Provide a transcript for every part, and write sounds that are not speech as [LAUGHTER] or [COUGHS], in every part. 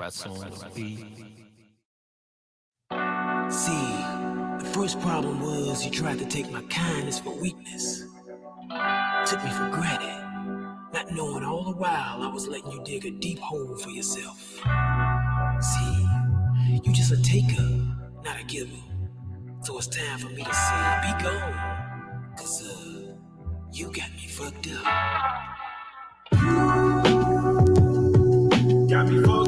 Rats beat. See, the first problem was you tried to take my kindness for weakness. Took me for granted, not knowing all the while I was letting you dig a deep hole for yourself. See, you just a taker, not a giver. So it's time for me to say, be gone. Cause, uh, you got me fucked up. Got me fucked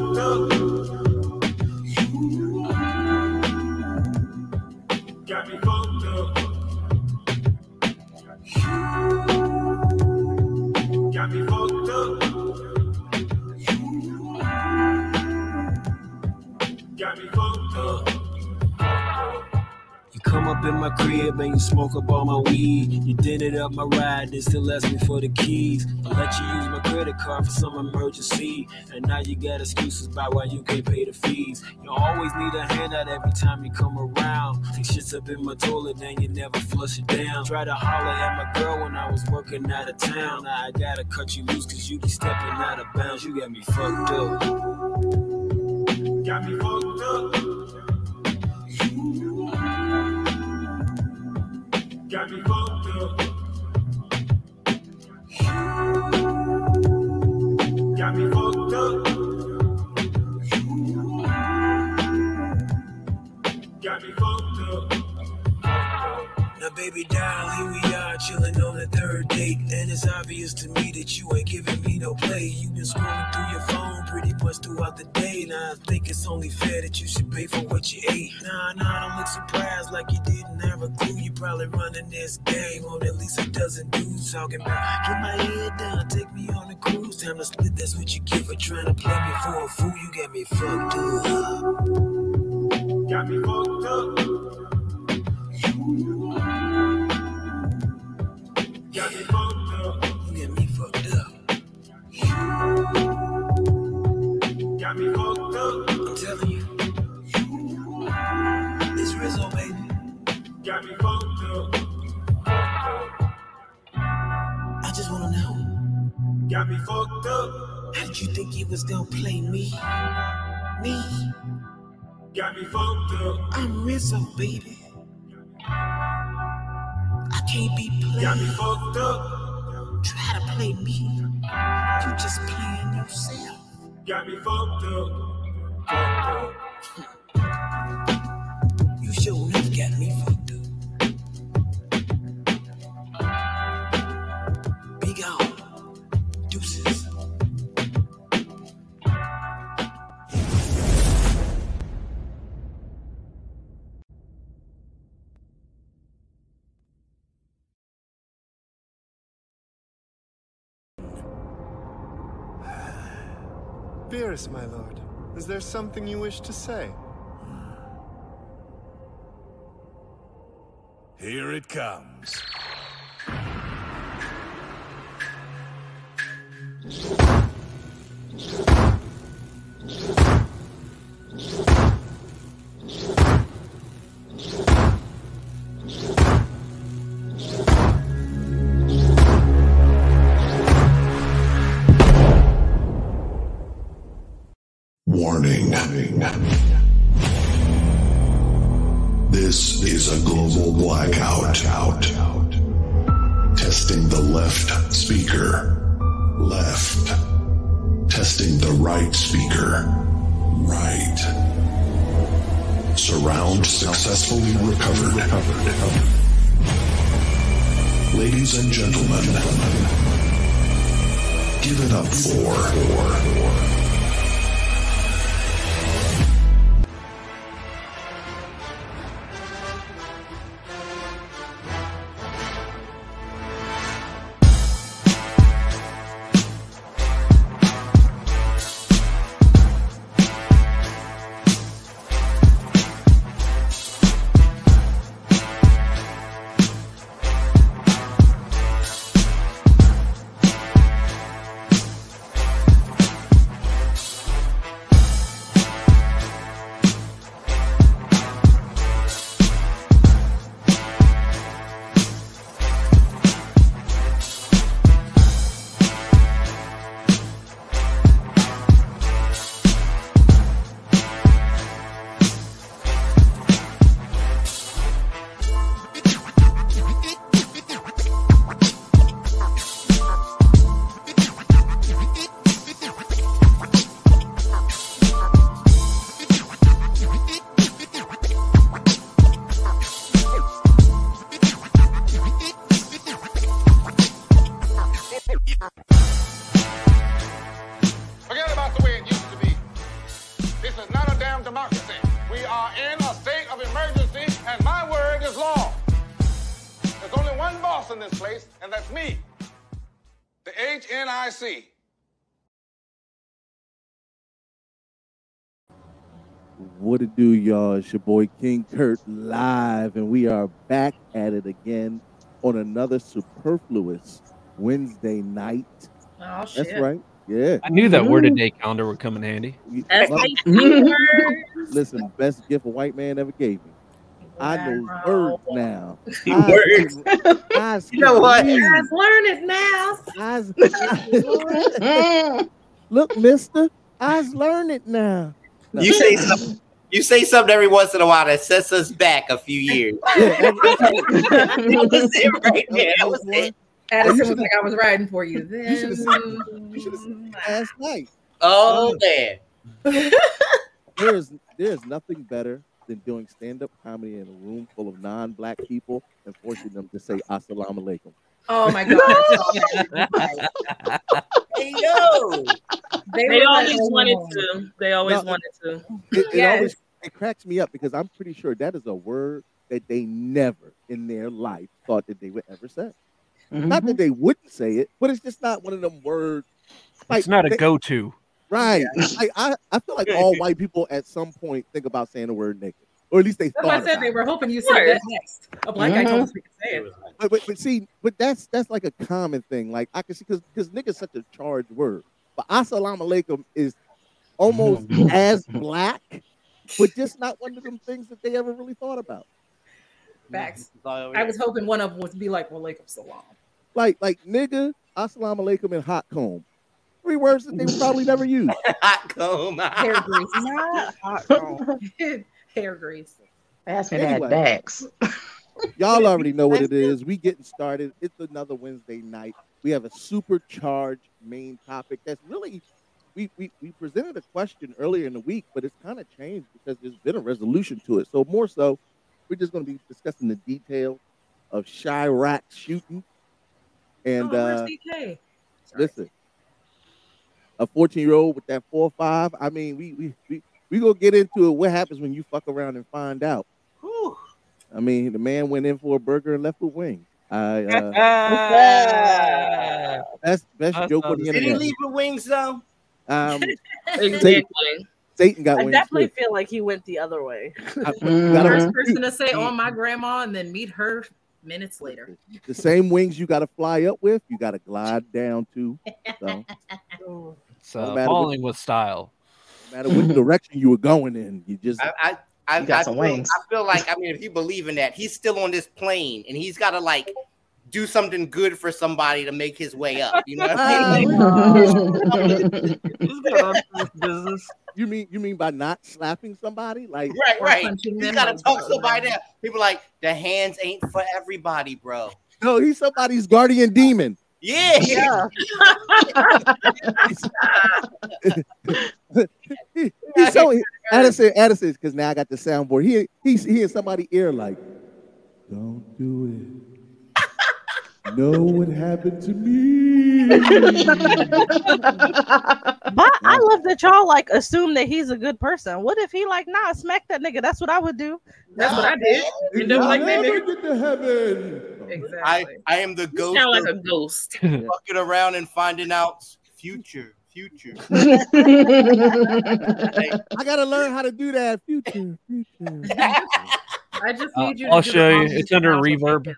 You come up in my crib and you smoke up all my weed. You dented up my ride, then still ask me for the keys. I let you use my credit card for some emergency. And now you got excuses about why you can't pay the fees. You always need a handout every time you come around. Take shits up in my toilet, then you never flush it down. Try to holler at my girl when I was working out of town. Now I gotta cut you loose cause you be stepping out of bounds. You got me fucked up. Got me fucked up. Got me fucked up. Got me fucked up. Got me fucked up. Baby doll, here we are, chilling on the third date. And it's obvious to me that you ain't giving me no play. You've been scrolling through your phone pretty much throughout the day. Now, I think it's only fair that you should pay for what you ate. Nah, nah, don't look surprised like you didn't have a clue. You probably running this game on at least a dozen dudes talking about get my head down, take me on a cruise. Time to split, that's what you get for trying to play me for a fool. You got me fucked up. Got me fucked up. Got me fucked up. You get me fucked up. You Got me fucked up. I'm telling you. This Rizzo, baby. Got me fucked up. I just wanna know. Got me fucked up. How did you think you was gonna play me? Me? Got me fucked up. I'm Rizzo, baby. I can't be played. Got me fucked up. Try to play me. You just playing yourself. Got me fucked up. Fucked up. Beerus, my lord, is there something you wish to say? Here it comes. Warning. This is a global blackout. Testing the left speaker. Left. Testing the right speaker. Right. Surround successfully recovered. Ladies and gentlemen, give it up for. HNIC. What it do, y'all? It's your boy King Kurt live, and we are back at it again on another superfluous Wednesday night. Oh shit. That's right. Yeah. I knew that word of day calendar would come in handy. Listen, best gift a white man ever gave me. I know Wow. words now. Words. Eyes [LAUGHS] You know what? can Guys, learn it now. read. Eyes- [LAUGHS] [LAUGHS] Look, mister, I's learn it now. You say something. You say something every once in a while that sets us back a few years. that was it right there. That was it. Addison was like, I was riding for you then. You should have seen, you should have seen me last night. Oh um, man. There's there's nothing better than doing stand-up comedy in a room full of non-black people and forcing them to say assalamu alaikum. Oh my god. [LAUGHS] Hey yo. They, They always like, wanted to. They always No. wanted to. It, it Yes. always it cracks me up because I'm pretty sure that is a word that they never in their life thought that they would ever say. Mm-hmm. Not that they wouldn't say it, but it's just not one of them words. It's not a they- go-to. Right. Like, I, I feel like [LAUGHS] all white people at some point think about saying the word naked. Or at least they That's why I said about they it. were hoping you said that next. A black guy mm-hmm. told us we could say it. But, but, but see, but that's that's like a common thing. Like I can see because because nigga's such a charged word. But assalamu alaikum is almost [LAUGHS] as black, but just not one of them things that they ever really thought about. Facts. I was hoping one of them would be like, well, Lakem Salam. Like like nigga, assalamu alaikum, and hot comb. Three words that they would probably never use. [LAUGHS] Hot comb. Hair grease. Not hot [LAUGHS] girl. Hair grease. Ask me Anyway. that Dax. [LAUGHS] Y'all already know what it is. We getting started. It's another Wednesday night. We have a supercharged main topic that's really we, we, we presented a question earlier in the week, but it's kind of changed because there's been a resolution to it. So more so, we're just going to be discussing the details of Chiraq shooting. And oh, uh, listen, a 14 year old with that four five. I mean, we we we we gonna get into it. What happens when you fuck around and find out? Whew. I mean, the man went in for a burger and left with wings. I uh, [LAUGHS] best best That's joke on the not- Did he leave with wings though? Um, [LAUGHS] Exactly. Satan got I wings. I definitely too. feel like he went the other way. I- First person to say, "Oh, my grandma," and then meet her minutes later. the same wings you got to fly up with, you got to glide down to. So, [LAUGHS] no It's No uh, matter falling with style. Matter which [LAUGHS] direction you were going in, you just I I, I, You got I some feel, wings. I feel like I mean if you believe in that, he's still on this plane and he's gotta like do something good for somebody to make his way up. You know what I mean? Uh, like, He's got unfinished business. you mean you mean by not slapping somebody like right, right. You gotta talk somebody down. People like the hands ain't for everybody, bro. no he's somebody's guardian demon. Yeah. Yeah. he's so Addison Addison because now I got the soundboard. He he's he in somebody's ear like, don't do it. know what happened to me. [LAUGHS] But I love that y'all like assume that he's a good person. What if he like, nah, smack that nigga? That's what I would do. That's what I did. You know, You'll like that never get to heaven. Exactly. I I am the You ghost sound like a ghost. [LAUGHS] fucking around and finding out future, future. [LAUGHS] I gotta learn how to do that. Future, future. I just Uh, need you. I'll to show you. It's under of what I'm reverb.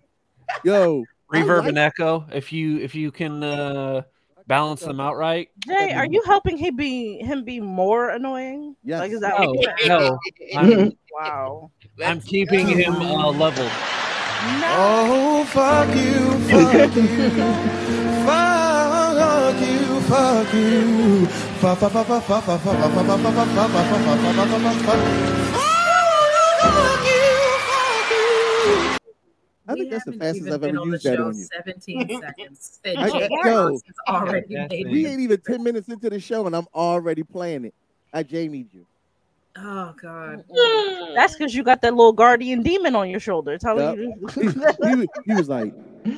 Yo, Reverb like- and echo. If you if you can uh, balance them out right. Jay, are you helping he be him be more annoying? Yes. Like is that No, what no. I'm, wow. I'm keeping him uh, level. No. Oh, fuck you, fuck you. Fuck you, fuck you. Fuck, fuck, fuck, fuck, fuck, fuck, fuck, fuck, fuck, fuck, fuck, fuck, fuck, fuck, fuck, fuck, fuck, fuck, fuck. Fuck I We think that's the fastest I've ever used that show on you. 17 [LAUGHS] seconds. And I- yo. Already made We ain't even 10 minutes into the show and I'm already playing it. I Jamie you. Oh God. That's because you got that little guardian demon on your shoulder telling Yep. you. [LAUGHS] he, he was- like,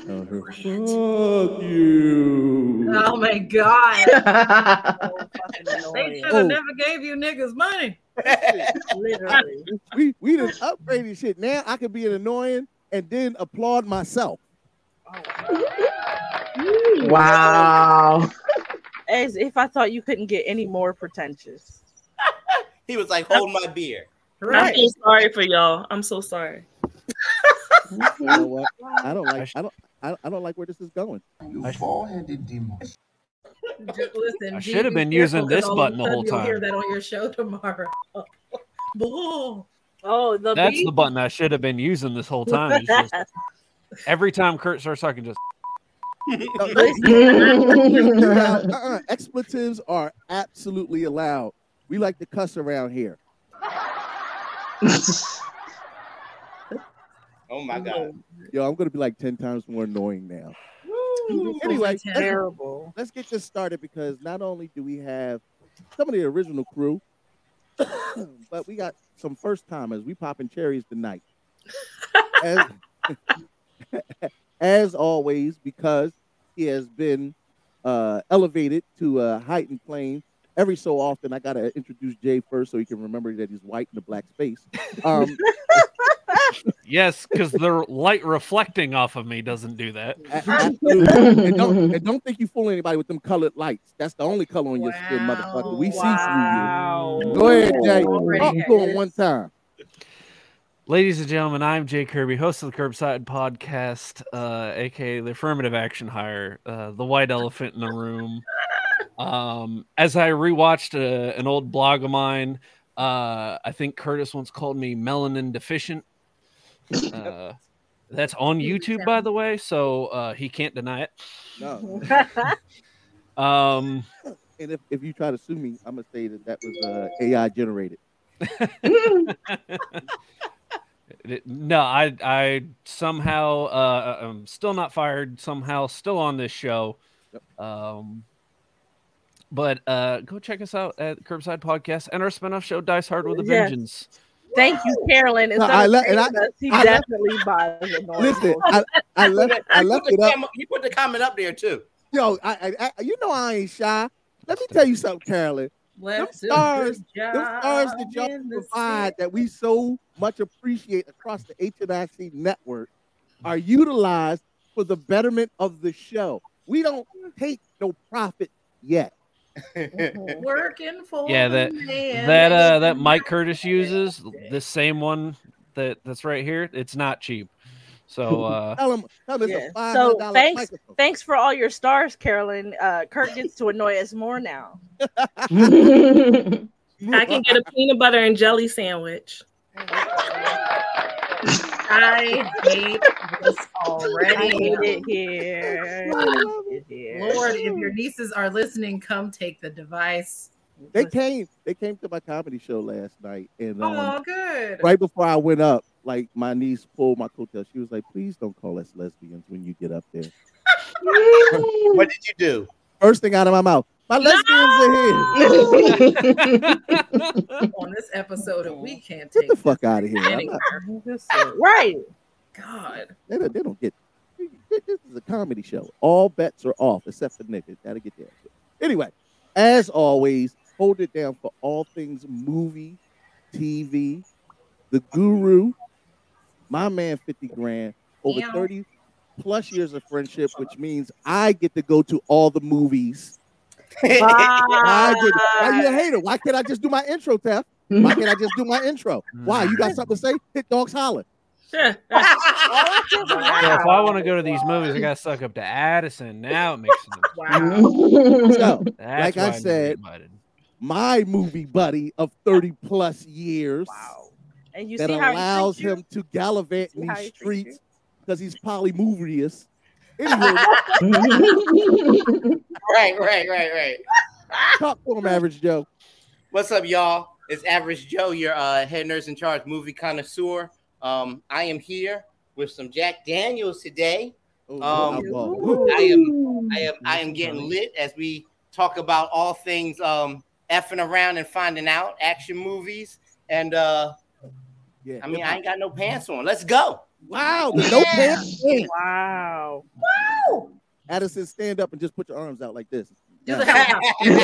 tell her, fuck you. Oh my God. so [LAUGHS] They should have Oh. never gave you niggas money. Literally. We we done upgraded shit. Now I could be an annoying and then applaud myself. [LAUGHS] Wow. As if I thought you couldn't get any more pretentious. He was like, "Hold my beer." Right. I'm so sorry for y'all. I'm so sorry. You know what? I don't like. I don't. I I don't like where this is going. You bald-headed demon. Just listen. I G, should have been using this button the whole sudden You'll hear time. that on your show tomorrow. [LAUGHS] Bull. Oh, the That's beep. the button I should have been using this whole time. It's just [LAUGHS] every time Kurt starts talking, just Uh-uh, Expletives are absolutely allowed. We like to cuss around here. [LAUGHS] Oh my god. Yo, I'm gonna be like ten times more annoying now. Woo. Anyway, That's let's- terrible. Let's get this started because not only do we have some of the original crew, [COUGHS] but we got some first timers. We popping cherries tonight. [LAUGHS] As, [LAUGHS] as always, because he has been uh, elevated to a heightened plane. Every so often, I gotta introduce Jay first so he can remember that he's white in a black space. Um, [LAUGHS] yes, because the light reflecting off of me doesn't do that. A- [LAUGHS] and, don't, and don't think you fool anybody with them colored lights. That's the only color on your skin, motherfucker. We see through you. Go ahead, Jay. Already Talk had to him it. one time. Ladies and gentlemen, I'm Jay Kirby, host of the Curbside Podcast, uh, aka the Affirmative Action Hire, uh, the white elephant in the room. Um, as I rewatched uh, an old blog of mine, uh, I think Curtis once called me melanin deficient. Uh, that's on YouTube, by the way, so uh, he can't deny it. No. [LAUGHS] Um, and if, if you try to sue me, I'm gonna say that that was uh, AI generated. [LAUGHS] No, I I somehow uh I'm still not fired, somehow still on this show. Um but uh go check us out at Curbside Podcast and our spin-off show Dice Hard with a Yes. Vengeance. Thank you, Carolyn. No, Instead I of le- and I- us, he I left- definitely buys annoying Listen. I, I [LAUGHS] left I You left put it the up. cam- You put the comment up there too. Yo, I, I, I you know I ain't shy. Let me tell you something, Carolyn. Them Let's do stars, good them stars that y'all provide that we so much appreciate across the HNIC network are utilized for the betterment of the show. We don't take no profit yet. Working for Yeah, that man. that uh that mic Curtis uses, the same one that that's right here, it's not cheap. So [LAUGHS] uh Tell him, tell him Yeah. So thanks, microphone. thanks for all your stars, Carolyn. Uh, Kurt gets to annoy us more now. [LAUGHS] [LAUGHS] I can get a peanut butter and jelly sandwich. I hate this I already. hate it here. I hate it here. Lord, if your nieces are listening, come take the device. They came, they came to my comedy show last night, and um, Oh, good. right before I went up, like my niece pulled my coattail. She was like, "Please don't call us lesbians when you get up there." [LAUGHS] What did you do? First thing out of my mouth, my lesbians are here. [LAUGHS] On this episode of We Can't Get Take the fuck out of here! Not- Right. God. they, don't, they don't get. This is a comedy show. All bets are off except for niggas. Gotta get there. Anyway, as always, hold it down for all things movie, TV, the guru, my man, fifty grand, over Yeah. thirty plus years of friendship, which means I get to go to all the movies. I get it. Why you a hater? Why can't I just do my intro, Tef? Why can't I just do my intro? Why? You got mm. something to say? Hit dogs holler. So if [LAUGHS] I want to go to these movies, I got to suck up to Addison. Now it makes sense. So, [LAUGHS] That's like I I said, my movie buddy of 30 plus years And you that see how he allows treats you? him to gallivant in these streets because he's polymovious. [LAUGHS] Right, right, right, right. talk to him, Average Joe. What's up, y'all? It's Average Joe, your uh, head nerds in charge movie connoisseur. Um, I am here with some Jack Daniels today. Um. I am, I am, I am getting lit as we talk about all things um, effing around and finding out, action movies, and uh, Yeah. I mean, I ain't got no pants on. Let's go. Wow. Yeah. No pants. Wow. Wow. Addison, stand up and just put your arms out like this. Yeah. [LAUGHS] ready,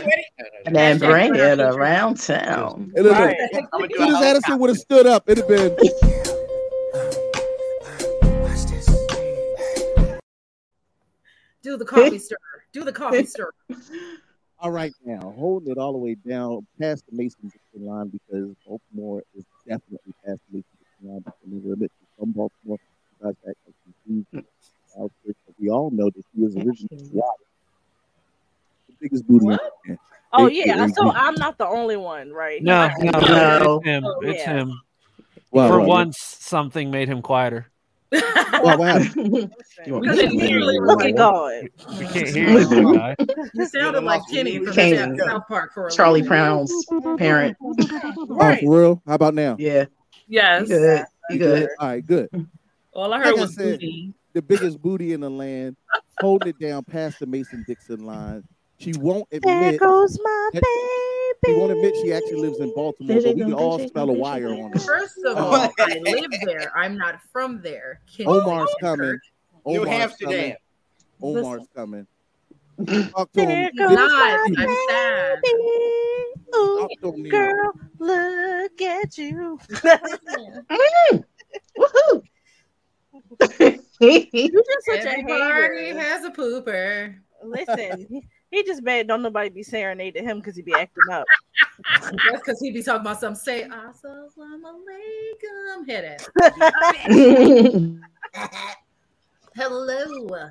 ready. And then bring it around town. It right. As soon as Addison would have stood up, it'd have been. [LAUGHS] Do the coffee [LAUGHS] stir. Do the coffee stir. All right, now holding it all the way down past the Mason line because Oakmore is definitely past the Mason Dixon line. But never admit to some Baltimore guys act like confused. We all know that he was originally white. The biggest booty. in the land. Oh AKA yeah, so Booty. I'm not the only one, right? No, no, no, it's him. Oh, It's yeah. him. Wow, For wow, once, something made him quieter. Wow, what [LAUGHS] happened? You want me to Couldn't hear you. Look at God. We can't hear you. [LAUGHS] You sounded like Kenny from Came. South Park for a Charlie little Brown's parent. Oh, for real? How about now? Yeah. Yes. You good. You good. All right, good. All I Like heard I was said, booty. the biggest booty in the land, holding it down past the Mason Dixon line. She won't admit. There goes my that- baby. She won't admit she actually lives in Baltimore, but we can all smell a wire on her. First of all, I live there. I'm not from there. Can Omar's answer? coming. New Omar's Amsterdam. coming. Omar's coming. Talk to There him. goes [LAUGHS] Not. my I'm sad. baby. Ooh, Talk to him, girl, look at you. Mm. [LAUGHS] Woohoo. [LAUGHS] you just such a Every party hater. has a pooper. Listen, he, he just bad. Don't nobody be serenading him because he be acting up. That's because he be talking about something. Say, Assalamu alaikum. Hit it. [LAUGHS] Hello.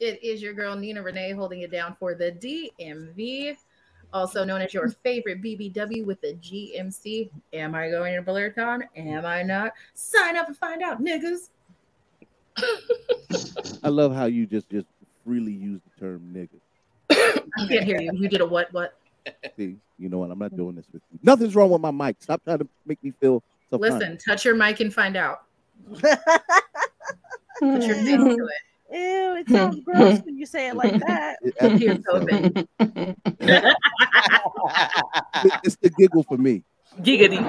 It is your girl Nina Renee holding it down for the DMV, also known as your favorite BBW with the GMC. Am I going to BlerdCon? Am I not? Sign up and find out, niggas. I love how you just just freely use the term nigga. I can't hear you. You did a what? What? See, you know what? I'm not doing this with you. Nothing's wrong with my mic. Stop trying to make me feel so Listen, touch your mic and find out. Put your [LAUGHS] face to it. Ew, it sounds gross when you say it like that. [LAUGHS] Here's open. It's the giggle for me. Giggity.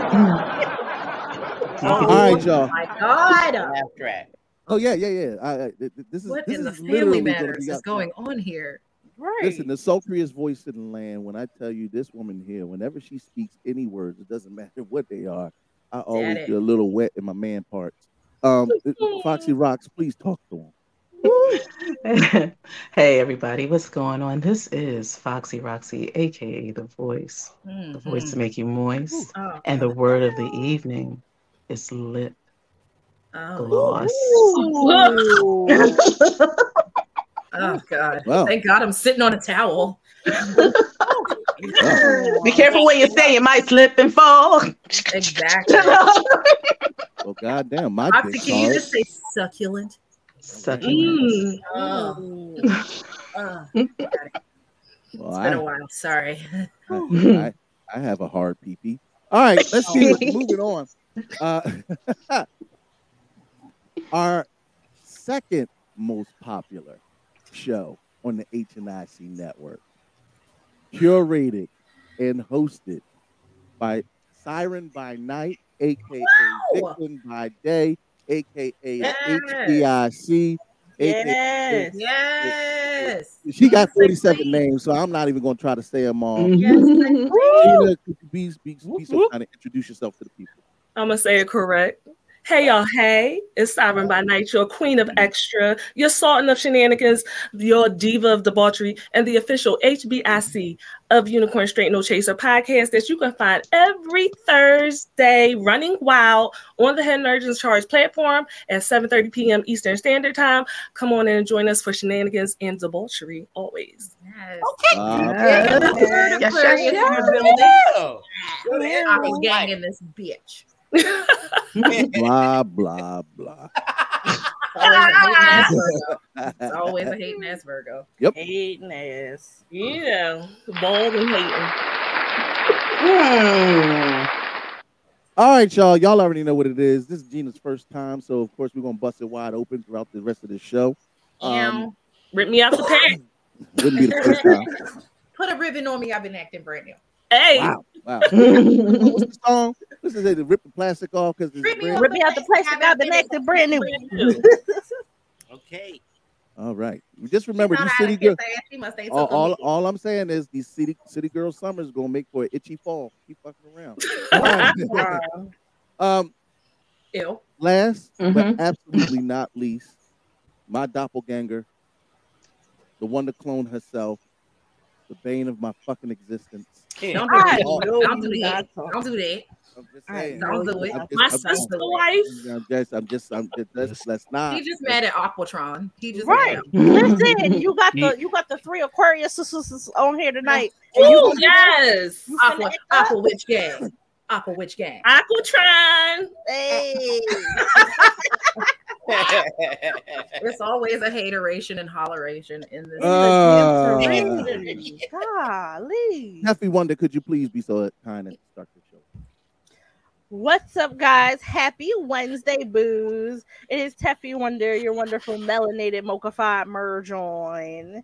All right, oh, y'all. Oh my God. Laugh. Oh yeah, yeah, yeah. I, I, th- th- this is What this in the is family literally gonna matters is going on here? Right. Listen, the sultriest voice in the land. When I tell you this woman here, whenever she speaks any words, it doesn't [LAUGHS] matter what they are. I always get a little wet in my man parts. Um, [LAUGHS] Foxy Roxy, please talk to him. [LAUGHS] hey everybody, what's going on? This is Foxy Roxy, aka the voice. The voice to make you moist. Oh, And the word of the evening is lip oh. gloss. Oh, God. Wow. Thank God I'm sitting on a towel. Be careful what you say, you might slip and fall. Exactly. [LAUGHS] Oh goddamn, my Foxy, can you just say succulent? Succulent. Oh. Oh, Well, it's been I, a while. Sorry. [LAUGHS] I, I have a hard pee pee. All right, let's see. Moving on. Uh, [LAUGHS] our second most popular show on the HNIC network, curated and hosted by Siren by Night, aka Wow. Vixen by Day, aka Yes. HBIC. Yes. Yes. She got 47 names, so I'm not even going to try to say them all. Mm-hmm. Yes. Gina, could you be, be, be so kind of introduce yourself to the people? I'm gonna say it correct. Hey y'all, hey, it's Sovereign by Night, your queen of extra, your sultan of shenanigans, your diva of debauchery, and the official HBIC of Unicorn Straight No Chaser podcast that you can find every Thursday running wild on the Head Nerds Charge platform at 7:30 p.m. Eastern Standard Time. Come on in and join us for shenanigans and debauchery always. Yes. Uh, Yes, Aquarius yes, in yes. the building. Oh. I was gang in this bitch. blah, blah, blah. Always a [LAUGHS] hating blah blah. It's always a hating ass Virgo. Yep. Hating ass. Yeah, bold and hating. Hmm. All right, y'all. Y'all already know what it is. This is Gina's first time, so of course we're gonna bust it wide open throughout the rest of the show. Um, Rip me out the [COUGHS] pack. wouldn't be the first time. Put a ribbon on me. I've been acting brand new. Hey, Wow, wow. [LAUGHS] What's the song? This is it. Rip the plastic off because it's Rip brand- off Rip me out the plastic out the next and brand new. [LAUGHS] Okay. All right. Just remember, Not these city of girls. ass. She must ain't All, all, all I'm saying is these city city girl summers gonna make for an itchy fall. Keep fucking around. [LAUGHS] Um, Ew. last Mhm. but absolutely not least, my doppelganger, the one to clone herself, the bane of my fucking existence. Don't I do know that. Don't do that. not Don't do that. I'm just I saying. Don't do it. I'm just- My I'm just- sister wife. I'm just, I'm just, I'm just, let's, let's not. He just mad at Aquatron. He just Right. [LAUGHS] Listen, you got the you got the three Aquarius sisters on here tonight. And you Ooh, gonna- yes. you Aqua. Aqua Witch Gang. Aqua Witch Gang. Aquatron. Hey. [LAUGHS] [LAUGHS] [LAUGHS] It's always a hateration and holleration in this. Uh, Golly. Heffy Wonder, could you please be so kind and start the show? What's up, guys? Happy Wednesday, booze. It is Teffy Wonder, your wonderful melanated mocha merge on.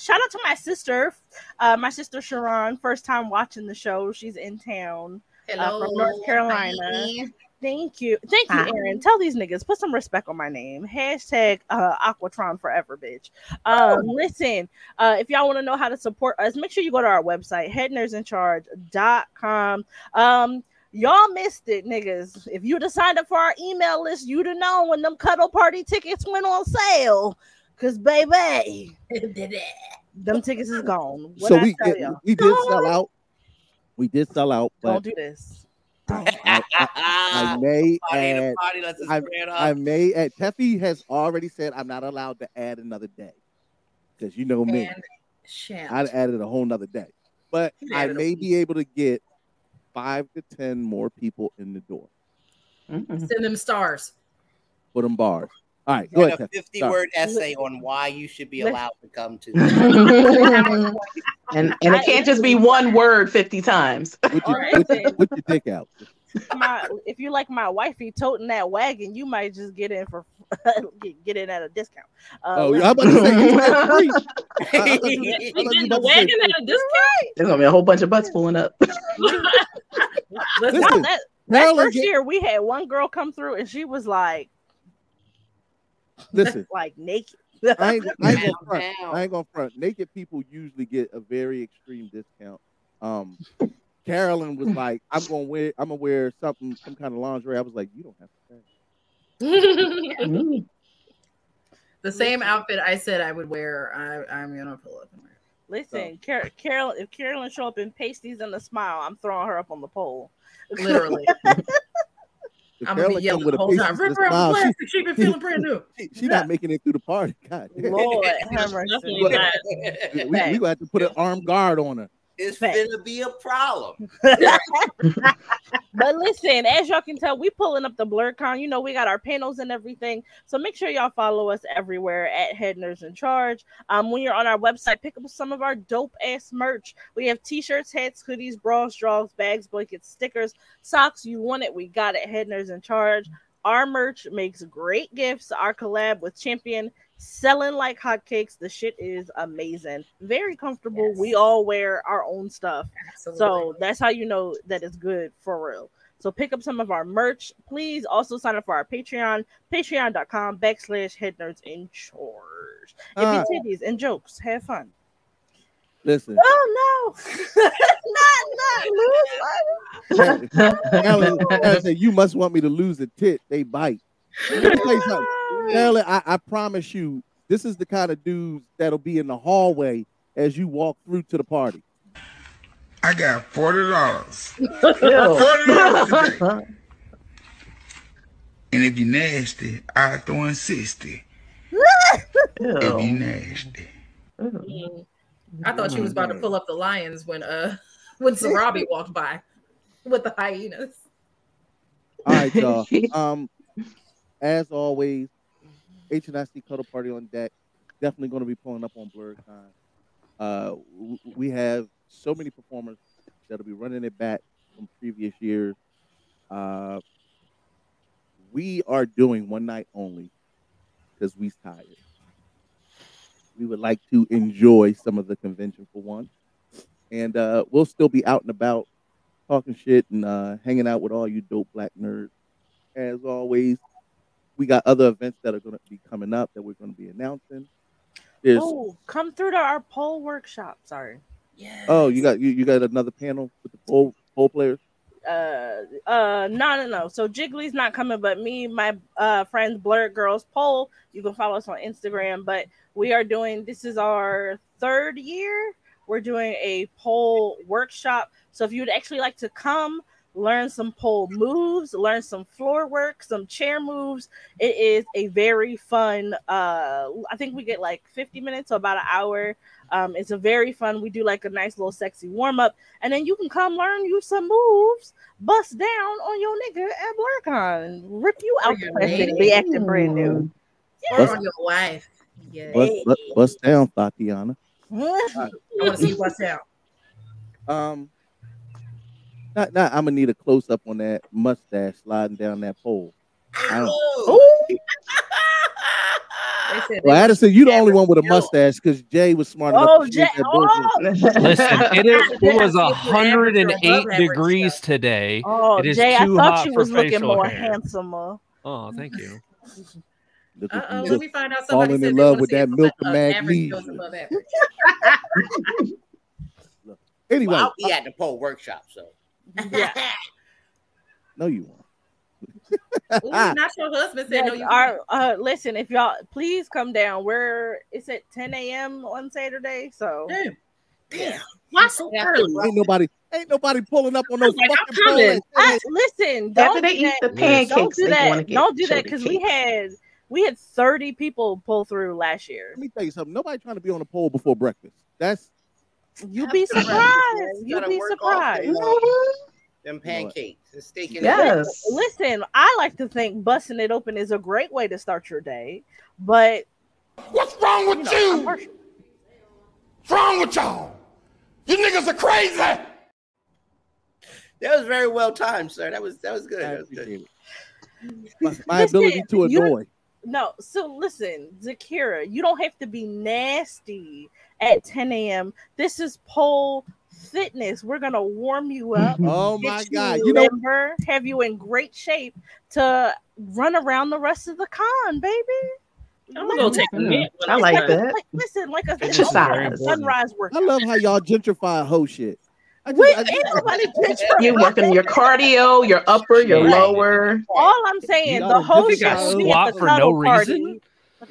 Shout out to my sister, uh, my sister Sharon. First time watching the show. She's in town uh, from North Carolina. Hi. Thank you, thank you. Aaron. Tell these niggas put some respect on my name. Hashtag uh, Aquatron forever, bitch. Um, listen, uh, if y'all want to know how to support us, make sure you go to our website, headnerdsincharge.com. Um, y'all missed it, niggas. If you'd have signed up for our email list, you'd have known when them cuddle party tickets went on sale. Cause baby, them tickets is gone. What so I we tell did, y'all? we did sell out. We did sell out, Don't do this. I, I, I [LAUGHS] may Party add. party, I, I may add. Teffy has already said I'm not allowed to add another day because you know me. I'd added a whole nother day, but I added a may week. be able to get five to ten more people in the door. Mm-mm. Send them stars. Put them bars. All right, go Write ahead. a 50 Start. word essay on why you should be allowed to come to. [LAUGHS] [LAUGHS] and and it can't just be one word 50 times. Put your, Alright, put, your, put your dick out. my if you like my wifey toting that wagon, you might just get in for [LAUGHS] get, get in at a discount. Uh, Oh, I'm about to say you said free. I- I thought I You thought you getting about the to say wagon at a discount? There's gonna be a whole bunch of butts pulling up. Listen, Listen, that, that first get- year we had one girl come through and she was like Listen, like naked. I ain't, I ain't gonna front. I ain't gonna front. Naked people usually get a very extreme discount. Um, Carolyn was like, "I'm gonna wear. I'm gonna wear something, some kind of lingerie." I was like, "You don't have to pay." [LAUGHS] The same outfit I said I would wear. I, I'm gonna pull up and wear. Listen, Car- Carol, if Carolyn show up in pasties and a smile, I'm throwing her up on the pole. Literally, If [LAUGHS] I'm gonna be Carolyn yelling with the a whole face time. Rip her smile, off she- plastic. She been feeling brand new. She, she not making it through the party. [LAUGHS] God. Lord, [LAUGHS] have mercy. Definitely What? not. we, we gonna have to put an armed guard on her. It's Fact. gonna be a problem. [LAUGHS] But listen, as y'all can tell, we pulling up the BlerdCon. You know, we got our panels and everything. So make sure y'all follow us everywhere at Head Nerds in Charge. Um, when you're on our website, pick up some of our dope ass merch. We have t-shirts, hats, hoodies, bras, draws, bags, blankets, stickers, socks. You want it, we got it. Head Nerds in Charge. Our merch makes great gifts. Our collab with Champion selling like hotcakes. The shit is amazing. Very comfortable. Yes. We all wear our own stuff. Absolutely. So that's how you know that it's good for real. So pick up some of our merch. Please also sign up for our Patreon, patreon.com backslash head nerds in charge. It be titties and jokes. Have fun. Listen, Oh no. [LAUGHS] not not lose. Carolyn, Carolyn said, "You must want me to lose a tit. They bite." Let me tell you something. Carolyn, I, I promise you, this is the kind of dudes that'll be in the hallway as you walk through to the party. I got forty dollars. [LAUGHS] Forty dollars today. And if you nasty, I throw in sixty. If you Ew. nasty. Ew. I thought she was about to pull up the lions when uh [LAUGHS] when Sarabi walked by with the hyenas. All right, y'all. [LAUGHS] Um, as always, HNIC Cuddle Party on deck. Definitely going to be pulling up on Time. Uh, we have so many performers that'll be running it back from previous years. Uh, we are doing one night only because we's tired. We would like to enjoy some of the convention for one, and uh, we'll still be out and about talking shit and uh, hanging out with all you dope black nerds. As always, we got other events that are going to be coming up that we're going to be announcing. There's oh, come through to our poll workshop. Sorry. Yeah. oh you got you, you got another panel with the pole pole players. uh uh no no no so jiggly's not coming but me my uh friends blurred girls poll you can follow us on instagram but we are doing this is our third year we're doing a poll workshop so if you'd actually like to come learn some pole moves learn some floor work some chair moves it is a very fun uh i think we get like 50 minutes or about an hour um, it's a very fun. We do like a nice little sexy warm up, and then you can come learn you some moves, bust down on your nigga at BlerdCon, rip you out your practically lady. acting brand new. Or Bust- on your wife. Yeah. Bust, bust, bust down, Tatiana. [LAUGHS] I want to see you bust down. Um, not, not, I'm gonna need a close up on that mustache sliding down that pole. I don't, [LAUGHS] They said well, Addison, you the only one with a mustache because Jay was smart enough Oh, to Jay! shave that bullshit. Oh. [LAUGHS] Listen, it is it was Yeah, people average or 108 above average degrees today. Oh, it is Jay, I thought hot you was looking more hair. handsomer. Oh, thank you. [LAUGHS] Look Uh-oh, let me find out falling somebody said in love wanna with that if milk a- of a average goes magnesia. Anyway, Well, I'll be at the pole workshop, so Yeah. [LAUGHS] no, you won't. Ooh, not your husband said no. You our, uh, listen, if y'all please come down. We're it's at 10 a.m. on Saturday, so Damn. yeah. Why so early? Ain't nobody, ain't nobody pulling up on those. was like, I'm fucking pole. coming. I, listen, After don't they do eat that. the Don't do that. Don't do that because we had we had 30 people pull through last year. Let me tell you something. Nobody trying to be on a pole before breakfast. That's You'd be surprised. you You'd be work all day surprised. Them pancakes and steak and Yes. Listen, I like to think busting it open is a great way to start your day, but What's wrong with you know, you? What's wrong with y'all? You niggas are crazy. That was very well timed, sir. That was that was good. That was good. My, [LAUGHS] my Listen, ability to annoy. No, so listen, Zakira, you don't have to be nasty at 10 a.m. This is pole fitness. We're gonna warm you up. [LAUGHS] Oh my you god! You know, have you in great shape to run around the rest of the con, baby. I'm gonna take a nap. when I I'm like that. Like, listen, like a it's Exercise. almost a sunrise work. I love how y'all gentrify whole shit. I just, Wait, I just- ain't nobody bitch. You working your cardio, your upper, your lower. All I'm saying, the gotta whole just shit gotta will be squat for no cuddle party. reason?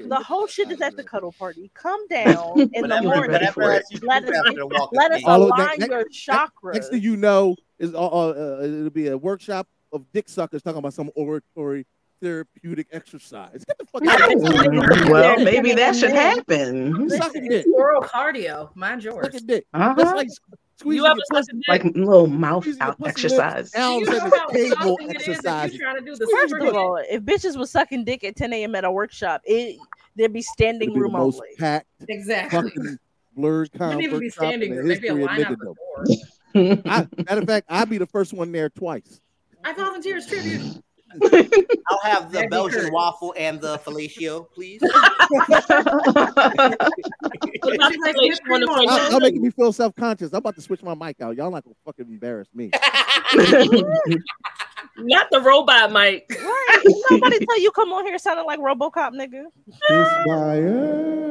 The whole shit is at the cuddle party. Come [LAUGHS] down in the Whatever, morning. ready whatever for else it. you Let us- after the walk Let us fame. All that- align that- your chakras. next thing you know is uh, uh, uh, it'll be a workshop of dick suckers talking about some oratory therapeutic exercise. Get the fuck out of here. Well, maybe that should happen. Oral cardio. Mind yours. Sucking dick. Uh-huh. That's like squeezing You ever your pussy. a? Like little mouth out exercise. lips Do down you know how table exhausting it is if exercise. trying to do the First of all, if bitches was sucking dick at 10 a.m. at a workshop, it there'd be standing It'll be the room most only. packed, Exactly. fucking blurred Wouldn't even be standing the room. Maybe a history of line out the door. I, matter of fact, I'd be the first one there twice. I volunteer as tribute. I'll have the Belgian waffle and the fellatio, please. [LAUGHS] Would you like Place whipped on the cream on front Y'all, y'all making me feel self conscious. I'm about to switch my mic out. Y'all not gonna fucking embarrass me. [LAUGHS] Not the robot mic. Right. Somebody tell you come on here sounding like RoboCop, nigga. Kiss my ass.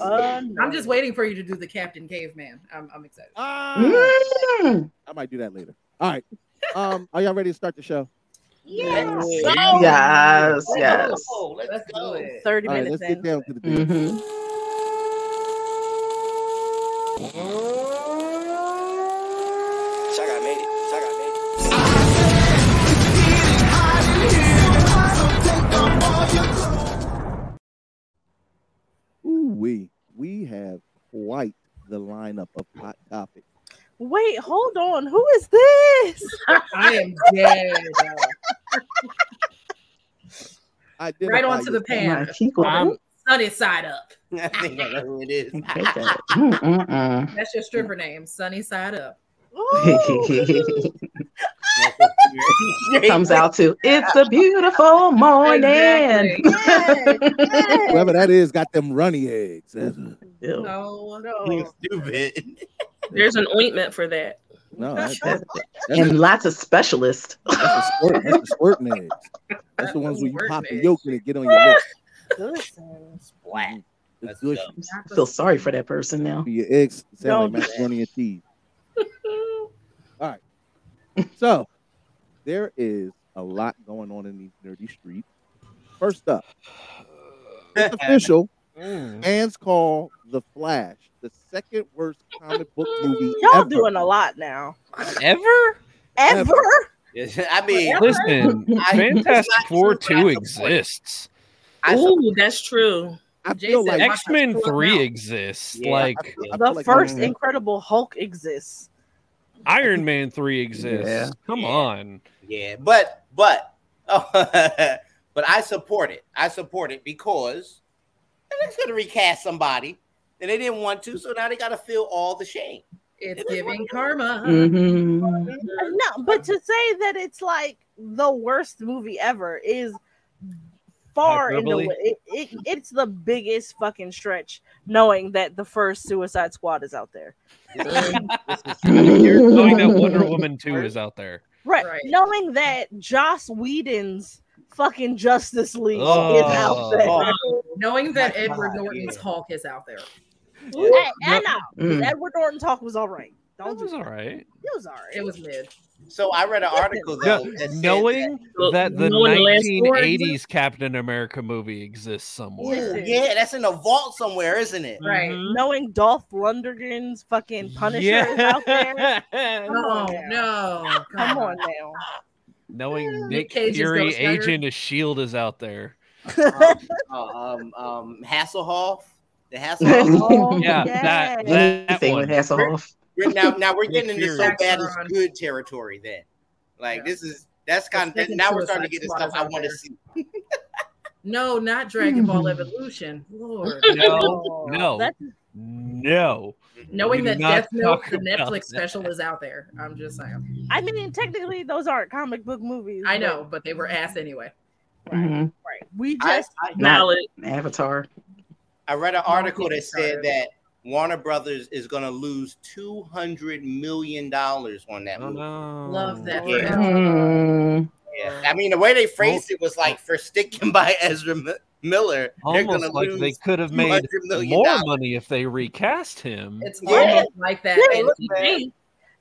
Uh, no. I'm just waiting for you to do the Captain Caveman. I'm, I'm excited. Mm. I might do that later. All right. Um, are y'all ready to start the show? Yes. Yes, yes. Oh, let's, Let's go. 30 All right, minutes let's get down to the business. Saga made it. Saga made it. Ooh, we we have quite the lineup of hot topics. Wait, hold on. Who is this? [LAUGHS] I am dead. Identify right onto the pan. My Sunny side up. [LAUGHS] I think I know who it is. That. [LAUGHS] That's your stripper name. Sunny side up. Ooh. It comes out to it's a beautiful morning. Exactly. Yes, yes. Whoever that is got them runny eggs. That's- No, no. stupid. There's an ointment for that. No, that, that, that's, And lots of specialists. that's the squirt. That's the squirting eggs. That's the ones where you pop the yolk and it get on your lips. Listen. Splat. Mm, it's good. I feel sorry for that person now. Your eggs sound Don't like do that. macaroni and cheese. [LAUGHS] So there is a lot going on in these nerdy streets. First up, it's [LAUGHS] official. Fans call The Flash the second worst comic book [LAUGHS] movie Y'all ever. doing a lot now. Ever? Ever? I mean, Listen, [LAUGHS] I- Fantastic Four true, 2 exists. Ooh, that's true. I feel like X Men 3 exists. Yeah, I like, The first Incredible Hulk exists. Iron Man 3 exists. Yeah. Come on. Yeah, but but oh, [LAUGHS] but I support it. I support it because they're gonna recast somebody and they didn't want to, so now they gotta feel all the shame. It's giving karma. Mm-hmm. No, but to say that it's like the worst movie ever is far in the way. It, it, it's the biggest fucking stretch knowing that the first Suicide Squad is out there. [LAUGHS] Knowing that Wonder [LAUGHS] Woman 2 is out there. Right. Right. Knowing that Joss Whedon's fucking Justice League is Oh. out there. Oh. Knowing that My Edward God, Norton's yeah. Hulk is out there. Hey, I know. Mm. Edward Norton talk was all right. That Don't was all right. It was all right. It was mid. So I read an article though. No, that knowing Look, that the knowing the last four 1980s Captain America movie exists somewhere. that- yeah, that's in a vault somewhere, isn't it? Right. Mhm. Knowing Dolph Lundgren's fucking Punisher is out there. [LAUGHS] Come No, on now. no. Come on now. Knowing Nick Cage's Fury, Agent of Shield, is out there. Uh, um, um, Hasselhoff, the Hasselhoff. [LAUGHS] Oh, Yeah, yes. that that Anything with. Hasselhoff. We're- now, now we're [LAUGHS] getting into so bad is good territory. Then, like Yeah. this is that's kind of now we're starting to get the stuff I out want to see. [LAUGHS] No, not Dragon Ball Evolution. Lord. [LAUGHS] No, no, That's no. Knowing that Death Note, the Netflix that. special, is out there. I'm just saying. I mean, technically, those aren't comic book movies. I but- know, but they were ass anyway. Mhm. Right. We just I, Valid. Avatar. I read an article that said that Warner Brothers is going to lose two hundred million dollars on that Oh, movie. no. Love that. Yeah. Mm. Yeah. I mean, the way they phrased it was like for sticking by Ezra M- Miller, they're going Almost to like lose. they could have made $200 million more money if they recast him. It's Yeah. like that. Yeah, And look, they,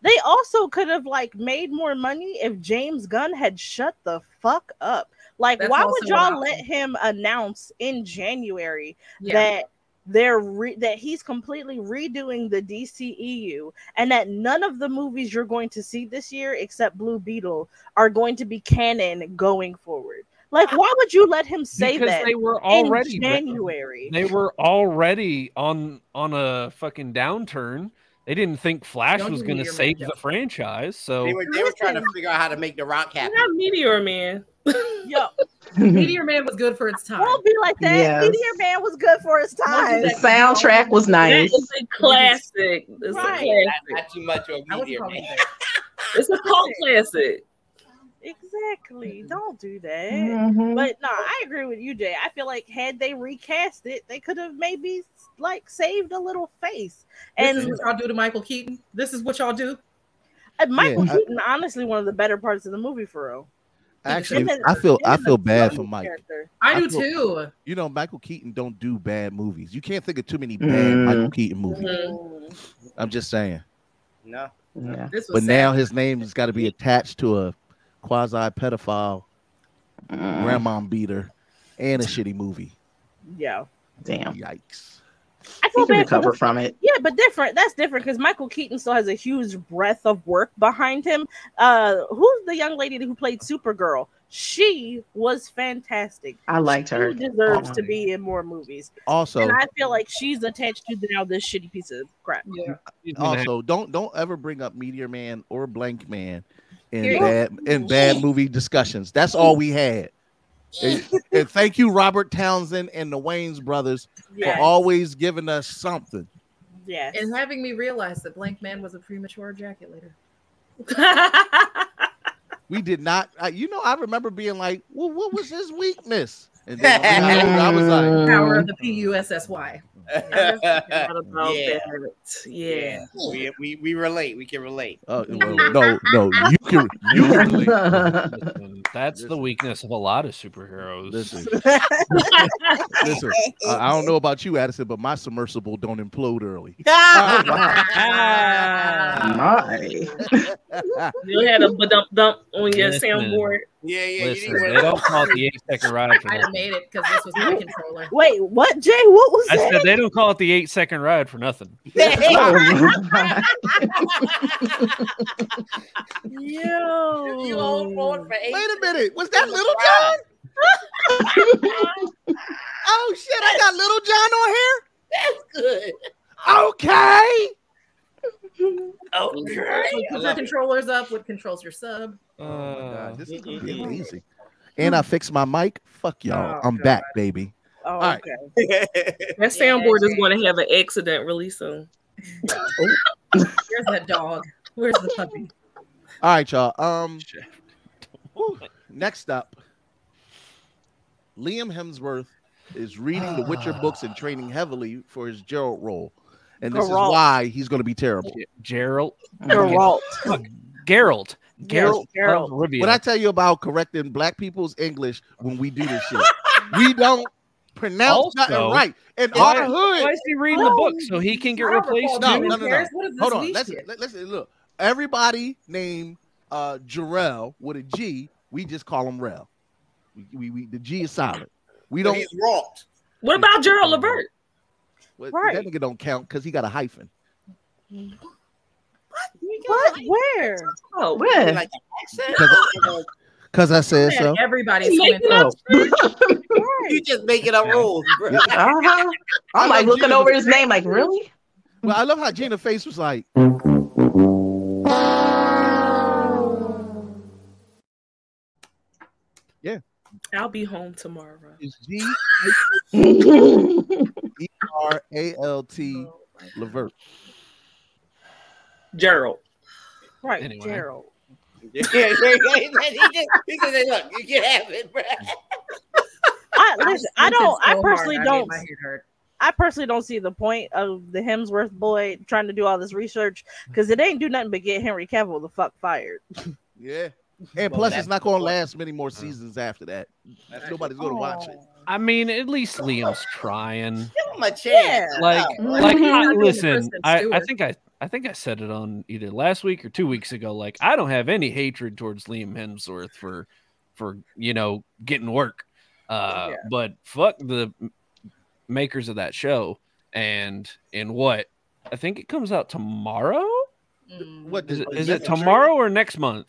they also could have like made more money if James Gunn had shut the fuck up. Like, That's why would y'all an let him announce in January yeah. that they're re- that he's completely redoing the DCEU and that none of the movies you're going to see this year except Blue Beetle are going to be canon going forward? Like, why would you let him say that because that they were in already January? they were already on on a fucking downturn. They didn't think Flash Don't was going to save makeup. the franchise. So They were they were trying to figure out how to make The Rock happy. Not Meteor Man. [LAUGHS] Yo, [LAUGHS] Meteor Man was good for its time. don't be like that. Yes. Meteor Man was good for his time. The soundtrack was nice. is a classic. It's Right. a classic. not too much of I Meteor Man. It's a cult classic. Exactly. Don't do that. Mhm. But no, I agree with you, Jay. I feel like had they recast it, they could have maybe like saved a little face. This And is what y'all do to Michael Keaton. This is what y'all do. uh, Michael Yeah, I- Keaton, honestly, one of the better parts of the movie for real. Actually, Him I feel I feel bad for Johnny Mike. character. I, I do feel- too. You know, Michael Keaton don't do bad movies. You can't think of too many bad Mm. Michael Keaton movies. Mm. I'm just saying. No. Yeah. But sad. now his name has got to be attached to a quasi pedophile Mm. grandma beater and a shitty movie. Yeah. Damn. Yikes. I He feel can bad for recover the- from it. Yeah, but different. That's different because Michael Keaton still has a huge breadth of work behind him. Uh, who's the young lady who played Supergirl? She was fantastic. I liked her. She deserves Oh. to be in more movies, Also, and I feel like she's attached to now this shitty piece of crap. Yeah. also don't don't ever bring up Meteor Man or Blank Man in Here bad in bad movie discussions. That's all we had. And, and thank you, Robert Townsend and the Wayans brothers, Yes. for always giving us something. Yes. And having me realize that Blank Man was a premature ejaculator. We did not, uh, you know, I remember being like, well, what was his weakness? And then when I, I was like, mm. Power of the PUSSY. [LAUGHS] Yeah. Yeah. We, we we relate. We can relate. Oh well, no, no, you can you can relate. [LAUGHS] Listen, that's the weakness of a lot of superheroes. Listen, [LAUGHS] listen. I, I don't know about you, Addison, but my submersible don't implode early. My. You had a dump dump on your Listen. soundboard. Yeah, yeah. Listen, they don't call it the [LAUGHS] eight second ride for I'd nothing. made it because this was my controller. Wait, what, Jay? What was I that? said they don't call it the eight second ride for nothing. [LAUGHS] [LAUGHS] Yo. You hold on for eight. Wait a minute, was that Little John? oh shit, I got Little John on here. That's good. Okay. Okay. Put your controllers up. What controls your sub? Oh my god, this is gonna be amazing. And I fixed my mic. Fuck y'all. Oh, I'm back, baby. Oh, All right. okay. [LAUGHS] That soundboard is going to have an accident really soon. [LAUGHS] Where's that dog? Where's the puppy? All right, y'all. Um, whew. next up, Liam Hemsworth is reading the Witcher books and training heavily for his Geralt role, and this Geralt. is why he's going to be terrible. Gerald. Geralt. Gerald. Yes, Gerald. Geralt. of Rivia. What I tell you about correcting black people's English when we do this shit, we don't pronounce nothing Also, right. In why, our why is he reading the book so he can get replaced? recall no, too? no, no, no. Paris, what is this Hold on. leash Let's let, let's look. Everybody named uh Jarrell with a G. We just call him Rel. We, we, we the G is silent. We don't. he's wrought. What about Gerald Levert? well, Right. That nigga don't count because he got a hyphen. What? Where? Oh, Where? Like accent? Because I said so. everybody's going making up Oh. [LAUGHS] You just making up rules. Uh-huh. I'm like looking over his name, like, really? Well, I love how Gina face was like, Yeah. I'll be home tomorrow. is G E R A L T [LAUGHS] Levert. Gerald. Right, Anyway. Gerald. [LAUGHS] Yeah, yeah, yeah, he just, he just said, look, you can have it, bro. [LAUGHS] I listen. I squinted don't. I personally hard, don't. my head hurt. I personally don't see the point of the Hemsworth boy trying to do all this research because it ain't do nothing but get Henry Cavill the fuck fired. [LAUGHS] Yeah. And Well, plus, it's not going to last many more seasons after that. Nobody's going to watch it. Oh. I mean, at least Liam's trying. Give him a chance. Like, Oh, like I, not doing the listen, I, I think I, I think I said it on either last week or two weeks ago. Like, I don't have any hatred towards Liam Hemsworth for, for you know, getting work. Uh, Yeah. but fuck the makers of that show. And in what I think it comes out tomorrow. Mm. What is it, is it tomorrow or next month?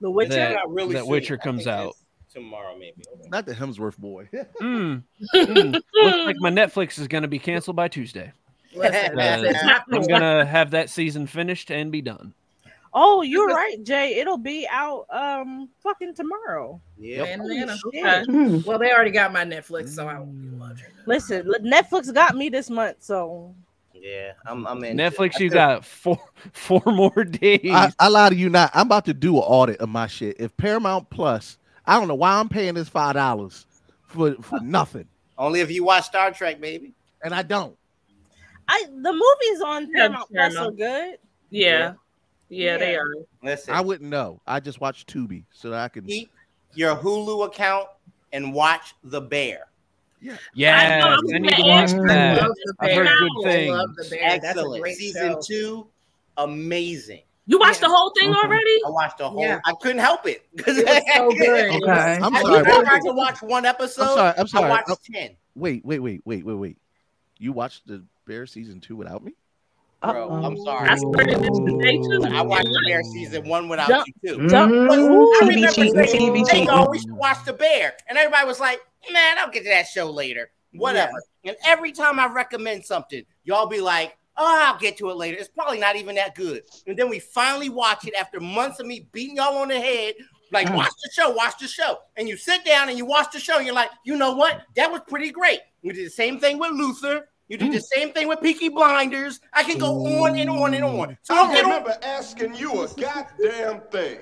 The Witcher. That- Not really that. Witcher comes out. It's tomorrow, maybe. Not the Hemsworth boy. [LAUGHS] Mm, mm. [LAUGHS] Looks like my Netflix is going to be canceled by Tuesday. Uh, I'm gonna have that season finished and be done. Oh, you're right, Jay. It'll be out um fucking tomorrow. Yeah. Okay. Hmm. Well, they already got my Netflix, so I won't be watching. it. Listen, Netflix got me this month, so Yeah, I'm. I'm in. Netflix, you got four [LAUGHS] four more days. I, I lie to you not. I'm about to do an audit of my shit. If Paramount Plus, I don't know why I'm paying this five dollars for for nothing, [LAUGHS] Only if you watch Star Trek, baby. and I don't. I the movies on Yeah, Paramount Plus are good. Yeah. Yeah, they Yeah. are. Listen, I wouldn't know. I just watch Tubi so that I can. keep your Hulu account and watch The Bear. yes, I I, know, need to watch that. I've heard good things. love. That's a Excellent. great Season show. two, amazing. You watched Yeah. the whole thing Mhm. already? I watched the whole. Yeah. I couldn't help it because [LAUGHS] It was so good. It was- Okay. I'm sorry. never wait, had to watch one episode. I'm sorry. I'm sorry. I watched Oh, ten. Wait, wait, wait, wait, wait, wait. You watched the Bear season two without me? Bro, I'm sorry. I started this today too. I watched the Bear season one without Jump. you too. Mm, I remember cheating, saying, TV "Hey, cheating. y'all, we should watch the Bear," and everybody was like, "Man, I'll get to that show later." Whatever. And every time I recommend something, y'all be like, "Oh, I'll get to it later." It's probably not even that good. And then we finally watch it after months of me beating y'all on the head. Like, Mm. watch the show, watch the show. And you sit down and you watch the show, and you're like, you know what? That was pretty great. We did the same thing with Luther. You did the same thing with Peaky Blinders. I can go on and on and on. So don't I get on. remember asking you a goddamn thing.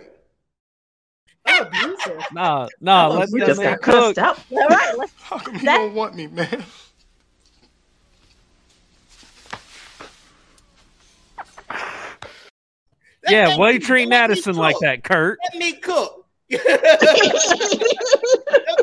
Oh, abusive. Nah, nah, Oh, let we just man got cussed cook. out. All right, let's How come you That- don't want me, man? Yeah, why you treating Addison like that, Kurt? Let me cook. [LAUGHS] [LAUGHS] Don't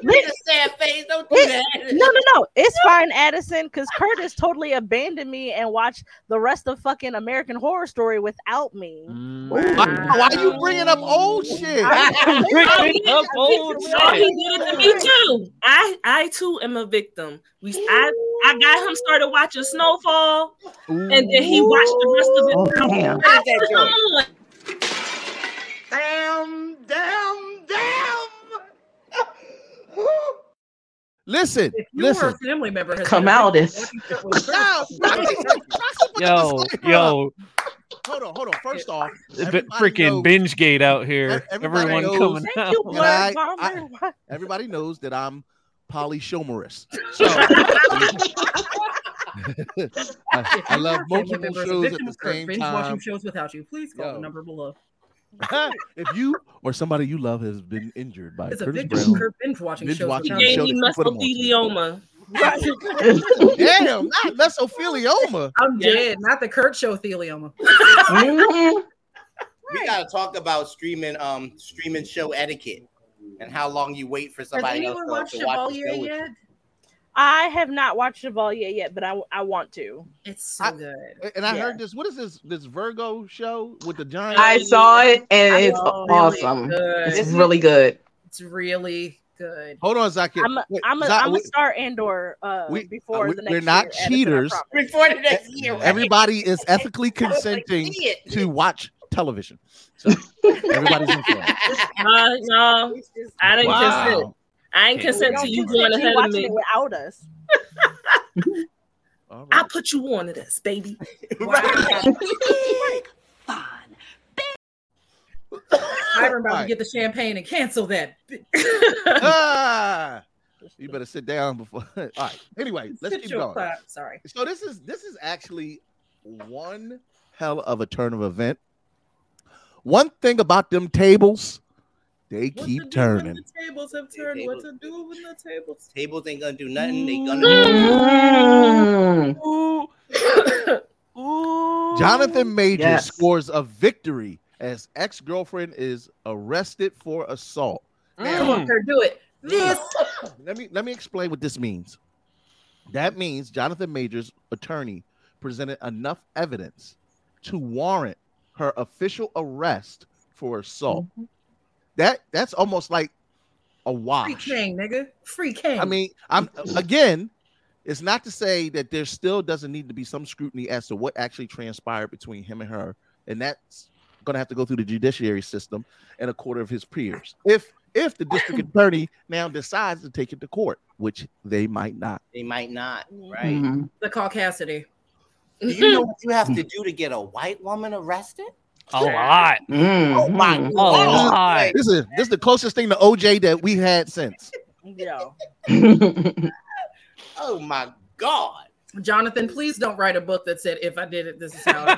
make a sad face. Don't do that. No, no, no. It's fine, Addison, because Curtis totally abandoned me and watched the rest of fucking American Horror Story without me. Mm. Why, why you bringing up old shit? [LAUGHS] Bringing up old Oh, he did it to me too. I I too am a victim. We I I got him started watching Snowfall, and then he watched the rest of it. Oh, damn. I "Come on." Damn, damn, damn. Listen, If you or listen. a family member has Come out affected, this. watching stuff with [LAUGHS] No, Yo, yo, Hold on, hold on. First off, the everybody freaking knows- binge gate out here. Everyone knows- coming out. you, And Blood I- everybody knows that I'm polyshomerous. [LAUGHS] So I, I love If multiple member is a shows at the of Kurt same binge watching shows without you, please call Yo. the number below. [LAUGHS] if you or somebody you love has been injured by It's a Curtis victim of Brown, Kurt binge watching binge shows watching without He the gave you. show me that you put 'em on. mesothelioma. Damn, not mesothelioma. [LAUGHS] I'm dead, not the Kurt show thelioma. We gotta talk about streaming um streaming show etiquette and how long you wait for Has somebody else anyone to, watched to watch the Chevalier show with you. yet? I have not watched Chevalier yet, but I, I want to. It's so I- good. And I Yeah. heard this. What is this? This Virgo show with the giant? I saw it and it's Oh, really awesome. good. It's really good. It's really good. Hold on, Zaki. I'm a, Wait, I'm a, Zach, I'm we- a start Andor uh, we- before we- the next we're not year, cheaters. promise. Before the next year, right? Everybody is [LAUGHS] ethically consenting to watch television. So [LAUGHS] everybody's informed. Uh, [LAUGHS] no, I didn't Wow. Consent. I ain't Okay. consent to you going ahead of me. it without us. [LAUGHS] All I right. put you on to this, baby. [LAUGHS] I'm [LAUGHS] about Alright. to get the champagne and cancel that. Ah, you better sit down before. All right. Anyway, let's Sit keep going. clap. Sorry. So this is this is actually one hell of a turn of event. One thing about them tables, they What keep to do when turning. The tables have turned. What to do when the tables? Tables ain't gonna do nothing. They gonna Mm. [COUGHS] Jonathan Major Yes. scores a victory as ex-girlfriend is arrested for assault. Come Now, on, Kurt, do it. This. let me let me explain what this means. That means Jonathan Major's attorney presented enough evidence to warrant her official arrest for assault. That that's almost like a Free wash. king, nigga. Free king. I mean, I'm again, it's not to say that there still doesn't need to be some scrutiny as to what actually transpired between him and her, and that's going to have to go through the judiciary system and a quarter of his peers. If if the district [LAUGHS] attorney now decides to take it to court, which they might not. they might not, right? Mhm. the caucasity. Do you know [LAUGHS] what you have to do to get a white woman arrested? A lot. Oh my Mhm. A god! lot. This is this is the closest thing to OJ that we've had since. Yo, [LAUGHS] Oh my god! Jonathan, please don't write a book that said if I did it, this is how I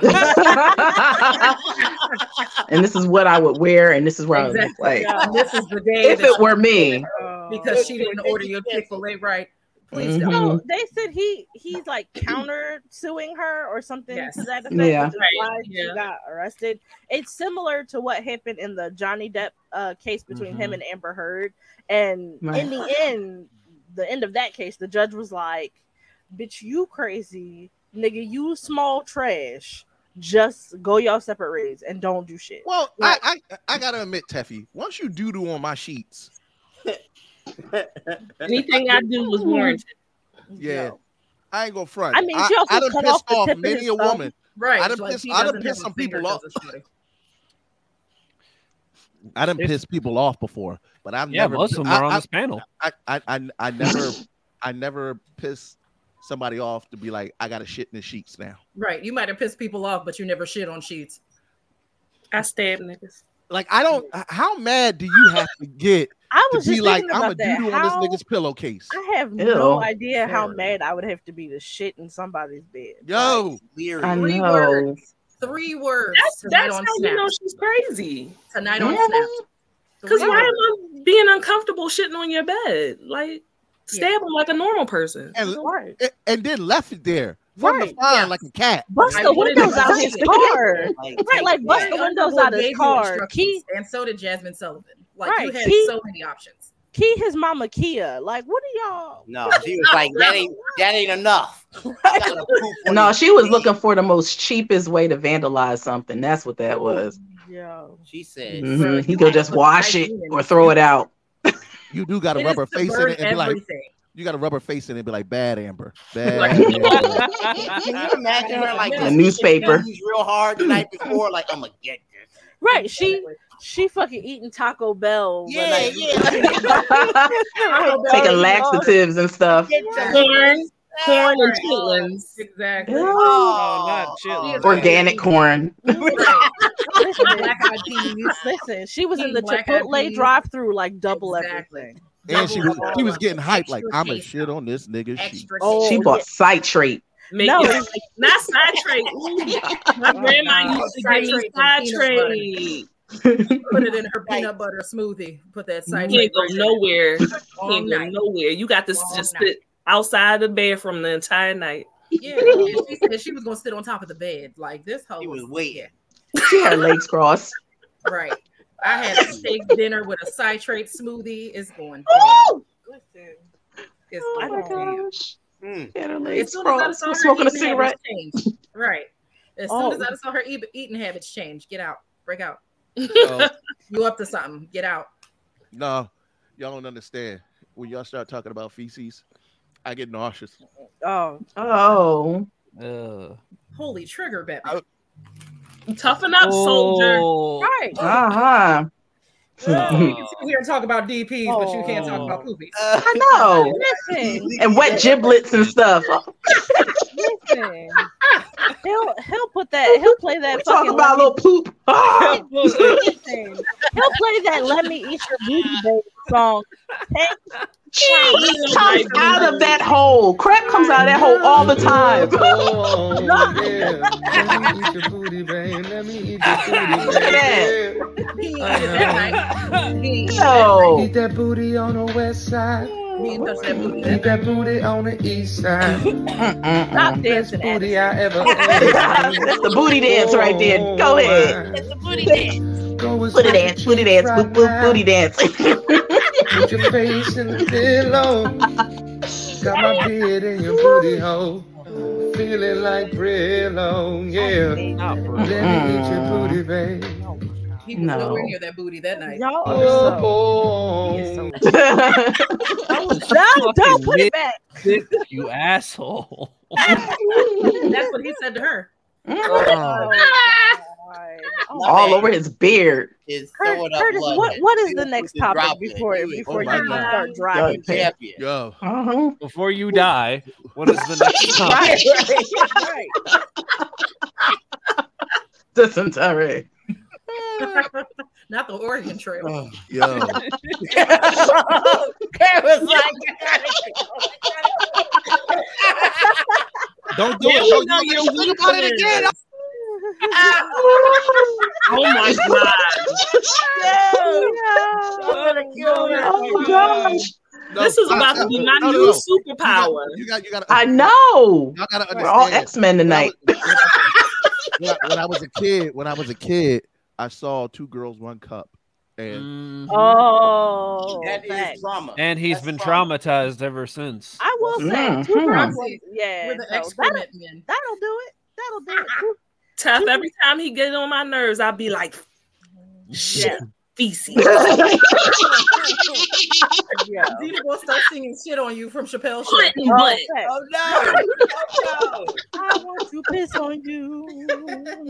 [LAUGHS] and this is what I would wear, and this is where I would look like Yeah, this is the day if it were me. because she didn't order your [LAUGHS] Chick-fil-A right. Please Mhm. don't. no, they said he he's like counter suing her or something Yes. to that effect. Yeah. which is why she Yeah. got arrested. It's similar to what happened in the Johnny Depp uh, case between him Mhm. and Amber Heard, and Right. in the end, the end of that case, the judge was like, "Bitch, you crazy nigga, you small trash. Just go y'all separate ways and don't do shit." Well, I, I I gotta admit, Teffy, once you doo doo on my sheets, Anything I do was warranted. yeah, I ain't gonna front. I mean, she also I done cut pissed off off many a thumb. woman. Right. I done like, pissed- I done doesn't pissed some people off. off. 'cause it's funny. I done pissed people off before, but I've Yeah, never. most of them I, are on I- this panel. I, I, I, I never, I never piss somebody off to be like, I got to shit in the sheets now. Right. You might have pissed people off, but you never shit on sheets. I stab niggas. Like, I don't. How mad do you have to get I to was be just like, thinking I'm a about that. doo doo on this How- nigga's pillowcase? I have Ew. no idea how mad I would have to be to shit in somebody's bed. Yo, Weird. I Three know. words. Three words. That's that's how Snap. you know she's crazy. Tonight on Yeah. Snap. Because why am. I being uncomfortable shitting on your bed? Like stab him like a normal person. and, Right. and then left it there. From the Right. fine like a cat. Bust the wanted windows to out his car. Like, Right, like bust the windows Underwood out his car. Key, and so did Jazmine Sullivan. Like you Right, had Key- so many options. key his mama Kia. Like, what are y'all? No, she was like, that ain't [LAUGHS] that ain't enough. [LAUGHS] I gotta poop on No, she was looking for the most cheapest way to vandalize something. That's what that was. Yeah. She said, Mhm. He could just wash it or throw it out. [LAUGHS] You do got a It is rubber face in it and be like, everything. you got a rubber face in it and be like, bad Amber. Bad Amber. Can you imagine her like The newspaper. squeeze real hard the night before? Like I'm gonna get this. Right, she she fucking eating Taco Bell. Yeah, night yeah. [LAUGHS] before. Taking laxatives and stuff. Corn, corn and chitlins. Exactly. Oh, not chitlins. Organic corn. Listen, [LAUGHS] Black eyed peas. listen, she was in the black-eyed Chipotle drive-through like double Exactly. everything. And she was she was getting hyped like I'm a cake. shit on this nigga oh, She, Oh, She cake. bought citrate. Make No. it, not citrate. Ooh, [LAUGHS] my grandma used to give me Citrate and citrate. Put it in her [LAUGHS] peanut butter smoothie. Put that You citrate. can't go nowhere. You can't go nowhere. You got to All just night. sit outside the bathroom the entire night. Yeah, and she said she was gonna sit on top of the bed. Like this whole. He was was waiting. She had legs crossed. right. I had a steak dinner with a citrate smoothie. It's going Oh! Listen, it's Oh going my down. gosh. Mm. She had As legs soon as I saw her Smoking a eating cigarette. habits change. Right. As Oh. soon as I saw her eating habits change. Get out. Break out. So, [LAUGHS] You up to something. Get out. no, y'all don't understand. When y'all start talking about feces, I get nauseous. Oh, Oh. Uh, Holy trigger, baby! I- Toughen up, soldier. oh, right. [LAUGHS] Uh-huh. You can sit here and talk about DPs, but you can't talk Oh. about poopies. I know. Listen, And wet giblets and stuff. listen. [LAUGHS] He'll he'll put that. He'll play that. We talk about a little poop. Ah! He'll play that "Let Me Eat Your Booty Baby" song. Ten Cheese comes out of that hole. Crap comes out of that hole all the time. Oh, yeah. [LAUGHS] Let me eat your booty, babe. Let me eat your booty, Look at babe. [LAUGHS] He eat that night. Eat No. Eat that booty on the west side. Night. He ain't touch that booty that Eat that booty on the east side. [LAUGHS] Stop dancing at Booty it. I ever. [LAUGHS] That's the booty dance right there. Go oh, ahead. That's the booty dance. Go with Booty some dance, booty dance, right boop boop booty dance. [LAUGHS] Put your face in the pillow. Got my beard in your booty hole. Feeling like Brillo, yeah. not for Let me eat your mm. booty, babe. He was No. nowhere near that booty that night. Y'all are so. Oh, he is so- [LAUGHS] Don't don't put it back. [LAUGHS] you asshole. [LAUGHS] That's what he said to her. Oh, Oh, God. Oh, all over his beard. Is Cur- throwing up Curtis, what what is the next topic dropping. before He before Oh you God. start driving? Yo, champion. Yo, Uh-huh. Before you die, what is the next topic? Right. Dysentery. [LAUGHS] Not the Oregon Trail. Oh, yo, Karen was like, don't do There it. we Don't, go, you your think about it again. [LAUGHS] Oh my god. [LAUGHS] Oh my gosh. No, this is stop, about to be my No, no, new no. superpower. You got, you got, I know. Y'all gotta We're all. X-Men tonight. When I, when I was a kid, when I was a kid, I saw two girls, one cup, and Mhm. Oh, that facts. is trauma. And he's That's been trauma. traumatized ever since. I will say, Mhm. two girls. See, Yeah, so that'll, that'll do it. That'll do it. [LAUGHS] Tough. Every time he gets on my nerves, I'll be like, shit, feces. [LAUGHS] Yeah. Dina will start singing shit on you from Chappelle's show. Clinton Oh, butt. facts. Oh no! I want to piss on you.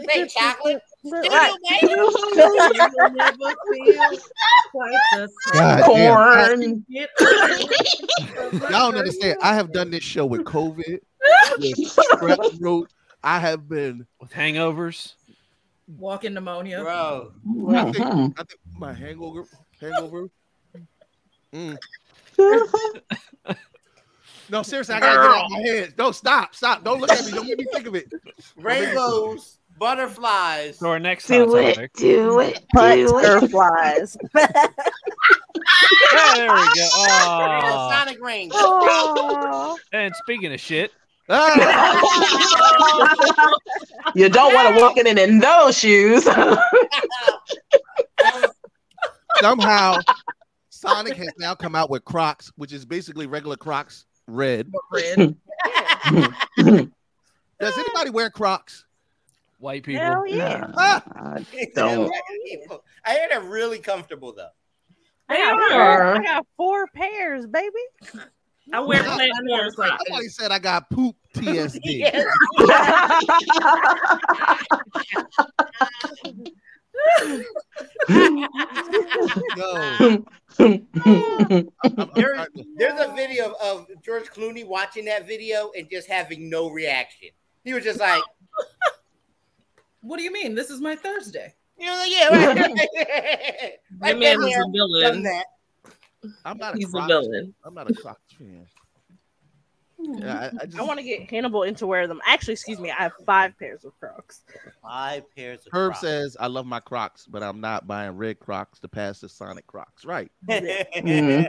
Say chocolate. Right. You'll never feel quite the. God damn, Corn. [LAUGHS] Y'all don't understand. I have done this show with COVID, with [LAUGHS] strep throat. I have been. With hangovers. Walking pneumonia. Bro. I think, Mhm. I think my hangover, hangover. Mm. No, seriously, I gotta get off my head. No, stop, stop. Don't look at me. Don't make me think of it. Rainbows, butterflies. So our next hot Do it. topic. Do it. Do it. Butterflies. [LAUGHS] Yeah, there we go. Oh. [LAUGHS] Sonic rings. Oh. And speaking of shit, [LAUGHS] you don't want to walk in in those shoes. [LAUGHS] Somehow, Sonic has now come out with Crocs, which is basically regular Crocs red. Red. [LAUGHS] Does anybody wear Crocs? White people. Hell yeah. Ah! don't. I hear they're really comfortable though. I got, four. I got four pairs, baby. I wear I platform Crocs. Somebody said I got poop TSD. Yes. Yo, There's, there's a video of, of George Clooney watching that video and just having no reaction. He was just like, What do you mean? This is my Thursday. you [LAUGHS] know, yeah, right. That [LAUGHS] I've man been is there, a done villain. that. I'm not a He's a Crocs. villain. I'm not a Crocs fan. Yeah, I, I just, I want to get Hannibal into wear them. Actually, excuse me, I have five pairs of Crocs. Five pairs of Herb Crocs. says I love my Crocs, but I'm not buying red Crocs to pass the Sonic Crocs. Right. [LAUGHS] Mhm.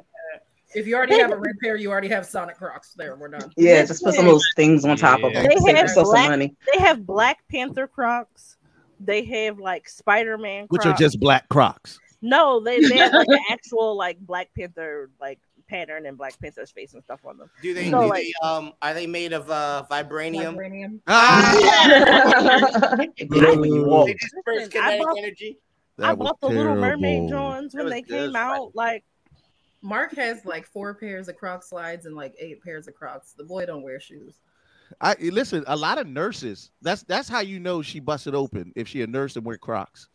If you already have a red pair, you already have Sonic Crocs. There, we're done. Yeah, just put some of those things on top of them. They Save have yourself some black. money. They have Black Panther Crocs. They have like Spider Man. Which are just black Crocs. No. They they have like an [LAUGHS] actual like Black Panther like pattern and Black Panther's face and stuff on them. Do they, So, do like- they um are they made of uh vibranium? Vibranium. Ah! Literally, you walk. They disperse Listen, I bought- energy. That I bought the Little Mermaid terrible. Johns when was they good. came out. Like Mark has like four pairs of Croc slides and like eight pairs of Crocs. The boy don't wear shoes. I listen. A lot of nurses. That's that's how you know she busted open if she a nurse and wear Crocs.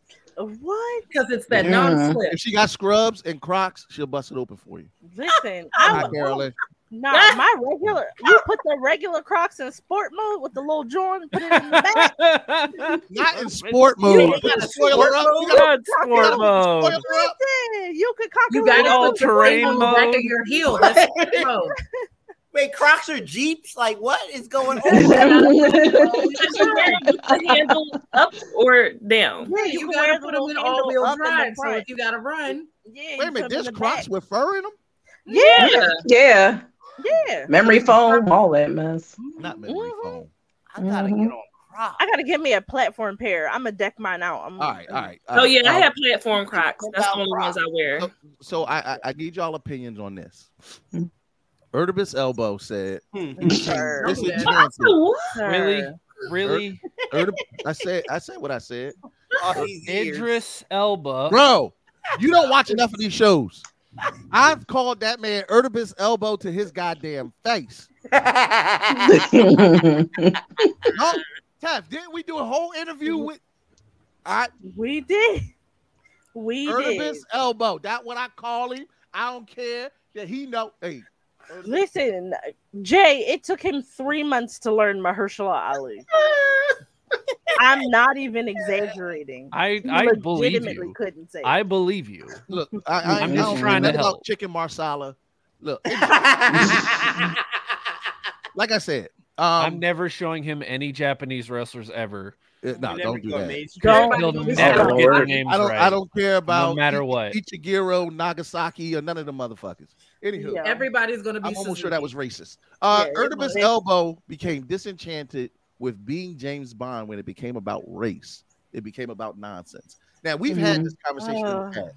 What? Because it's that Yeah. non-slip. If she got scrubs and Crocs, she'll bust it open for you. Listen, Hi, I Carolyn. Nah, [LAUGHS] my regular. You put the regular Crocs in sport mode with the little joint, put it in the back. [LAUGHS] Not in sport mode. You got a Spoil sport up. You mode? gotta Sport mode. spoil her up. Listen, you could conquer You got the to all world. put your terrain foot on the back of your heel. That's sport mode. [LAUGHS] Wait, Crocs are Jeeps? Like what is going [LAUGHS] on? Because you wear the handle up or down. Yeah, You, can gotta put them in all wheel handle up in the drive. So if you gotta run, Yeah, Wait a minute. put 'em There's Crocs back. with fur in them. Yeah, Yeah. Yeah. yeah. Memory foam, all that mess. Not memory Mhm. foam. I gotta Mhm. get on Crocs. I gotta get me a platform pair. I'm gonna deck mine out. I'm, All right. All right. all Oh right. yeah, I have platform Crocs. That's the only ones I wear. So, so I, I I need y'all opinions on this. Ertibus Elbow said, Hmm. Sir. disenchanted. Really? Really? Ertib- I said I said what I said. [LAUGHS] All. Idris Elba. Bro, you don't watch enough of these shows. I've called that man Ertibus Elbow to his goddamn face. [LAUGHS] No, Tef, didn't we do a whole interview with I We did. We did. Ertibus Elbow? That what I call him. I don't care that he know. Hey, Listen, Jay, it took him three months to learn Mahershala Ali. [LAUGHS] I'm not even exaggerating. I He I believe you. couldn't say. I believe you. look, I, I, I'm just trying to know help. chicken marsala. Look, [LAUGHS] like I said, um, I'm never showing him any Japanese wrestlers ever. uh, no, You don't do that. mainstream. Don't. He'll never get the Lord. names I don't. right. I don't care about matter I- what. Ichiguro, Nagasaki, or none of the motherfuckers. Anywho, Yeah. everybody's gonna be. I'm almost sure that was racist. Uh, Yeah, Ertibus. Elbow became disenchanted with being James Bond when it became about race. It became about nonsense. Now we've had this conversation in Uh. the past.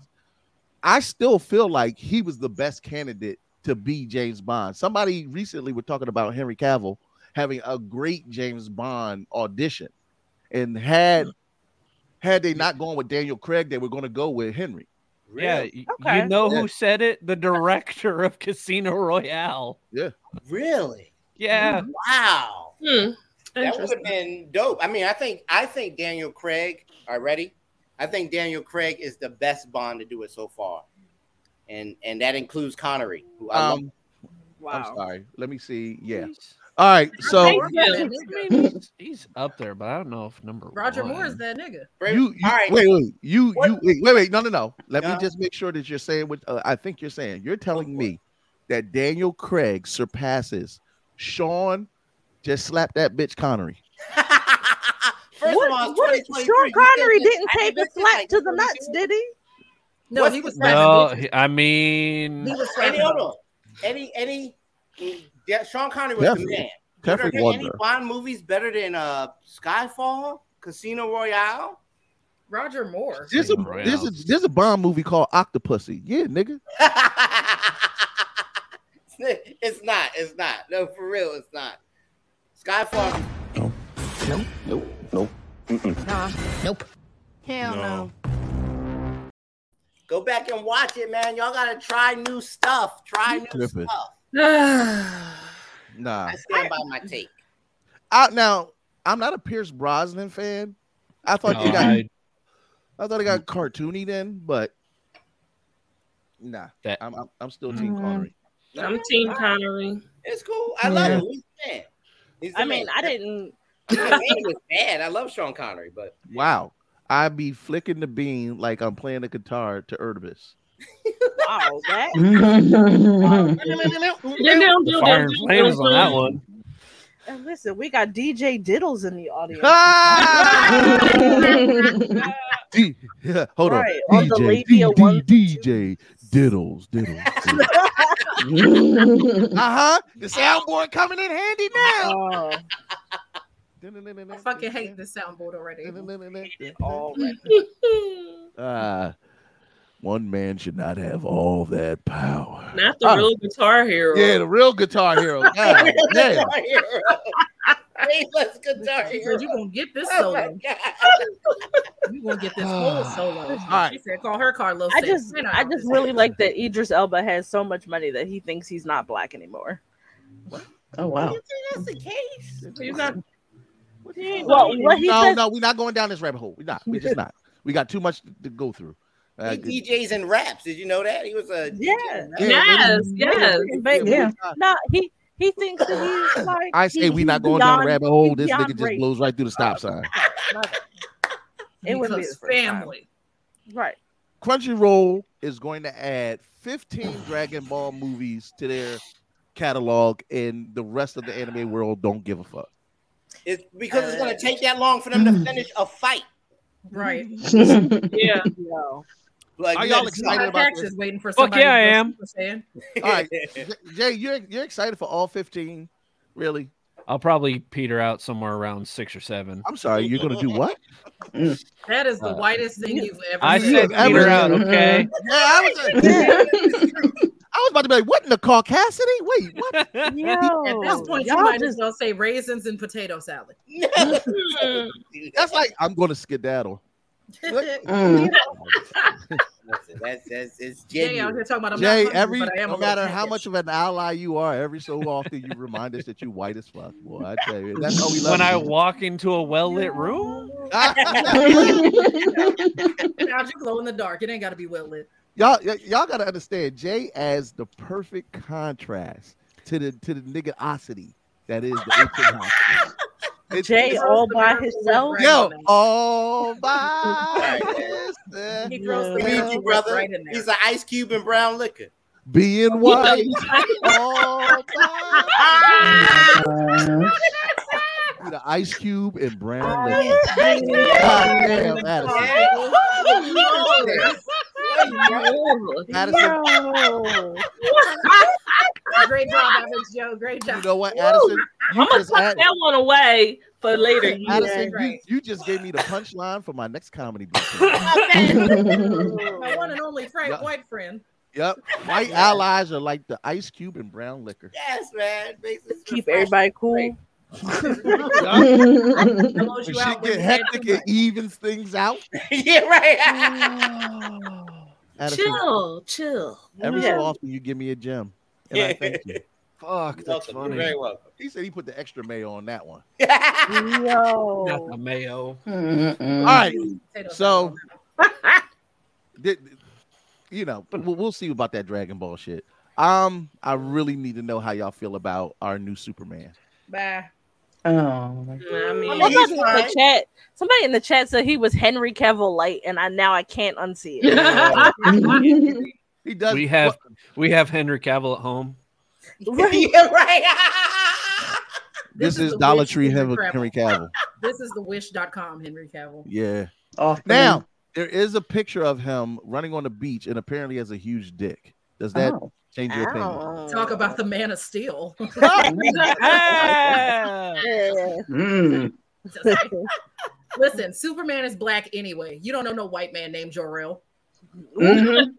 I still feel like he was the best candidate to be James Bond. Somebody recently were talking about Henry Cavill having a great James Bond audition, and had had they not gone with Daniel Craig, they were going to go with Henry. Yeah, Really? y- Okay. you know Yeah. who said it? The director of Casino Royale. Yeah. Really? Yeah, Wow. Hmm. That would have been dope. I mean, I think I think Daniel Craig. Are ready? I think Daniel Craig is the best Bond to do it so far, and and that includes Connery. Who I love. Um, wow. I'm sorry. Let me see. Yeah. All right. So Thank Moore you. is that I nigga. mean, he's, he's up there, but I don't know if number Roger one. Moore is that nigga. you, you All right. wait, wait, you, What- you, wait, wait, wait, no, no, no. Let Yeah. me just make sure that you're saying what uh, I think you're saying. You're telling me that Daniel Craig surpasses Sean. Just slap that bitch Connery. [LAUGHS] First What, of all, it's what, Sean You Connery think didn't take a slap like to the nuts, did he? No, What's he was No, he- I mean, He was Any slapping. hold on. Any any yeah, Sean Connery was Definitely. the man. Are Perfect there any Bond movies better than uh Skyfall, Casino Royale? Roger Moore. There's a there's a there's a Bond movie called Octopussy. Yeah, nigga. [LAUGHS] it's not. It's not. No, for real, it's not. Skyfall. Nope. Nope. Nope. Nah. Nope. Hell no. Go back and watch it, man. Y'all gotta try new stuff. Try new Tripping. stuff. [SIGHS] [SIGHS] [SIGHS] Nah. I stand by my take. Out now. I'm not a Pierce Brosnan fan. I thought No, he got. I- I thought he got cartoony then, but nah. That- I'm I'm, I'm still Team Mhm. Connery. I'm Team Connery. It's cool. I love Yeah. him. He's the. He's I mean, man. I didn't. I'm not saying he was bad. I love Sean Connery, but Wow. I be flicking the bean like I'm playing the guitar to Erdibus. Wow, that. [LAUGHS] The fire and flames on that one. And listen, we got DJ Diddles in the audience. [LAUGHS] D- yeah, hold Right, on. on the DJ, labia D- DJ Diddles, Diddles. [LAUGHS] uh huh. The soundboard coming in handy now. Oh, I fucking hate the soundboard already. Uh, one man should not have all that power. Not the Oh. real guitar hero. Yeah, the real guitar hero. God damn. Famous guitar [LAUGHS] hero. [LAUGHS] said, you gonna get this Oh solo. God. [LAUGHS] You gonna get this whole [SIGHS] solo. right. She said, call her Carlos. I just, "Sit I just really like that Idris Elba has so much money that he thinks he's not black anymore. Oh wow. You think that's the case. He's not. Well, what he no, said, no, we're not going down this rabbit hole. We're not. We're just not. We got too much to go through. Uh, He DJs and raps. Did you know that? He was a yeah, Yes, yes. but Yeah. no, he he thinks that he's [COUGHS] like. I say he- we not he's going down the rabbit hole. This nigga just blows right through the stop uh, sign. [LAUGHS] It would be Because his first time. family. Right. Crunchyroll is going to add 15 Dragon Ball movies to their catalog, and the rest of the anime world don't give a fuck. It's because it's gonna uh, take that long for them to mm. finish a fight. Right. [LAUGHS] Yeah. [LAUGHS] Yo. Like, Are you y'all excited about Tax this? waiting for Fuck yeah, I to go am. Super [LAUGHS] All right, Jay, you're you're excited for all 15? Really? I'll probably peter out somewhere around six or seven. I'm sorry, you're gonna do what? [LAUGHS] That is the Uh, whitest thing you've ever I said. said ever- peter out, okay? Yeah, I was, [LAUGHS] I was about to be like, what in the Caucasity? Wait, what? Yo, At this point, you might just as well say raisins and potato salad. That's like I'm gonna skedaddle. [LAUGHS] Mm. Listen, [LAUGHS] that's that's it's Jay out genuine. here talking about I'm Jay, not every but I am a no matter how much of an ally you are, every so often you remind us that you white as fuck. Boy, I tell you, that's how we love When I walk into a well lit room, [LAUGHS] How'd you glow in the dark? It ain't got to be well lit. y'all, y- y'all gotta understand Jay as the perfect contrast to the to the niggaosity that is the ancient hospital. It's- Jay all by himself. Yo, all [LAUGHS] by himself. He throws We the you, brother. right. He's an ice cube and brown liquor. being white. all [LAUGHS] by the ice cube and brown liquor. God damn, Addison. Addison, Yo. Great job, Evans Joe. Great job. you know what, Addison? I'm gonna just, tuck add, that one away for later. You Addison, you, right. you just gave me the punchline for my next comedy bit. My [LAUGHS] [LAUGHS] one and only friend, Yeah. white friend. Yep, white allies are like the ice cube and brown liquor. Yes, man. Makes Keep everybody cool. Blows [LAUGHS] When you out get hectic, had it evens things out. yeah, right. Addison, chill, chill. every Yeah. so often you give me a gem, and I thank you. [LAUGHS] fuck, that's Welcome. You're funny. very welcome. He said he put the extra mayo on that one. [LAUGHS] Not Yo. the mayo. Mm-mm. All right, so did, you know, but we'll, we'll see about that Dragon Ball shit. Um, I really need to know how y'all feel about our new Superman. Bye. Oh, my mm, I mean, Somebody in the chat. Somebody in the chat said he was Henry Cavill light, and I now I can't unsee it. [LAUGHS] He does. We have we have Henry Cavill at home. [LAUGHS] yeah, right. [LAUGHS] This, is the Dollar Tree Henry Henry, Cavill. This is the wish.com, Henry Cavill. Yeah. Oh, the Now there is a picture of him running on the beach, and apparently has a huge dick. Does that Oh. change your opinion? Talk about the man of steel. Mm. [LAUGHS] [LAUGHS] [LAUGHS] Listen, Superman is black anyway. You don't know no white man named Jor-El. Mhm.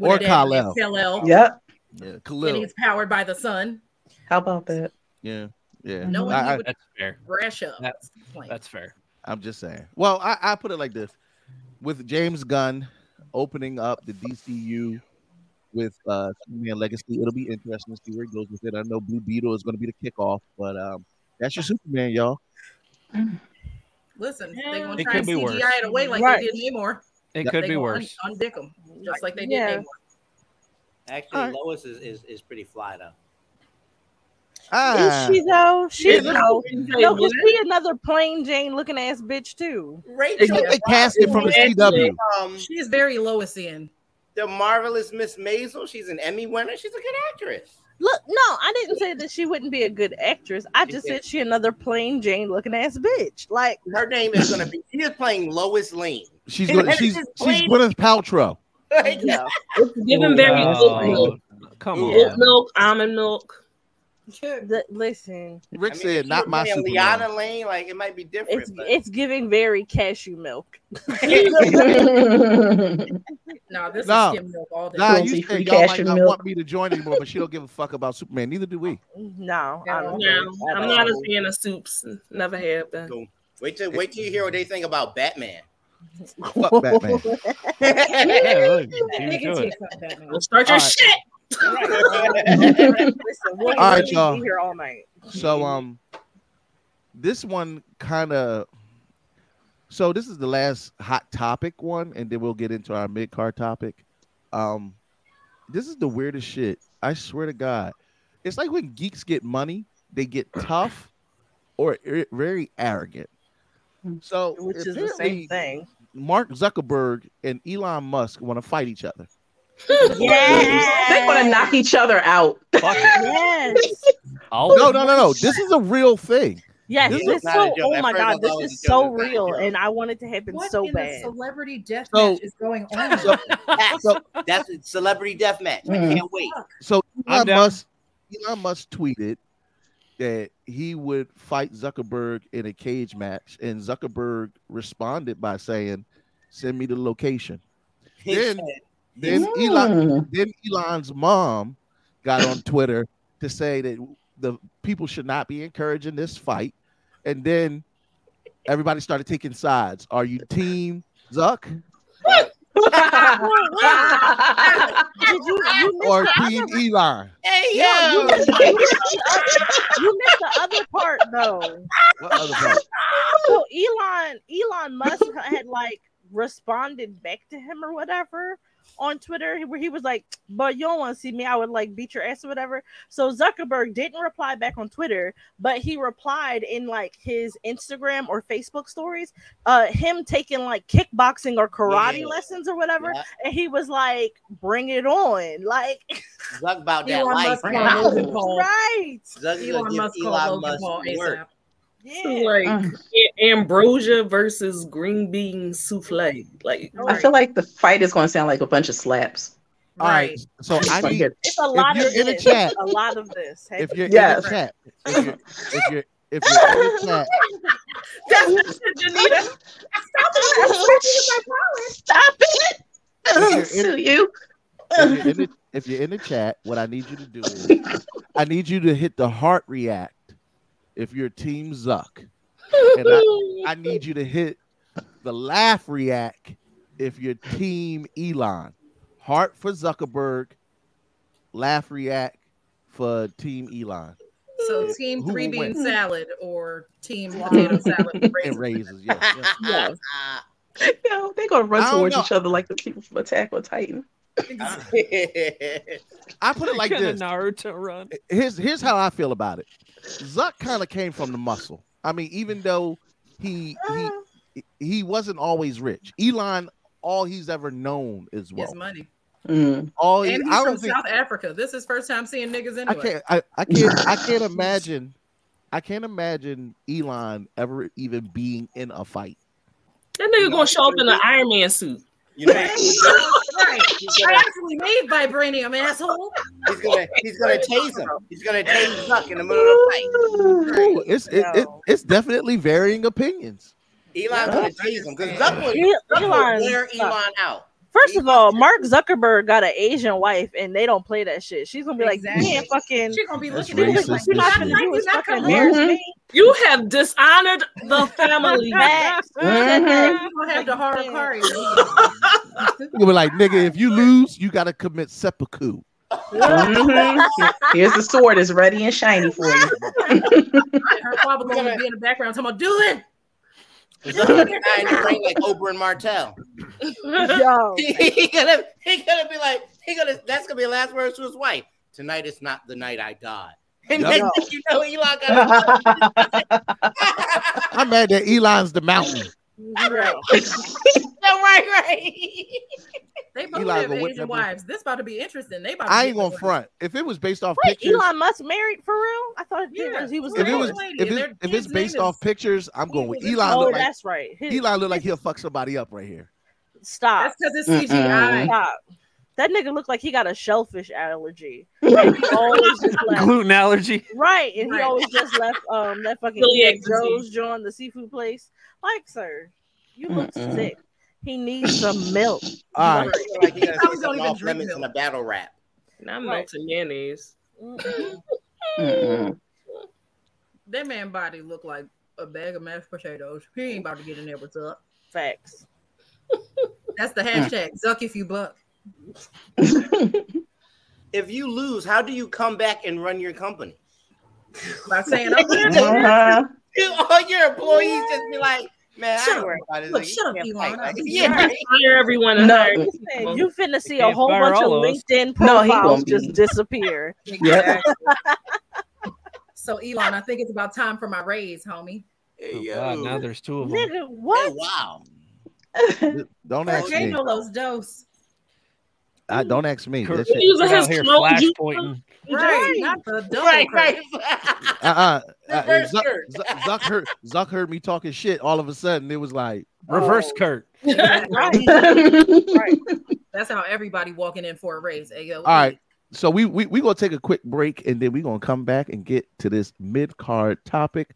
Or a Kal-El. Kal-El. Yep. Yeah, And he's powered by the sun. How about that? Yeah, yeah. No one I, I, would That's fair. brash up. That's that's fair. I'm just saying. Well, I, I put it like this: with James Gunn opening up the DCU with uh Superman Legacy, it'll be interesting to see where it goes with it. I know Blue Beetle is going to be the kickoff, but um, that's your Superman, y'all. Listen, they're gonna It try and CGI worse. it away like Right. they did Namor. It Yeah. could They be worse. Un- undick them just like they did Yeah. Namor. Actually, All right. Lois is, is, is pretty fly though. Ah, Is she though? She's Yeah. no, Yeah. no, cause she another plain Jane looking ass bitch too. Rachel, they cast it from the CW. um, She's very Loisian. The marvelous Miss Maisel. She's an Emmy winner. She's a good actress. Look, no, I didn't say that she wouldn't be a good actress. I just said she another plain Jane looking ass bitch. Like Her name is gonna be. She is playing Lois Lane. She's going. To, she's she's Gwyneth Paltrow. [LAUGHS] Like, oh, no. It's giving very Oh, oat milk. come on, Oat milk, almond milk. The- listen, Rick I mean, said, "Not my playing Superman." Liana Lane, like it might be different. it's but it's giving very cashew milk. [LAUGHS] No, this No. is skim milk all day. Nah, you free said y'all might cashew not milk. want me to join anymore, but she don't give a fuck about Superman. Neither do we. No, I don't. No, I am not a fan of soups. Never have been. Cool. wait till wait till you hear what they think about Batman. Fuck Batman. [LAUGHS] [LAUGHS] Yeah, look, They you can do take it. some Batman. Well, start your All right. shit. Listen, we'll All right, y'all. here all night. So um, this one kind of. So this is the last hot topic one, and then we'll get into our mid card topic. Um, this is the weirdest shit. I swear to God, it's like when geeks get money, they get tough or ir- very arrogant. So Which is the same thing. Mark Zuckerberg and Elon Musk want to fight each other. Yes. They want to knock each other out. Fuck. Yes. I'll- No, no, no, no. This is a real thing. Yes, This this is so. Oh my first god, this is so It's not a real, joke. and I want it to happen What so in bad. the celebrity death So- match is going on? So, That's, so, that's a celebrity death match. I Mm. can't wait. so I'm Elon down. Musk, Elon Musk tweeted that he would fight Zuckerberg in a cage match, and Zuckerberg responded by saying, "Send me the location." He Then- said- Then mm. Elon, then Elon's mom got on [LAUGHS] Twitter to say that the people should not be encouraging this fight, and then everybody started taking sides. Are you Team Zuck Did you, you or Team other, Elon? Hey Yeah, yo, you, missed, you missed the other- [LAUGHS] you missed the other part though. What other part? So Elon Elon Musk had like responded back to him or whatever on Twitter where he was like, "But you don't want to see me. I would like beat your ass or whatever." So Zuckerberg didn't reply back on Twitter, but he replied in like his Instagram or Facebook stories, uh, him taking like kickboxing or karate Yeah. lessons or whatever, Yeah. and he was like, "Bring it on!" Like, Zuck about that Elon life. Musk man. called Logan Paul. right? Zuck Elon Musk Elon Musk work. ASAP. Yeah. Like mm. a- ambrosia versus green bean souffle. Like I feel like the fight is going to sound like a bunch of slaps. All right. Right. So I Like need it. It's a lot you're of in the this. chat- A lot of this. if you're Yes. in the chat, if you're if you're if you're in the chat, [LAUGHS] that's that's it, Janita. Stop it! If you're Sue you. if you're, in the, if you're in the chat, what I need you to do is I need you to hit the heart react if you're Team Zuck, and I, [LAUGHS] I need you to hit the laugh react if you're Team Elon. Heart for Zuckerberg, laugh react for Team Elon. So team Who three will bean win? salad or team [LAUGHS] potato salad with And raisins. raises, yeah. [LAUGHS] yeah. Yes. Yo, they're going to run towards know. each other like the people from Attack on Titan. [LAUGHS] I put it like Kinda this. Naruto run. here's here's how I feel about it. Zuck kind of came from the muscle. I mean, even though he he he wasn't always rich. Elon, all he's ever known is His wealth. money. Mm. All he, And he's I from think South Africa. This is first time seeing niggas I anyway. can't I, I can't I [LAUGHS] can't imagine I can't imagine Elon ever even being in a fight. That nigga gonna show up in an Iron Man suit. You know, [LAUGHS] Right. I gonna, actually made vibranium, asshole. he's gonna, he's gonna tase him. He's gonna tase Zuck in the middle of the fight. Ooh, it's it, it, it's definitely varying opinions. Elon's gonna tase him because Zuck would, Zuck would Elon wear. Elon out. First of all, Mark Zuckerberg got an Asian wife, and they don't play that shit. She's gonna be like, Exactly. you can't fucking. She gonna be That's looking at him racist like, You're not gonna shit. do is not fucking gonna embarrass me. You have dishonored the family. [LAUGHS] Facts. Mhm. You gonna have the hard Kari. You'll be like, nigga, if you lose, you gotta commit seppuku. Mhm. Here's the sword, it's ready and shiny for you. Her father gonna be in the background talking about do it. Zuck gonna die in like Oberyn Martell. [LAUGHS] Yo, [LAUGHS] he gonna, he gonna be like, he gonna. That's gonna be the last words to his wife. Tonight is not the night I die. And Yup. next you know, Elon got. [LAUGHS] I'm mad that Elon's the mountain. right. [LAUGHS] no, right, right. They both Eli have gonna Asian wives. This about to be interesting. They about to I ain't gonna front. If it was based off Wait, pictures, Elon Musk married for real? I thought it Yeah. was he was. if it was if, it, their if it's based off is- pictures, I'm going with This- Elon. oh, Look like that's right. His- Elon look like he'll fuck somebody up right here. Stop. That's because it's CGI. Stop. That nigga looked like he got a shellfish allergy. [LAUGHS] And he always just left. Gluten allergy. Right, and he Right. always just left um that [LAUGHS] fucking Celiac Celiac Joe's disease. joint, the seafood place. Like, sir, you look Mm-mm. sick. He needs some [LAUGHS] milk. All right, I feel like he gonna Probably don't even drink limits in a battle rap. Not milk and mayonnaise. Mm-mm. Mm-mm. That man body looked like a bag of mashed potatoes. He ain't about to get in there with Zuck. Facts. That's the hashtag. Zuck if you buck. If you lose, how do you come back and run your company? By saying I'm here. [LAUGHS] Uh-huh. All your employees just be like, man, I Shut ain't up. worried about this. Look, nigga. shut up, He Elon. fight. Like, I'm [LAUGHS] yeah, right. Fire everyone and No. hire Listen, you finna see a whole bunch of all of us. LinkedIn No, he profiles gonna just disappear. [LAUGHS] Yep. So Elon, I think it's about time for my raise, homie. Hey, Oh. God, now there's two of them. Nigga, Hey, what? wow. don't ask Okay, me. no los dos. I, don't ask me. Kurt, That shit- Using out here smoke flash pointing. Right, not the [LAUGHS] double Right, right. [LAUGHS] Uh-uh. Uh, Zuck, Zuck, Zuck heard Zuck heard me talking shit. All of a sudden, it was like, Reverse Oh. Kurt. [LAUGHS] right. right. That's how everybody walking in for a raise. Hey, yo, all right. So we we we gonna take a quick break and then we are gonna come back and get to this mid card topic.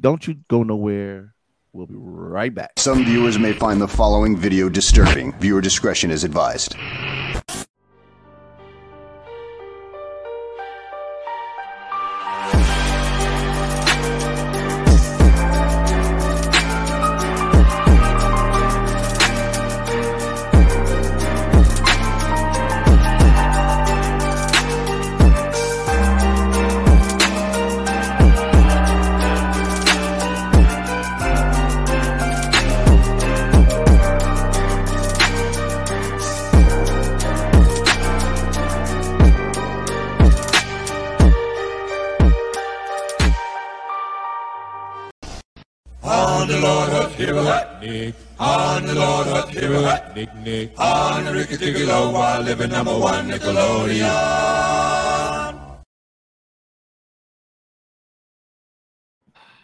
Don't you go nowhere. We'll be right back. Some viewers may find the following video disturbing. Viewer discretion is advised. Nick. On the Lord of Hero Nick Nick. On the Ricky Ticky Low while oh, living number one Nickelodeon.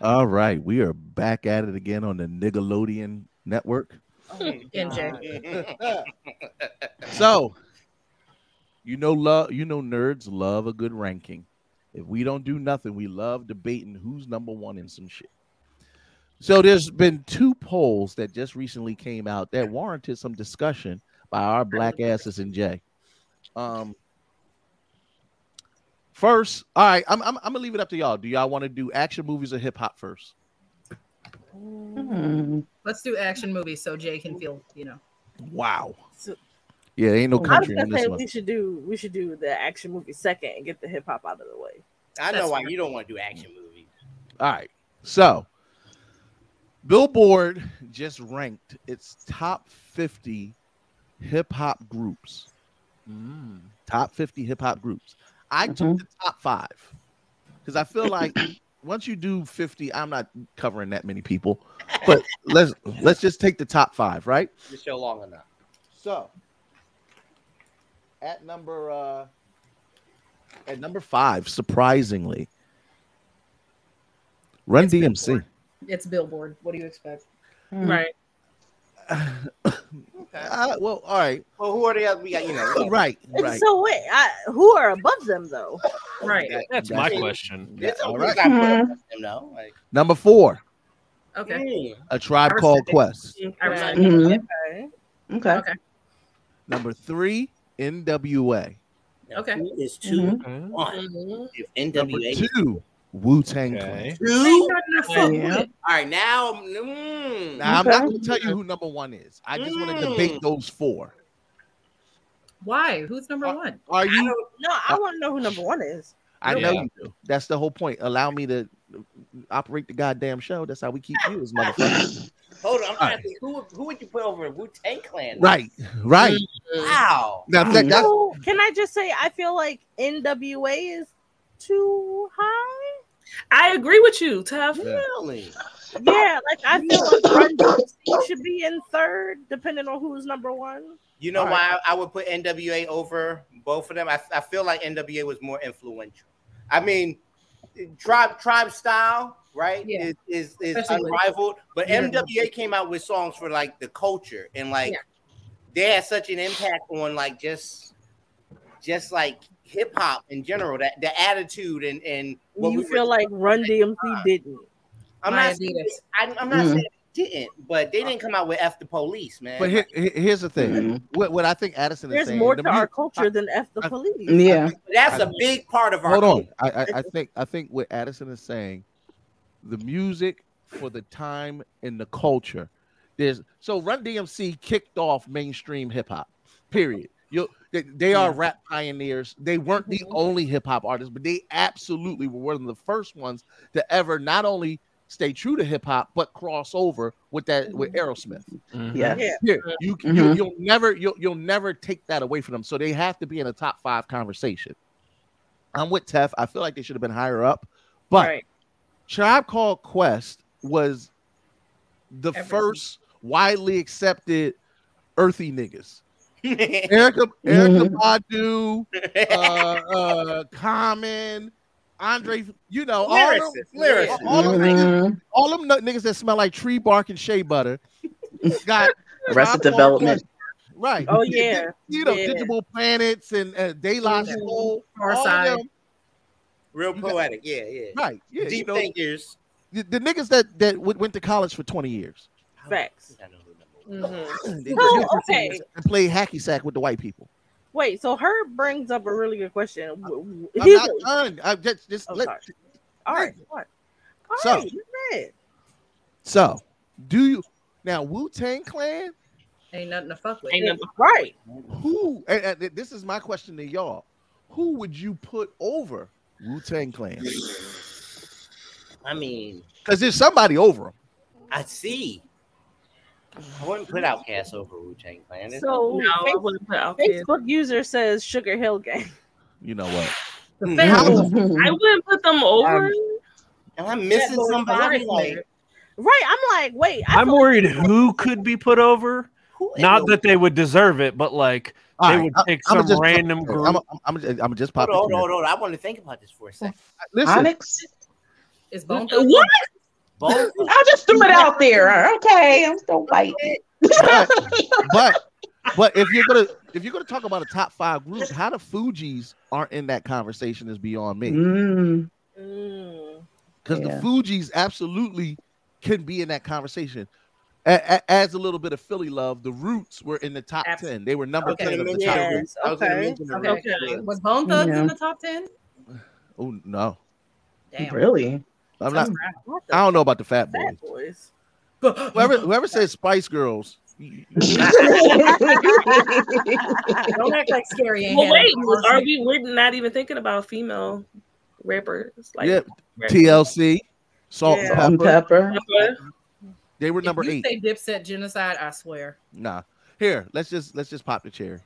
All right, we are back at it again on the Nickelodeon network. Oh, [LAUGHS] NJ. [LAUGHS] So, you know, love you know, nerds love a good ranking. If we don't do nothing, we love debating who's number one in some shit. So there's been two polls that just recently came out that warranted some discussion by our black asses and Jay. Um, first, all right, I'm, I'm, I'm gonna leave it up to y'all. Do y'all want to do action movies or hip hop first? Hmm. Let's do action movies so Jay can feel, you know. Wow. So- Yeah, ain't no I was country gonna in this say one. we should do we should do the action movie second and get the hip hop out of the way. I know That's why fair. you don't want to do action movies. All right. So, Billboard just ranked its top 50 hip hop groups. Top 50 hip hop groups. I took the top five because I feel like once you do 50, I'm not covering that many people. But let's let's just take the top five, right? The show long enough. So, at number uh at number five, surprisingly, Run It's DMC. Billboard. It's Billboard. What do you expect? Right. [COUGHS] Uh, well, all right. Well, who are the other? We got you know. Right, right. So wait, I, who are above them though? Right. That's my question. It's all all right. right. Mhm. Them, though. Like, Number four, Okay. a tribe called. Quest. I respect Mhm. Okay. Okay. Okay. Number three, NWA. Okay. who is 2 Mm-hmm. one? Mhm. If Number NWA two, Wu Tang Okay. Clan. two. Ain't nothing to fuck Yeah. All right, now. Mm, Now I'm not going to tell you who number one is. I just want to Mm. debate those four. Why? Who's number one? Are you? don't, No, I want to know who number one is. I know Yeah. you do. That's the whole point. Allow me to operate the goddamn show. That's how we keep you as motherfuckers. [LAUGHS] hold on. I'm trying right. to think. Who, would- who would you put over Wu Tang Clan? right, right. Wow. Now that, that's can I just say I feel like NWA is too high? I agree with you, Tough. Really? Yeah, like I feel like Run DMC should be in third, depending on who's number one. You know All why right. I would put NWA over both of them? I, I feel like NWA was more influential. I mean, tribe tribe style, right? Yeah. Is is, is unrivaled. But Yeah. NWA came out with songs for like the culture and like Yeah. they had such an impact on like just just like hip hop in general. That the attitude and and what you we feel like Run DMC didn't. I'm My not saying, Adidas. I, I'm not Mhm. saying didn't, but they didn't come out with F the police, man. but here, here- here's the thing. Mhm. What, what I think Addison is There's saying. more to mu- our culture than F the I- police. Yeah. That's a big part of our Hold on. culture. I, I, I think I think what Addison is saying, the music for the time and the culture. There's so Run DMC kicked off mainstream hip hop. Period. You they, they are rap pioneers. They weren't the mm-hmm. only hip hop artists, but they absolutely were one of the first ones to ever not only stay true to hip hop but cross over with that with mm-hmm. Aerosmith. Mm-hmm. Yes. Yeah. Yeah, you, you Mhm. you'll never you'll you'll never take that away from them. So they have to be in a top five conversation. I'm with Tef. I feel like they should have been higher up, but Right. Tribe Called Quest was the Everything. first widely accepted earthy niggas. Erica Erykah Badu, uh, uh, Common, Andre, you know, all them, Lyricist, lyricist. all them niggas, Mhm. all them niggas that smell like tree bark and shea butter got [LAUGHS] Arrested Tribe Development. Right. Oh, You- you- yeah. You know, Yeah. Digable Planets and uh, De La Yeah. Soul. Far all of Side. them. Real You got- poetic, yeah, yeah. Right. Yeah. you Deep know, thinkers. the, the niggas that that went went to college for 20 years. Facts. I know who number one. Mhm. They So, okay. and played hacky sack with the white people. Wait, so her brings up a really good question. W- w- I'm he's not a- done. I just just Oh, let, sorry. all right, all right. All So- right, you read. so do you now Wu Tang Clan? Ain't nothing to fuck with. Ain't nothing- Right. Who? And, and this is my question to y'all. Who would you put over Wu Tang Clan? I mean, Because there's somebody over them. I see. I wouldn't put Outkast over Wu Tang Clan. It's- So No, I Face- wouldn't. Facebook user says Sugar Hill Gang. [LAUGHS] You know what? The Hmm. family. I wouldn't put them over. Am I missing Yeah, somebody? Like, Right. I'm like, wait. I I'm feel like- worried who could be put over. Not that they would deserve it, but like All they right, would I- pick I'ma some just- random group. I'm, I'm, I'm, I'm just pop Hold on, it hold on, hold on. I want to think about this for a second. Listen, Onyx. Is Bone Thugs- What? Both. I just threw it out there. Okay, I'm still fighting. but, but but if you're gonna if you're gonna talk about a top five group, how the Fugees aren't in that conversation is beyond me. Mm, Mm. Because Yeah. the Fugees absolutely can be in that conversation. A- a- As a little bit of Philly love, the Roots were in the top Abs- ten. They were number Okay, ten of the mention top. the Yes, Roots. I was okay, Okay. Okay. Was Bone Thugs Yeah. in the top ten? Oh no, Damn. really? I'm not. I don't know about the Fat Fat Boys. boys? Whoever whoever says Spice Girls, [LAUGHS] Don't act like scary Well, wait, are we? We're not even thinking about female rappers. Like, yeah, rappers. TLC, Salt Yeah. And and Pepper. pepper. They were If number you eight. say Dipset genocide, I swear. Nah. Here, let's just let's just pop the cherry.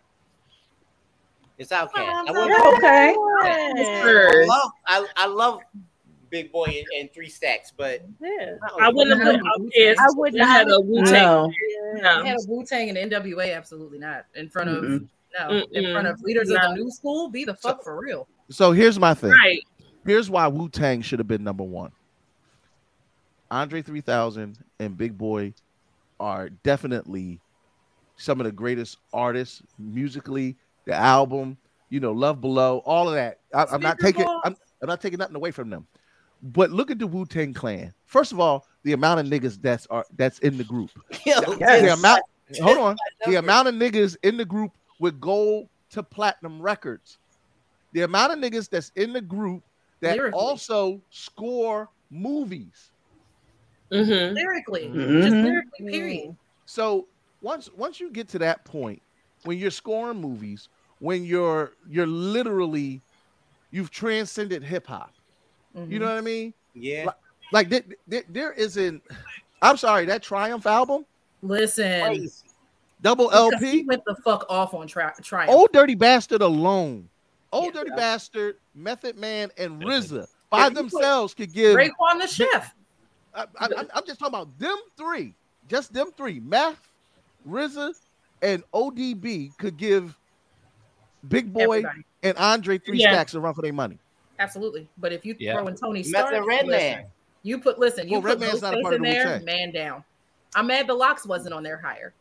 It's Outkast. I, Okay. I love, I, I love Big Boi and, and Three Stacks, but Yeah. I wouldn't have put Outkast. I would I had not. a Wu Tang. No. No. Had a Wu Tang and NWA, absolutely not. In front of Mm-mm. no, in Mm-mm. front of leaders of the new school, be the fuck for real. So here's my thing. Right. Here's why Wu Tang should have been number one. Andre 3000 and Big Boi are definitely some of the greatest artists musically. The album, you know, Love Below, all of that. I, I'm not taking. I'm, I'm not taking nothing away from them. But look at the Wu Tang Clan. First of all, the amount of niggas that's are that's in the group. [LAUGHS] The Yes. amount. Hold on. The amount of niggas in the group with gold to platinum records. The amount of niggas that's in the group that Lyrically. also score movies. Mm-hmm. Lyrically, just Mhm. lyrically, period. So once once you get to that point, when you're scoring movies, when you're you're literally you've transcended hip hop. Mm-hmm. You know what I mean? Yeah. Like, like there, there, there isn't. I'm sorry, that Triumph album, Listen, double because LP, he went the fuck off on tri- Triumph. Old Dirty Bastard alone, Old Dirty Bastard, Method Man, and RZA by themselves could give. Raekwon the chef. I, I, I'm- I'm just talking about them three, just them three. Meth, RZA, and ODB could give Big Boi Everybody. and Andre three Yeah. stacks a run for their money. Absolutely. But if you Yeah. throw in Tony Method Stark, Redman. listen, you put listen, you Well, put Redman's not a Ghostface part in the there, Wu-Tang. man down. I'm mad the LOX wasn't on there higher.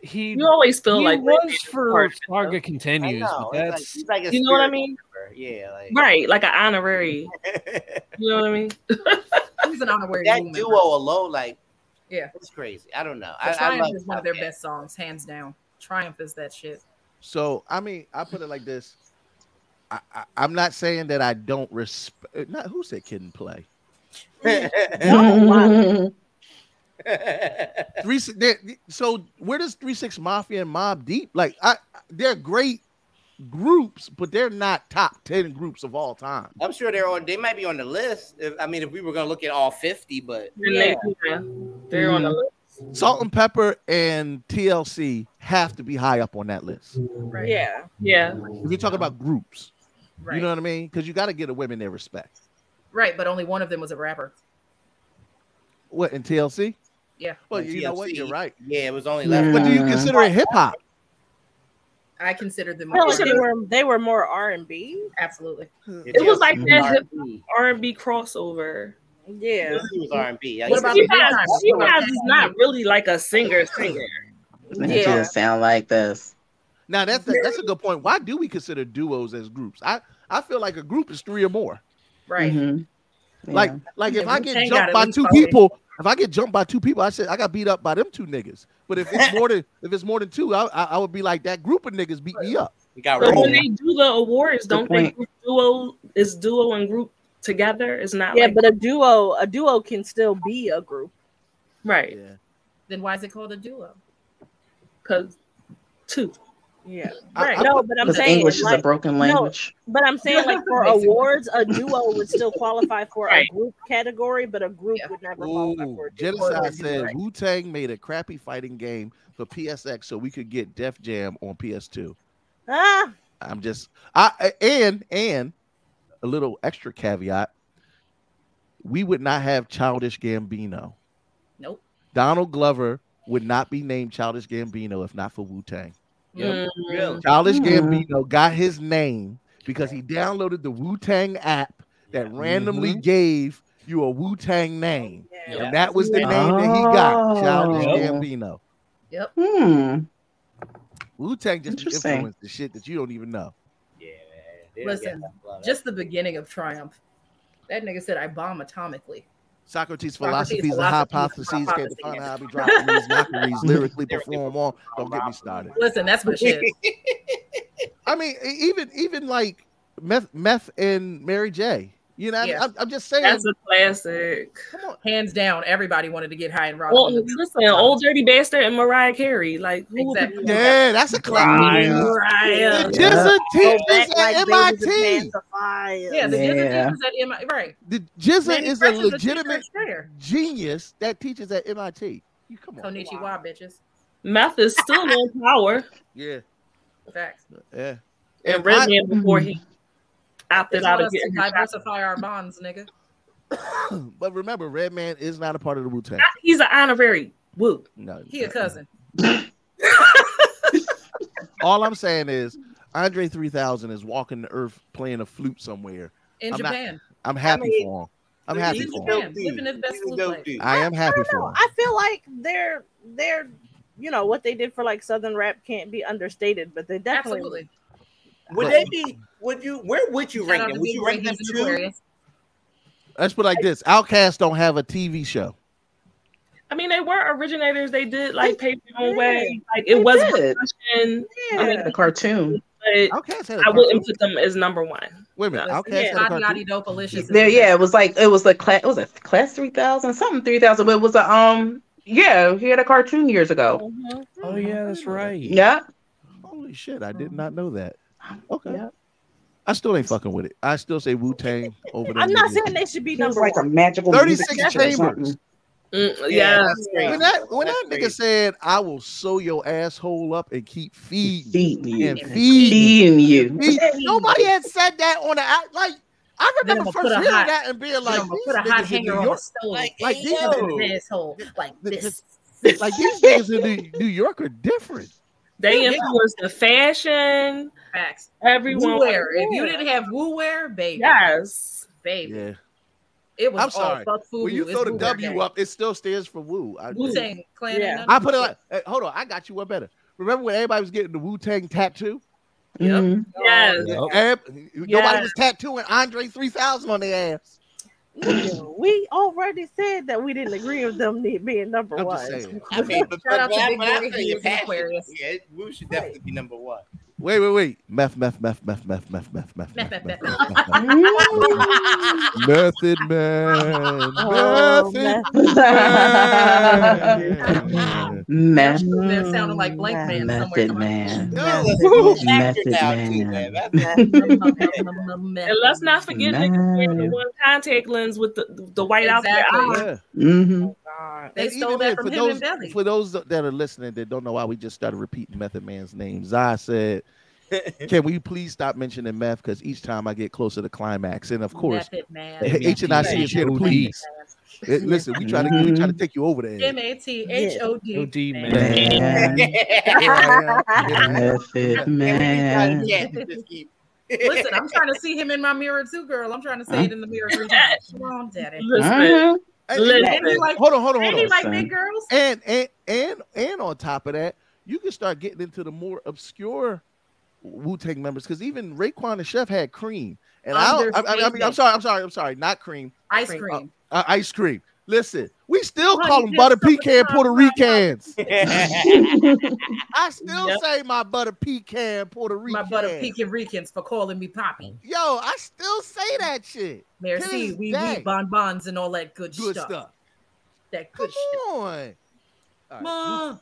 He You always feel he like was Redman's for part, Saga continues, know, but it's like- that's he's like You know what I mean? member. Yeah, like Right, like an honorary. [LAUGHS] you know what I mean? [LAUGHS] He's an honorary that Wu duo member. alone, like Yeah. it's crazy. I don't know. But I, I Triumph love is one of their Outkast. best songs, hands down. Triumph is that shit. So I mean, I put it like this. I, I, I'm not saying that I don't respect. Uh, not who said kid and play. [LAUGHS] [LAUGHS] Three si- so where does three six mafia and Mobb Deep like I they're great groups but they're not top 10 groups of all time I'm sure they're on. They might be on the list. If, I mean, if we were gonna look at all 50, but Yeah. They're on the mm-hmm. list. salt and pepper and tlc have to be high up on that list Right. Yeah. Yeah. if you're talking about groups Right. you know what i mean because you got to get the women their respect Right, but only one of them was a rapper. what in tlc Yeah. well On you know what TLC, you're right Yeah, it was only left. but do you consider it hip-hop I considered them I feel like more- they were they were more R and B. absolutely. Hmm. It was like that R&B. R and B crossover. Yeah. It was R&B. I What used to about She the has, she has is not really like a singer singer. It Yeah. just sound like this. Now that's that's a good point why do we consider duos as groups i i feel like a group is three or more Right. Mhm. Like, Yeah. like if Yeah, I get jumped by two probably- people, if I get jumped by two people, I said I got beat up by them two niggas. But if it's more than [LAUGHS] if it's more than two, I, I, I would be like that group of niggas beat me up. We got So when they do the awards, don't they point. duo is duo and group together? It's not Yeah, like but a duo a duo can still be a group. right Yeah. Then why is it called a duo? because two. Yeah. Right. I no, but I'm saying English is a like, broken no, language. but I'm saying like for [LAUGHS] awards, a duo would still [LAUGHS] qualify for Right. a group category, but a group Yeah. would never qualify for a duo. Genocide said Right. Wu Tang made a crappy fighting game for PSX so we could get Def Jam on PS2. Ah, I'm just I I- and and a little extra caveat. We would not have Childish Gambino. Nope. Donald Glover would not be named Childish Gambino if not for Wu Tang. Yep. Really? Childish Mhm. Gambino got his name because he downloaded the Wu Tang app that randomly gave you a Wu Tang name. yeah. And that was the name that he got, Childish Oh. Gambino. Yep. Hmm. Wu Tang just influenced the shit that you don't even know. Yeah, man. They don't Listen, get that love. just the beginning of Triumph. That nigga said I bomb atomically. Socrates' philosophies and hypotheses to find out how we dropping these [LAUGHS] mockeries lyrically perform on. Don't get me started. Listen, that's my shit. [LAUGHS] I mean, even even like meth, meth and Mary J. You know, Yeah. I'm, I'm just saying. That's a classic. come on, Hands down, everybody wanted to get high and rock. Well, on the- listen, Old Dirty Bastard and Mariah Carey, like who Exactly. be- yeah, that's a classic. Mariah. The GZA Go teaches back at like MIT. babies of fire. Yeah, the Yeah. yeah. teachers at MIT. Right. The GZA is a is a legitimate genius that teaches at MIT. You come on. Konnichiwa, bitches. Meth is still in power. Yeah, Facts. yeah. And And Redman before he They opted out of us to [LAUGHS] getting diversify our bonds, nigga. [COUGHS] but remember, Redman is not a part of the Wu Tang. He's an honorary Wu. No, He a cousin. [LAUGHS] All I'm saying is Andre 3000 is walking the earth playing a flute somewhere. In I'm not- Japan. I'm happy mean, for him. I'm happy in for him. Japan. dope dude. Living his best He's a flute dope life. I am happy for No, him. I feel like they're they're you know what they did for like Southern rap can't be understated, but they definitely Absolutely. Would they be? Would you? Where would you rank them? Would you rank them he's an two? Aquarius. Let's put it like this: Outkast don't have a TV show. I mean, they were originators. They did like pay their own way. Like They it was did. production. I I mean, had a cartoon. but Outkast had a I wouldn't put them as number one. Wait a minute, Listen, Outkast had a cartoon. Naughty Dopalicious. There, yeah, it was like it was a class. It was a class three thousand something three thousand, but it was a um. Yeah, he had a cartoon years ago. Oh yeah, that's right. Yeah. Holy shit, I did not know that. Okay. Yeah. I still ain't fucking with it. I still say Wu Tang over the I'm not saying they should be He was number like a magical 36 music teacher or chambers. something. Mm, Yeah, yeah, that's crazy. When that when That's that nigga crazy. said, "I will sew your asshole up and keep feeding Feeding you. and feeding." Feeding you. He- nobody had said that on the out. Like I Then remember I'ma first put a hearing hot- that and being Like, like, I'm gonna "These put a hot niggas in hanger New on York, the stove, Like, like hey, these yo. niggas, in his asshole, like The- this. like these niggas in New, New York are different." they influenced the fashion. Facts. Everyone. Wu Wear. If you didn't have Wu Wear, baby, yes, baby, Yeah, it was I'm sorry. all fuck food. When you throw the W up, it still stands for Wu. I, Wu Tang Clan. Yeah. I put it like, hey, hold on, I got you one better. Remember when everybody was getting the Wu Tang tattoo? Mhm. yes. Yep. Every- Nobody Yes. was tattooing Andre 3000 on their ass. We already said that we didn't agree with them being number I'm one. just saying. I mean, but, Shout but, out to but, but I Boy, feel your passion. Aquarius. Yeah, Wu should definitely be number one. Wait, wait, wait. Meth, meth, meth, meth, meth, meth, meth, meth, Meth, meth, meth, meth, meth, meth, meth. meth. Method man. Oh, Method man. Meth- They're sounding like Blankman somewhere. Method man. No, that's a good actor Method now too, man. man. That's And let's not forget that you wear the Man. one contact lens with the the white out there. Exactly. Eye. Yeah. hmm They And stole that then, from for him those, and Belly. For those that are listening that don't know why we just started repeating Method Man's name, Zai said, [LAUGHS] "Can we please stop mentioning meth? Because each time I get closer to climax, and of course, Method Man. H and I C is here to please. Listen, we try to we try to take you over there. M A T H O D. OD man. Man. Method [LAUGHS] man. yeah, just keep. [LAUGHS] Listen, I'm trying to see him in my mirror too, girl. I'm trying to say it in the mirror. Come on, daddy. Listen. And- Listen. And he like, hold on, hold on, and hold on. like big girls. And and and and on top of that, you can start getting into the more obscure Wu Tang members because even Raekwon the Chef had cream. And I, I, I, I mean, I'm sorry, I'm sorry, I'm sorry, not cream, Ice Cream. cream. uh, ice cream. Listen, we still Honey, call them just butter some of the pecan Puerto Ricans. [LAUGHS] [LAUGHS] I still Yep. say my butter pecan Puerto Rican. My butter Pekin Ricans for calling me Poppy. Yo, I still say that shit. Merci, we day. we bonbons and all that good, Good stuff. stuff. That Come good shit. on. All right. Ma,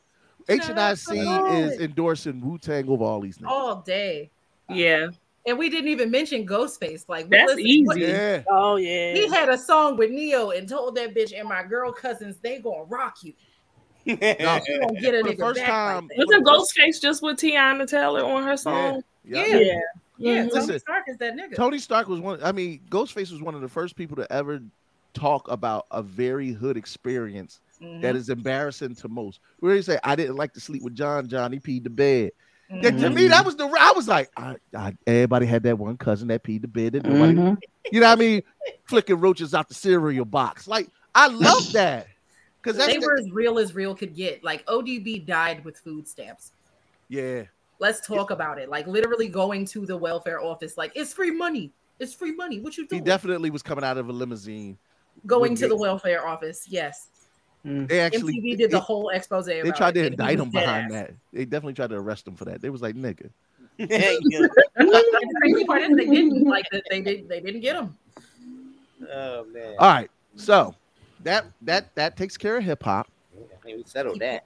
H and I C is endorsing Wu Tang over all these niggas. all day. yeah, And we didn't even mention Ghostface. Like That's listen, easy. what- Yeah. Oh yeah. He had a song with Ne-Yo and told that bitch and my girl cousins they gonna rock you. [LAUGHS] You gonna get a For the first time- like that. wasn't Ghostface just with Teyana Taylor on her song? Yeah. Yeah. yeah. Yeah, Mhm. Tony Listen, Stark is that nigga. Tony Stark was one. I mean, Ghostface was one of the first people to ever talk about a very hood experience Mhm. that is embarrassing to most. Where he say, "I didn't like to sleep with John. John he peed the bed." That, to me, that was the. I was like, I, I, everybody had that one cousin that peed the bed. That nobody, Mhm. you know what I mean? Flicking roaches out the cereal box. Like I love [LAUGHS] that because that's they the- were as real as real could get. Like ODB died with food stamps. yeah. Let's talk about it. Like literally going to the welfare office, like it's free money. It's free money. What you doing? He definitely was coming out of a limousine. going with to the welfare office. Yes. They actually MTV did the it- whole expose. They about tried it, to indict was him behind ass. that. They definitely tried to arrest him for that. They was like, nigga. [LAUGHS] [LAUGHS] The crazy part is they didn't like that. They did. They didn't get him. oh man. All right. So that that that takes care of hip hop. I think we settled that.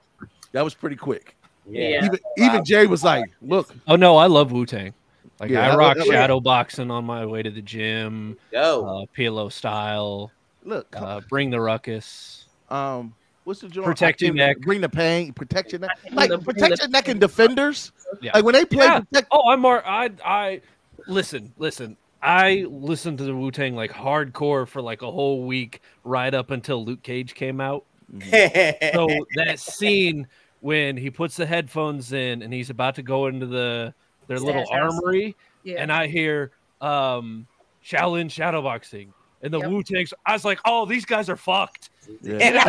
That was pretty quick. Yeah. Even even Jay was like, look, Oh no, I love Wu Tang. Like Yeah, I I- rock I- I- shadow boxing on my way to the gym. Yo. Uh, PLO style. look, Uh, bring the ruckus. Um, what's the joint? Protect I your neck. Bring the pain. Protect your neck. Like the- protect your neck and defenders. Yeah. Like when they play Yeah. protect. Oh, I'm more. I I listen, listen. I listened to the Wu Tang like hardcore for like a whole week, right up until Luke Cage came out. So [LAUGHS] that scene when he puts the headphones in and he's about to go into the their little Stash armory, Yeah. and I hear um Shaolin shadowboxing, And the Wu Tangs, I was like, oh, these guys are fucked. Yeah. And [LAUGHS]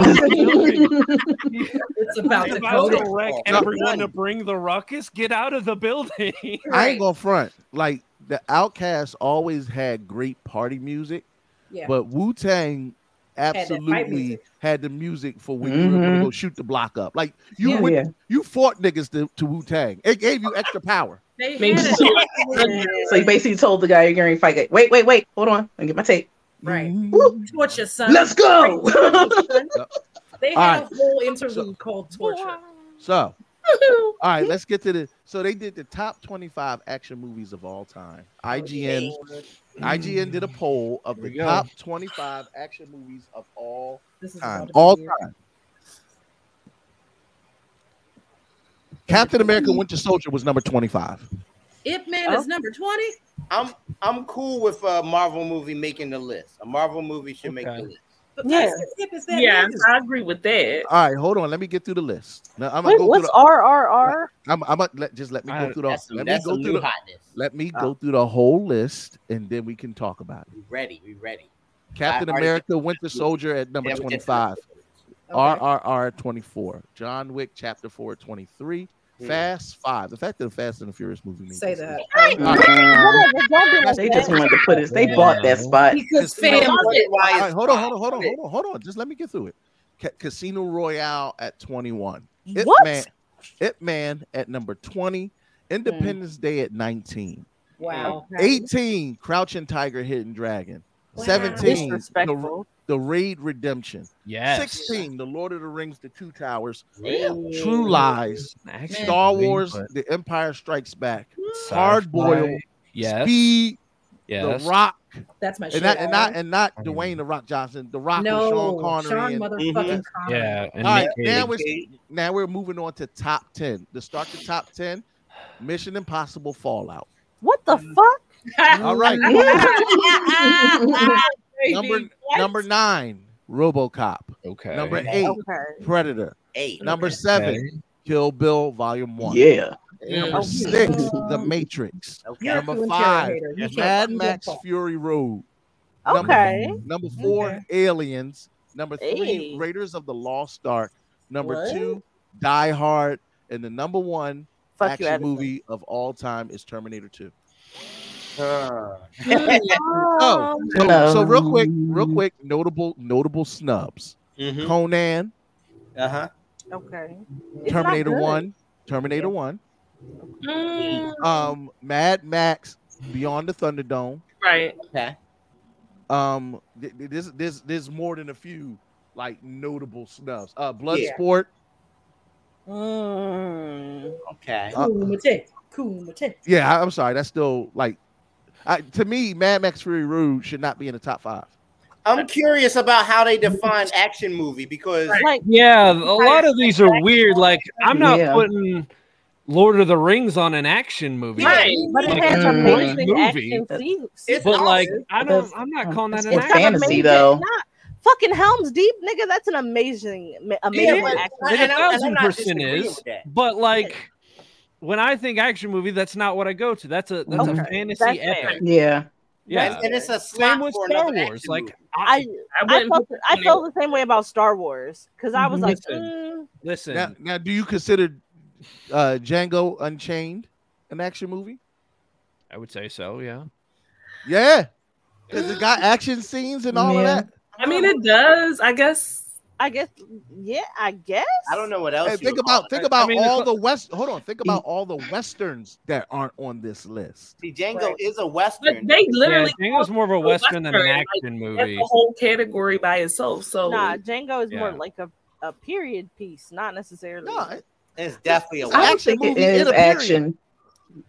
It's about to I was go to to wreck everyone to bring the ruckus, get out of the building. [LAUGHS] I ain't gonna front. Like the Outkasts always had great party music, Yeah. but Wu Tang absolutely music. had the music for when you were gonna go mm-hmm. shoot the block up. Like you Yeah. went, Yeah. you fought niggas to, to Wu Tang. It gave you extra power. They Maybe had so. it. [LAUGHS] So you basically told the guy you're going to fight. Wait, wait, wait. Hold on. Let me get my tape. Right. Mm-hmm. Torture, son. Let's go. They [LAUGHS] All had right. a whole interlude called Torture. So, all [LAUGHS] right, let's get to the. So they did the top 25 action movies of all time. IGN, IGN did a poll of the go. top 25 action movies of all This is time. about All weird. time. Captain America: Winter Soldier was number 25. Ip Man is oh. number 20. I'm I'm cool with a Marvel movie making the list. A Marvel movie should make the list. But Yeah. Master Ip is that Yeah, nigga. I agree with that. All right, hold on. Let me get through the list. Now, I'm gonna Wait, go what's through the, RRR? I'm, I'm gonna let, just let me go through the. That's some, Let me go through new the. hotness. Let me Oh. go through the whole list, and then we can talk about it. We ready. We ready. Captain I America: Winter Soldier at number Yeah, 25. Okay. RRR 24. John Wick Chapter 4 23. Fast 5. The fact that the Fast and the Furious movie made Say that. list. Whatever, don't be like they just wanted to put it. They bought that spot. Because Casino fam, Royale- Why All is right, hold on, hold on, hold on, hold on, hold on. Just let me get through it. Ca- Casino Royale at 21. Ip What? Man, Ip Man at number 20. Independence Day at 19. wow. 18. Crouching Tiger, Hidden Dragon. Wow. 17. Disrespectful. the Raid Redemption. Yes. 16. The Lord of the Rings, The Two Towers. Damn. True Lies. Action Star Wars, but The Empire Strikes Back. sci-fi, Hard Boiled. Yes. Speed. Yes. The Rock. That's my shit. And not, and not and not Mm. Dwayne the Rock Johnson. The Rock no, with Sean Connery. Sean and- motherfucking Mhm. Connery. Yeah. And All right, Nick now we're now we're moving on to top ten. To start the top ten, Mission Impossible Fallout. What the fuck? All right, [LAUGHS] [LAUGHS] Baby, number what? number nine, RoboCop. Okay. Number eight, Okay. Predator. Eight. Number seven, Kill Bill Volume One. Yeah. Number Okay. six, The Matrix. Okay. Number five, hater. Mad Max Fury Road. Number- Okay. Number four, Aliens. Number three, Hey. Raiders of the Lost Ark. Number What? two, Die Hard. And the number one Fuck action Edison. movie of all time is Terminator 2. [LAUGHS] Uh, Oh, so, so real quick, real quick, notable notable snubs. mhm. Conan, Uh-huh. Okay. It's not Terminator good. 1, Terminator 1, Mm, um, Mad Max Beyond the Thunderdome. right. Okay. Um, th- th- there's there's there's more than a few like notable snubs. Uh, Yeah. Bloodsport. Mm. Okay. Uh, Kumite. Kumite. Yeah, I- I'm sorry, that's still like, I, to me, Mad Max Fury Road should not be in the top five. I'm curious about how they define action movie because Like, Yeah, a lot of these are weird. Like, I'm not Yeah. putting Lord of the Rings on an action movie. Right. but it has it's a amazing movie, action scenes. It's But like. I don't. I'm not calling that an good action. fantasy, amazing- though. Not fucking Helms Deep, nigga. That's an amazing, amazing Yeah, but- action. and Like, I'm- a thousand percent is. But like, when I think action movie, that's not what I go to. That's a that's a fantasy that's fair. epic. Yeah. Yeah. And, and it's a Same with Star Wars. Like, movie. I I I felt I felt the same way about Star Wars because I was like, Listen. mm, listen. Now, now, do you consider uh, Django Unchained an action movie? I would say so. Yeah. Yeah, [GASPS] because it got action scenes and all Yeah. of that. I mean, it does. I guess. I guess, yeah, I guess. I don't know what else. Hey, think about think it. about mean, all the- the west. Hold on, think about all the westerns that aren't on this list. See, Django Right. is a But western. they Yeah, literally. Django's more of a call it western than an Western, like, action That's movie. a whole category by itself. So Nah, Django is more like a, a period piece, not necessarily. No, it- It's definitely a western. action think it movie in is a period. action.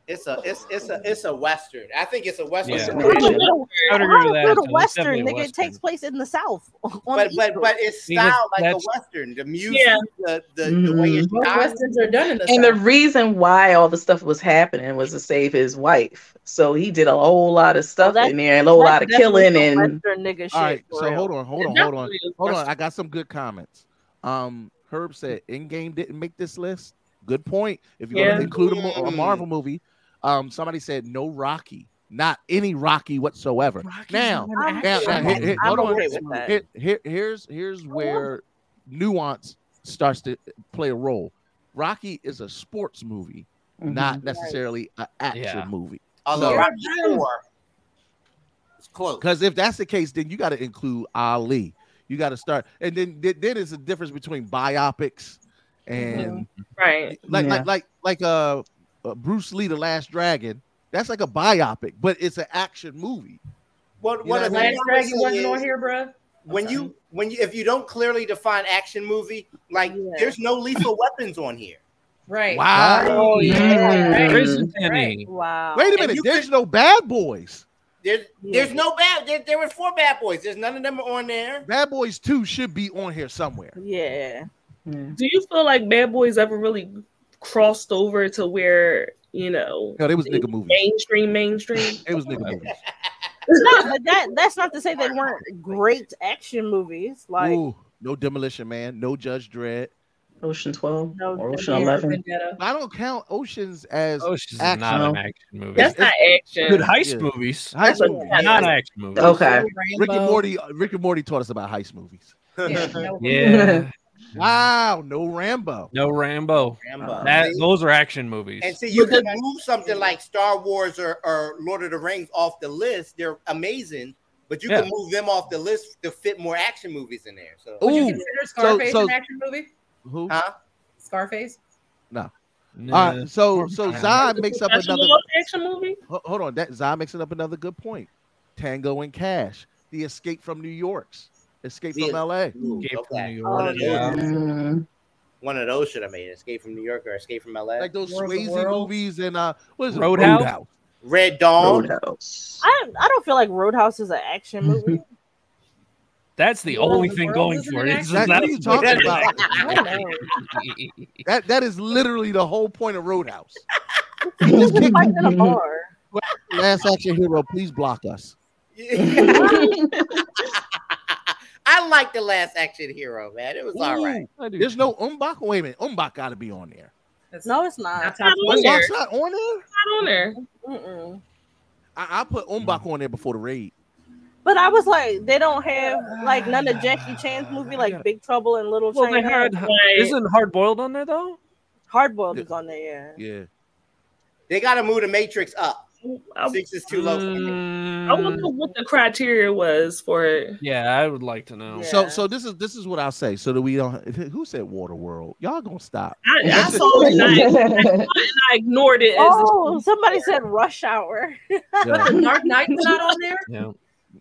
It's a it's it's a it's a western. I think it's a western. Yeah. It's How an is action. it a- I would agree with that. it a so it's western, a nigga? It takes place in the South. [LAUGHS] on the But but but it's See, styled like a western. The music, Yeah. the the, the way it's Mhm. Westerns are done in the south. And the reason why all the stuff was happening was to save his wife. So he did a whole lot of stuff that's- in there, and a whole lot of killing and Western nigga shit. All right, so real. hold on, hold on, hold on, hold on. I got some good comments. Um, Herb said Endgame didn't make this list. Good point. If you're Yeah. gonna include a, a. Marvel movie, um, somebody said no Rocky. not any Rocky whatsoever. now, not now, now, here- movie. here- I'm hold on. okay with that. Here- here- here's here's where nuance starts to play a role. Rocky is a sports movie, not necessarily an action Yeah. movie. Although So- Rocky Four is close. Because if that's the case, then you got to include Ali. You got to start, and then then then there's a difference between biopics and right, like Yeah. like like like uh, uh Bruce Lee, The Last Dragon. That's like a biopic, but it's an action movie. What what know a what I mean? thing I would Dragon wasn't on here, bruh. When you when you if you don't clearly define action movie, like there's no lethal weapons on here. Right. Wow. Oh, yeah. Mm. Prison Penny. Wow. Wait a minute, you there's no bad boys. There's there's no bad. There, there were four bad boys. There's none of them on there. Bad Boys 2 should be on here somewhere. Yeah. Do you feel like Bad Boys ever really crossed over to where you know? No, they was nigga movies. Mainstream, mainstream. [LAUGHS] It was nigga movies. [LAUGHS] no, but that that's not to say they weren't great action movies. Like Ooh, no Demolition Man, no Judge Dredd. Ocean 12 No, or Ocean 11. I don't count Oceans as Oceans action. not an action movie. That's not action. Good heist Yeah. movies. Heist That's a- movies. Not action movies. Okay. Rick and Morty. Rick and Morty taught us about heist movies. Yeah. [LAUGHS] Wow, no Rambo. No Rambo. Rambo. That those are action movies. And see, you can move something like Star Wars or, or Lord of the Rings off the list. They're amazing, but you Yeah. can move them off the list to fit more action movies in there. So Would you consider Scarface so- an action movie? Who? Huh? Scarface? No. Nah. All right, so so Zod makes up another. action movie. Hold on, that Zod makes up another good point. Tango and Cash, The Escape from New York's, Escape from L.A. Ooh, Escape from okay. New One of Yeah. those, Mm, one of those should have made it. Escape from New York or Escape from LA. Like those War Swayze movies and uh, what is it? Roadhouse? Red Dawn. Roadhouse. I I don't feel like Roadhouse is an action movie. That's the only the thing going for it. action It's That, what are you talking about? [LAUGHS] I don't know. [LAUGHS] That that is literally the whole point of Roadhouse. [LAUGHS] Just fighting in a bar. Last action hero, please block us. I like the last action hero, man. It was all right. Mm, There's no Ong-Bak. Wait a minute, Ong-Bak got to be on there. That's No, it's not. not Not top on there. Not on there. Not on there. Mm-mm. I, I put Ong-Bak on there before the raid. But I was like, they don't have like none of Jackie Chan's movie, like Big Trouble in Little Well, they China. had isn't Hard Boiled on there though? Hard Boiled is on there, yeah. Yeah. They got to move the Matrix up. I, Six is too low. for me. I want to know what the criteria was for it. Yeah, I would like to know. So Yeah. so this is this is what I'll say. So that we don't. Who said Waterworld? Y'all gonna stop? I, I saw it and I, and I ignored it. As Oh, somebody said Rush Hour. Yeah. But [LAUGHS] the Dark Knight's not on there? Yeah.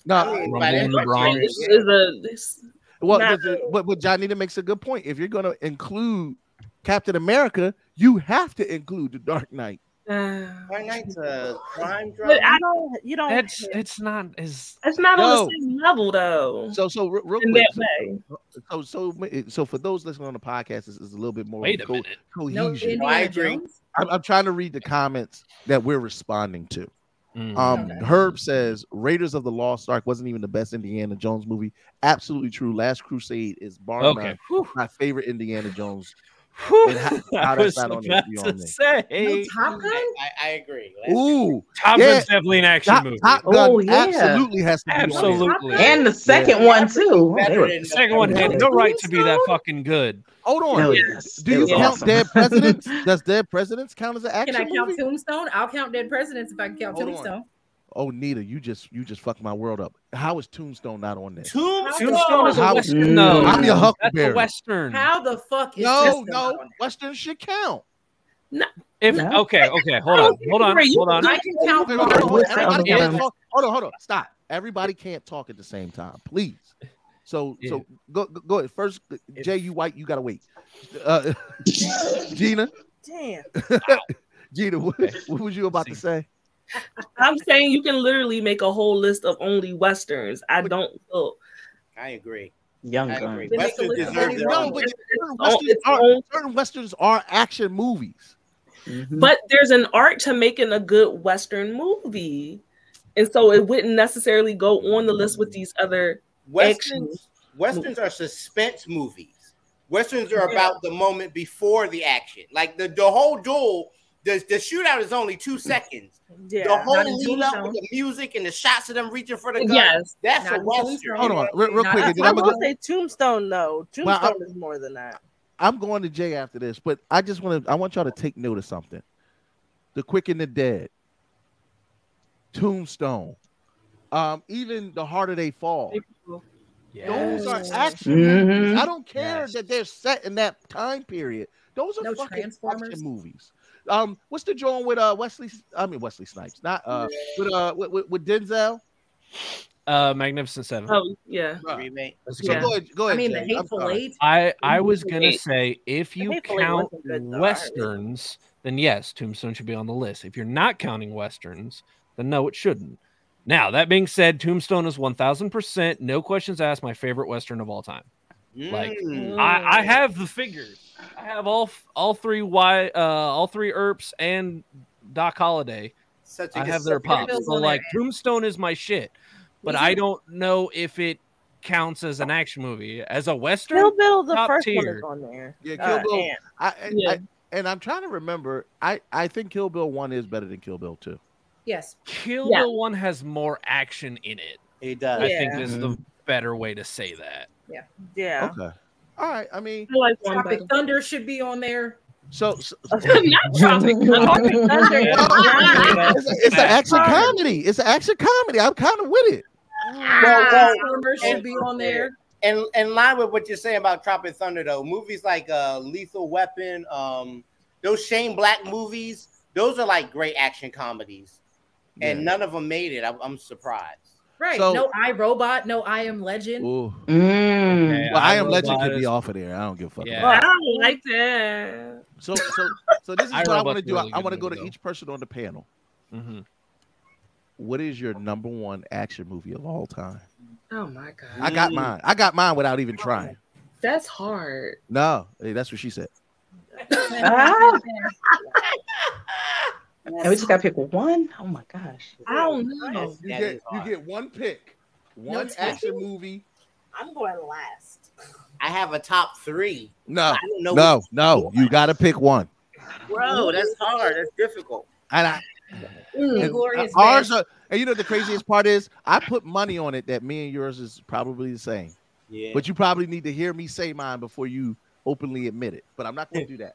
No, Rumble in the Bronx. this is a this, well, not- but, but but Johnita makes a good point. If you're gonna include Captain America, you have to include the Dark Knight. [SIGHS] uh, Dark Knight's a crime but. I don't. You don't. It's it's not as it's not on the same level though. So so re- real in quick. that way. So so so for those listening on the podcast, this is a little bit more wait a co- minute. Cohesion. No, I Indiana agree. Jones? I'm, I'm trying to read the comments that we're responding to. Mm. Um, Okay. Herb says Raiders of the Lost Ark wasn't even the best Indiana Jones movie. Absolutely true. Last Crusade is bar Okay. none my favorite Indiana Jones. Whew. And how- [LAUGHS] I how was on about to be to on there. say No Top mm, Gun? I, I agree. Let's- Ooh, Top Yeah. Gun's definitely an action Top, movie. Top Gun Oh, yeah. absolutely has to be on. Absolutely. And the second one too. Better They were- than The second one had no right to be that fucking good. Hold on. Hell yes. Do you count awesome. Dead [LAUGHS] Presidents? Does Dead Presidents count as an action Can I count movie? Tombstone? I'll count Dead Presidents if I can count Hold on. Tombstone. Oh, Nita, you just you just fucked my world up. How is Tombstone not on there? Tombstone. Tombstone is a How- western. No, I'm your Huckleberry. that's a western. How the fuck is No, Tombstone no. Western should count. No. If No. okay, okay, hold on, hold on, hold on. I can count hold on. Listen, Everybody I'm can't gonna- talk. Hold on, hold on. Stop. Everybody can't talk at the same time, please. So, so go, go go ahead. First, Jay, you white, you gotta wait. Uh, [LAUGHS] Gina, Damn. [LAUGHS] Gina, what, what was you about to say? I'm saying you can literally make a whole list of only westerns. I don't feel I agree. Young I agree. They make Western a list of deserves only their own. It's certain westerns, it's are, own- certain westerns are action movies. Mhm. But there's an art to making a good Western movie. And so it wouldn't necessarily go on the list with these other Westerns, westerns are suspense movies. Westerns are about the moment before the action. Like the, the whole duel, the, the shootout is only two seconds. Yeah, the whole not lead up with the music and the shots of them reaching for the gun. Yes. that's Not a in western. Hold on, real, real quick. I I'm gonna go, say Tombstone though. Tombstone I- is more than that. I'm going to Jay after this, but I just want to. I want y'all to take note of something. The Quick and the Dead, Tombstone, um, even The Harder They Fall. Those are action movies. Mhm. I don't care that they're set in that time period. Those are No fucking Transformers? action movies. Um, what's the joint with uh Wesley? I mean Wesley Snipes, not uh with uh with, with, with Denzel. Uh, Magnificent Seven. Oh yeah. Remake. So good. go ahead, go I mean, the Jay. I'm Hateful. Eight. I I was gonna Eight. say if you count wasn't good, though. westerns, then yes, Tombstone should be on the list. If you're not counting westerns, then no, it shouldn't. Now that being said, Tombstone is one thousand percent, no questions asked, my favorite western of all time. Like Mm. I, I have the figures. I have all all three Y, uh, all three Earps and Doc Holliday. Such a I have their set. pops. So like there. Tombstone is my shit, but Me I don't know if it counts as an action movie as a western. Kill Bill, the top first one is on there. Yeah, Kill Uh, Bill. and- I, and, Yeah. I and I'm trying to remember. I I think Kill Bill one is better than Kill Bill two. Yes. Kill Yeah. Bill one has more action in it. It does. I think Yeah. is the better way to say that. Yeah. Yeah. Okay. All right. I mean, I like Tropic. Thunder should be on there. so, [LAUGHS] so Not Tropic [LAUGHS] Thunder. Tropic Thunder is Yeah. it's, a, it's an action comedy. It's an action comedy. I'm kind of with it. Well, well, Transformers should and- be on there. And in line with what you're saying about Tropic Thunder, though, movies like uh, Lethal Weapon, um, those Shane Black movies, those are like great action comedies, and Yeah. none of them made it. I'm, I'm surprised. Right. So- no I Robot, no I Am Legend. Ooh. Mm. Okay, Well, I am Legend Robot could be off of there. I don't give a fuck. Yeah. about I don't like that. So so [LAUGHS] so this is I what I want to do. really I, good want to go to though. each person on the panel. Mhm. What is your number one action movie of all time? Oh my god. I got mine. I got mine without even trying. That's hard. No, hey, that's what she said. [LAUGHS] [LAUGHS] And we just got to pick one. Oh my gosh. I don't know. You That get you get one pick, one taking? action movie. I'm going last. I have a top three. No, I know. no, no. You got to pick one. bro, that's hard. That's difficult. And I, and Inglorious ours are, and you know the craziest part is I put money on it that me and yours is probably the same. Yeah. But you probably need to hear me say mine before you openly admit it. But I'm not going [LAUGHS] to do that.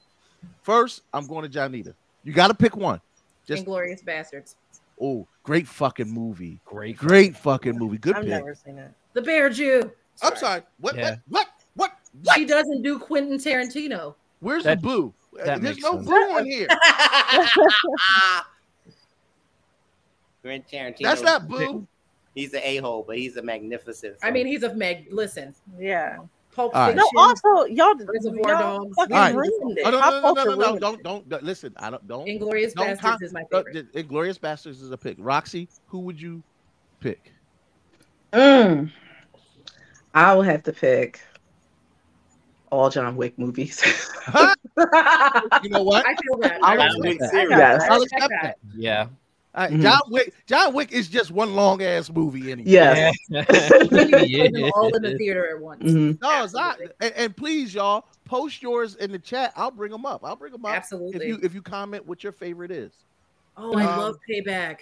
First, I'm going to Janita. You got to pick one. Just Inglourious Basterds. oh, great fucking movie. Great. Great fucking movie. Good I've pick. never seen it. The Bear Jew. I'm sorry. What? Yeah. What? What? What? She doesn't do Quentin Tarantino. Where's That- the boo? that There's no sense. boo on here. [LAUGHS] Grant Tarantino. That's not boo. [LAUGHS] He's an a hole, but he's a magnificent. I mean, he's a Meg. Listen, Yeah. Pulp All right. No, also y'all, Reservoir y'all fucking All right. ruined it. Oh, no, no, no, no, no, no, don't, don't, don't, listen. I don't, don't. Inglorious don't Bastards con- is my favorite. the- Inglourious Basterds is a pick. Roxy, who would you pick? Mm. I will have to pick all John Wick movies. [LAUGHS] [LAUGHS] You know what? I feel that. I'll I accept that. that. I I'll respect accept that. that. Yeah. All right, Mhm. John Wick. John Wick is just one long ass movie anyway. yes. We need to put them all in the theater at once. Mhm. No, it's not. And, and please, y'all, post yours in the chat. I'll bring them up. I'll bring them up. Absolutely. If you if you comment what your favorite is. Oh, I Um, love Payback.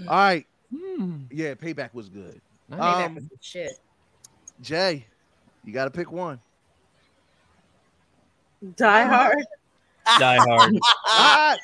All right. Hmm. Yeah, Payback was good. Payback Um, was the shit. Jay, you got to pick one. Die Hard. Die Hard. All right.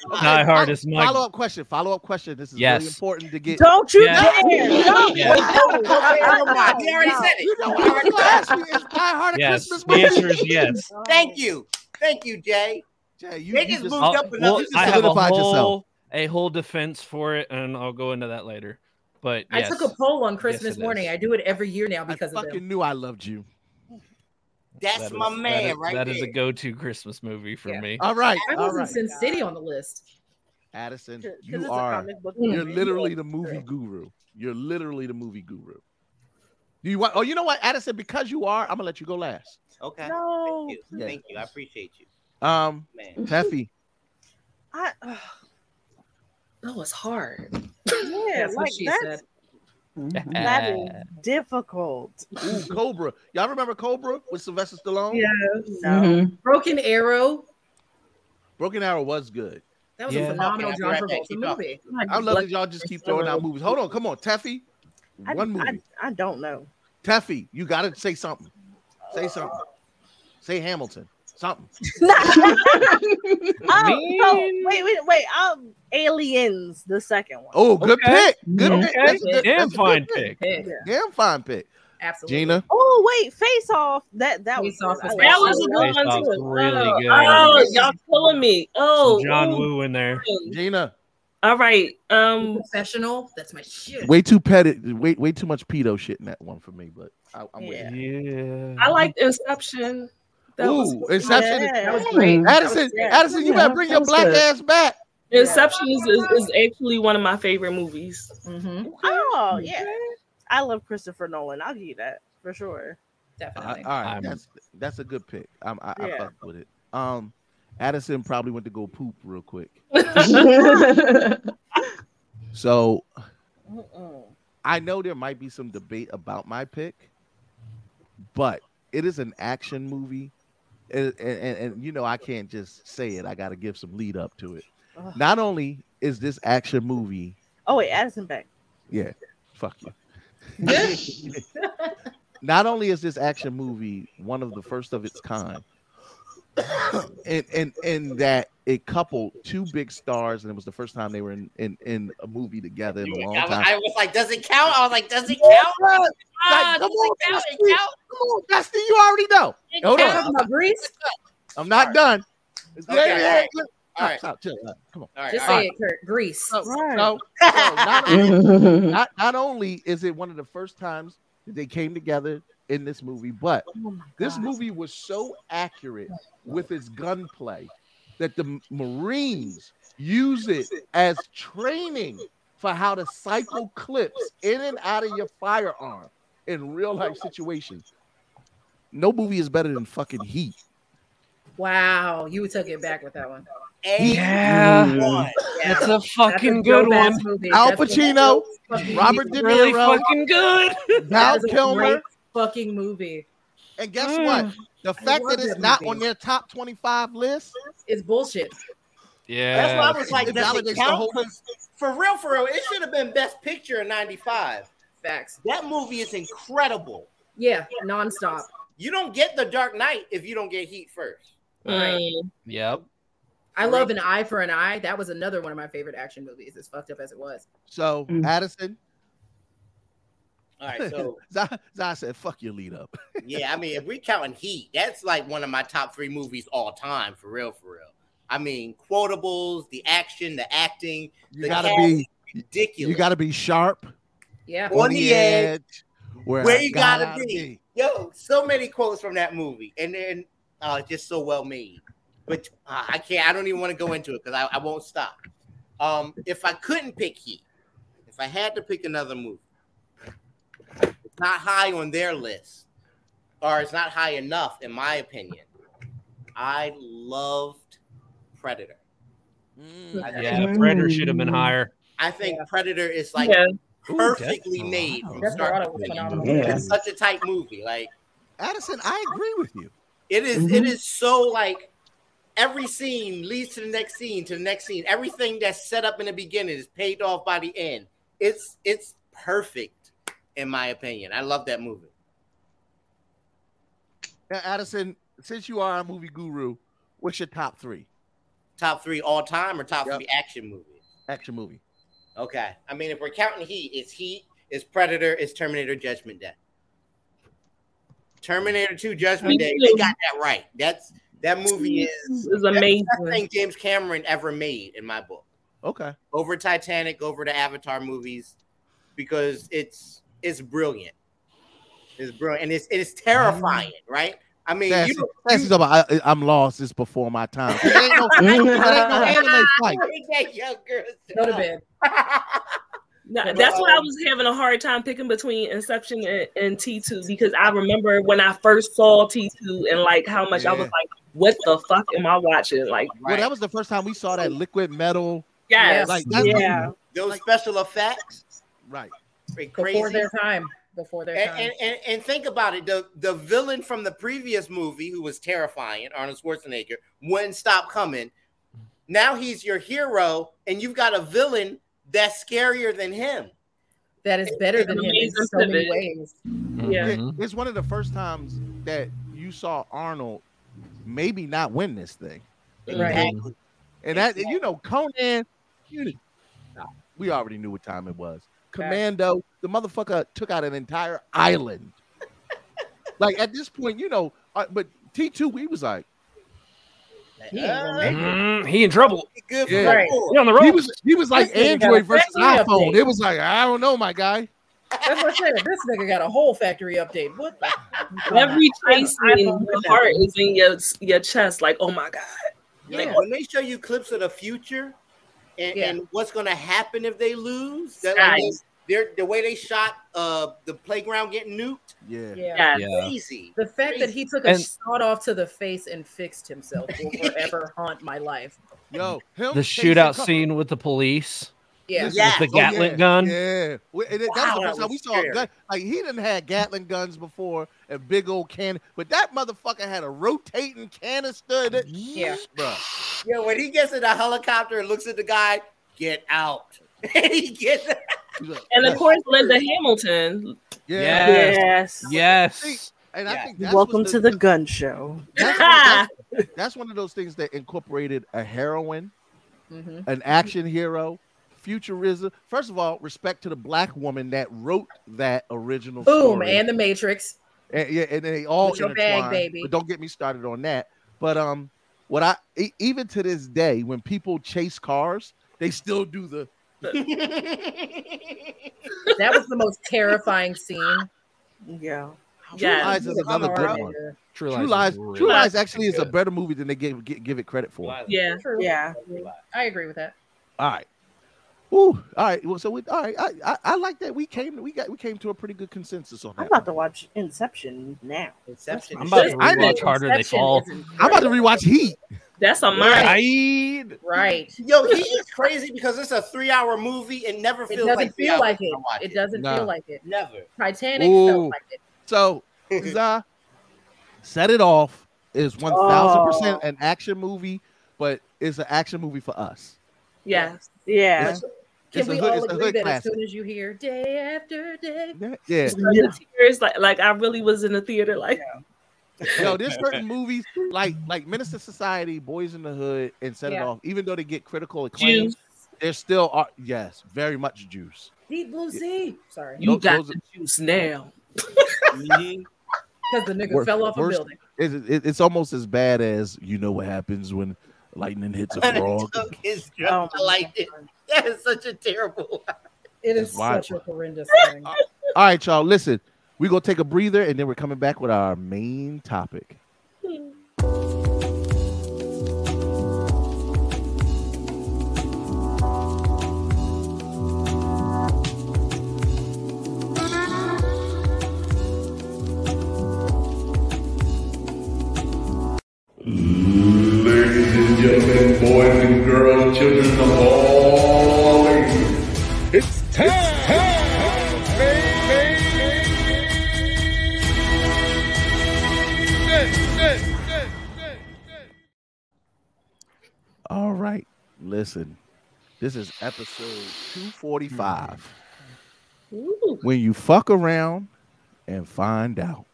[LAUGHS] Die ah, Hard is my- follow up question. Follow up question. This is Yes. really important to get. Don't you Yeah. dare! Don't. Yeah. Don't. Okay, never mind. He already said it. You know what I was gonna ask you? Is Die Hard a Yes. Christmas The answer is yes. Thank you. Thank you, Jay. Jay, you, They you just just, moved I'll- up another- well, you just I have a whole, yourself. a whole defense for it, and I'll go into that later. But I took a poll on Christmas it morning. is. I do it every year now I because of fucking them. knew I loved you. That's That my man that is, right That there. is a go-to Christmas movie for Yeah. me. All right, I wasn't right. Sin City on the list. Addison, 'Cause you it's a are. comic book You're literally the [LAUGHS] movie guru. You're literally the movie guru. Do you want? Oh, you know what, Addison? Because you are, I'm gonna let you go last. Okay. No. Thank you. Yeah. Thank you. I appreciate you, Um, man. Teffy, [LAUGHS] I, ugh, Oh, it's hard. yeah, That's what she that's, said. that is difficult. ooh, Cobra. Y'all remember Cobra with Sylvester Stallone? Yeah. No. Mhm. Broken Arrow. Broken Arrow was good. That was Yeah. a phenomenal Okay, John right. Travolta movie. I love that y'all just keep throwing out movies. Hold on, come on, Teffy. I, One movie. I, I don't know. Teffy, you gotta say something. Say something. Say Hamilton. Something. [LAUGHS] [LAUGHS] Oh, so, wait, wait, wait. Um, Aliens, the second one. Oh, good Okay. pick. Good Okay. pick. That's a good, Damn that's a fine good pick. Damn fine pick. Absolutely. Gina. Oh wait, Face Off. That that was Face Off was I That like was a good Face one Off's too. really oh, good. oh, y'all killing me. Oh, Some John ooh. Woo in there. Gina. All right. Um, Professional. That's my shit. Way too petty. Way way too much pedo shit in that one for me, but I, I'm with you. Yeah. I liked Inception. That was Ooh, Inception. Yeah. That was great. Addison, Yeah. Addison, you better bring your black good. ass back. Inception is, is, is actually one of my favorite movies. Mm-hmm. Oh yeah, I love Christopher Nolan. I'll give you that for sure. Uh, Definitely. all right, I'm- that's that's a good pick. I'm, I, I Yeah. fucked with it. Um, Addison probably went to go poop real quick. [LAUGHS] [LAUGHS] So Mm-mm. I know there might be some debate about my pick, but it is an action movie, and, and, and, and, you know I can't just say it. I got to give some lead up to it. Ugh. Not only is this action movie, Oh wait, Addison back. yeah, fuck you. [LAUGHS] [LAUGHS] Not only is this action movie one of the first of its kind, and and and that it coupled two big stars, and it was the first time they were in in, in a movie together in a long I, was- time. I was like, does it count? I was like, does it count? Ah, Like, does come on, it count? Dusty. It count? Come on, Dusty, you already know. It Hold counts. on, Talking about I'm not done. Okay, Yeah, all yeah, right. yeah. All right. Stop, chill, uh, come on. All right, Just all say right. it, Kurt. Grease. So, Right. so- so not, only, [LAUGHS] not, not only is it one of the first times that they came together in this movie, but Oh this movie was so accurate with its gunplay that the Marines use it as training for how to cycle clips in and out of your firearm in real life situations. No movie is better than fucking Heat. Wow. You took it back with that one. Yeah. One. Yeah. That's a fucking a good dope-ass one. movie. Al Pacino, Robert movie. De Really fucking good. Val That is a Kilmer. Great fucking movie. And guess what? The fact that it's that not movie. on their top 25 list, is bullshit. Yeah. That's why I was like, It does validates it the count? whole- For real, for real, it should have been Best Picture in '95. Facts. That movie is incredible. Yeah, nonstop. You don't get The Dark Knight if you don't get Heat first. mm, Yep. I love an eye for an eye. That was another one of my favorite action movies, as fucked up as it was. so Mm. Addison, All right, so [LAUGHS] Zai Zai said, fuck your lead up. [LAUGHS] yeah, I mean, if we counting Heat, that's like one of my top three movies all time, for real, for real. I mean, quotables, the action, the acting, You the gotta cast be ridiculous. you gotta be sharp Yeah. On the edge, where, where you gotta be. Yo, so many quotes from that movie, and then uh, just so well made. But uh, I can't. I don't even want to go into it because I, I won't stop. Um, if I couldn't pick Heat, if I had to pick another movie, it's not high on their list, or it's not high enough, in my opinion. I loved Predator. Mm. Yeah. Predator should have been higher. I think Predator is like yeah. perfectly made from start to finish. Yeah. It's such a tight movie. Like Addison, I agree with you. It is- Mm-hmm. It is so like every scene leads to the next scene to the next scene. Everything that's set up in the beginning is paid off by the end. It's it's perfect in my opinion. I love that movie. Now, Addison, since you are a movie guru, what's your top three Top three all time or top Yep. three action movies? action movie? Okay. I mean, if we're counting Heat, it's Heat, it's Predator, it's Terminator Judgment Day. Terminator 2 Judgment Day, they got that right. That's that movie is It's that's amazing. the best thing James Cameron ever made in my book. Okay. over Titanic, over the Avatar movies, because it's it's brilliant. It's brilliant and it's it's terrifying, right? I mean, Sassy, you, Sassy's talking about, I, I'm lost. It's before my time. It ain't no, it ain't no [LAUGHS] anime fight. young girl. Go to bed. [LAUGHS] No, that's why I um, was having a hard time picking between Inception and, and T2 because I remember when I first saw T2 and like how much I was like, what the fuck am I watching? Like, Well, that was the first time we saw that liquid metal. yes, Like, that's yeah. those special effects, Right. Are crazy. Before their time. Before their and, time. and, and, and think about it. The the villain from the previous movie, who was terrifying, Arnold Schwarzenegger, wouldn't stop coming. Now he's your hero, and you've got a villain that's scarier than him. That is better than him in so many pivot. ways. Yeah. It- mm-hmm. it's one of the first times that you saw Arnold maybe not win this thing. Right. And that you know, Conan, you- we already knew what time it was. Commando, the motherfucker took out an entire island. like at this point, you know, uh, but T two, we was like, He ain't gonna make it. Mm, he in trouble. Good Yeah. Right. He on the road. he was he was like This nigga got a Android versus iPhone. update. It was like I don't know, my guy. That's what I said. This nigga got a whole factory update. What? The? [LAUGHS] Every chase I- I scene, don't your heart is in your your chest. Like, oh my god. Like Yeah. when they show you clips of the future and, Yeah. and what's going to happen if they lose, that Right. like, they're, the way they shot uh, the playground getting nuked, Yeah. Yeah. Yeah. crazy. The fact that he took a And- shot off to the face and fixed himself will forever [LAUGHS] haunt my life. Yo, him The shootout scene with the police. Yeah. Listen, Yeah. With the oh, Gatling yeah, gun. Yeah, We- and Wow, that's the first time we saw a gun. Like he didn't have Gatling guns before and big old cannon, but that motherfucker had a rotating canister. That, Yeah. Bruh. [LAUGHS] Yo, when he gets in the helicopter and looks at the guy, get out. [LAUGHS] and he gets [LAUGHS] He's like, And of course, Linda Hamilton. yeah. Yes. Yes. Yes. And I think that's Welcome what's to the gun show. That's, one- that's, that's one of those things that incorporated a heroine, Mhm. an action hero, futurism. First of all, respect to the black woman that wrote that original Boom. story. And the Matrix. and, yeah, and they all With your bag, intertwine, baby. But don't get me started on that. But um, what I even to this day, when people chase cars, they still do the. [LAUGHS] That was the most terrifying scene. Yeah. True Yeah. Lies is another good around one. here. True True Lies. Lies, really True. Lies actually is a better movie than they give give, give it credit for. Yeah. True. Yeah. I agree with that. All right. Ooh, all right. Well, so we, all right. I, I, I like that. We came, we got, we came to a pretty good consensus on that. I'm that. about to watch Inception now. Inception. I'm about to I rewatch think Harder They Fall. I'm about to rewatch Heat. That's a mine. Right. Right. [LAUGHS] Yo, he is [LAUGHS] crazy because it's a three-hour movie and never feels like It feels doesn't like feel like it. It doesn't Nah. feel like it. Never. Titanic Ooh. felt like it. So, Zah, set it off is one thousand percent Oh. an action movie, but it's an action movie for us. Yes. Yeah. It's- Can it's we hood- all agree that classic. as soon as you hear day after day, Yeah, yeah. The tears, like, like I really was in the theater, like, Yo, there's certain movies like like Menace II Society, Boyz n the Hood, and Set It Off. Even though they get critical acclaim, juice. they're still are yes, very much juice. Deep Blue Sea. Sorry, You Those- got those the juice now. Mm-hmm. because the nigga Worst- fell off a building. It's, it- it's almost as bad as you know what happens when lightning hits a [LAUGHS] frog. took his Oh, drug. I liked it. That is such a terrible. [LAUGHS] It is It's wild. such a horrendous thing. [LAUGHS] All right, y'all. Listen, we're gonna take a breather and then we're coming back with our main topic. Ladies and gentlemen, boys and girls, children listen. This is episode 245. Ooh. When you fuck around and find out.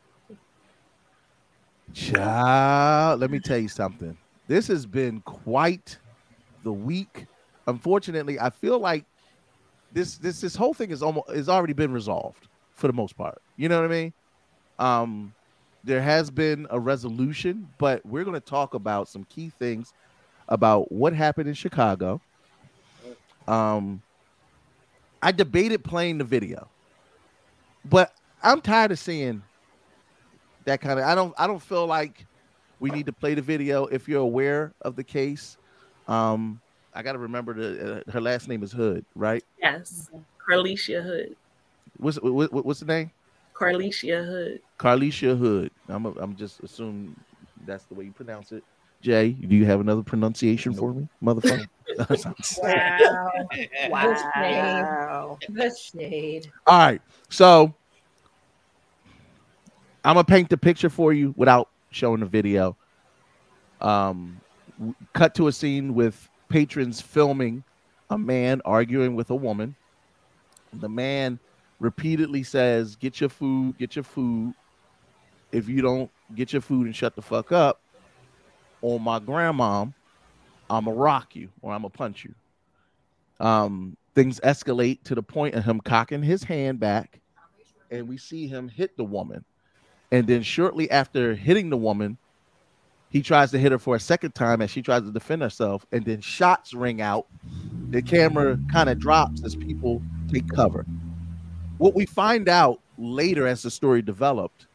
Child, let me tell you something. This has been quite the week. Unfortunately, I feel like this this this whole thing is almost has already been resolved for the most part. You know what I mean? Um, there has been a resolution, but we're going to talk about some key things about what happened in Chicago. Um, I debated playing the video, but I'm tired of seeing that kind of. I don't. I don't feel like we need to play the video. If you're aware of the case, um, I got to remember the uh, her last name is Hood, right? Yes. Carlisha Hood. What's what, what- what's the name? Carlisha Hood. Carlisha Hood. I'm a, I'm just assuming that's the way you pronounce it. Jay, do you have another pronunciation for me, motherfucker? [LAUGHS] Wow. Wow. The shade. All right. So I'm gonna paint the picture for you without showing the video. Um, cut to a scene with patrons filming a man arguing with a woman. The man repeatedly says, Get your food, get your food. If you don't get your food and shut the fuck up, on my grandma, I'ma rock you or I'ma punch you. Um, things escalate to the point of him cocking his hand back, and we see him hit the woman. And then shortly after hitting the woman, he tries to hit her for a second time as she tries to defend herself, and then shots ring out. The camera kind of drops as people take cover. What we find out later as the story developed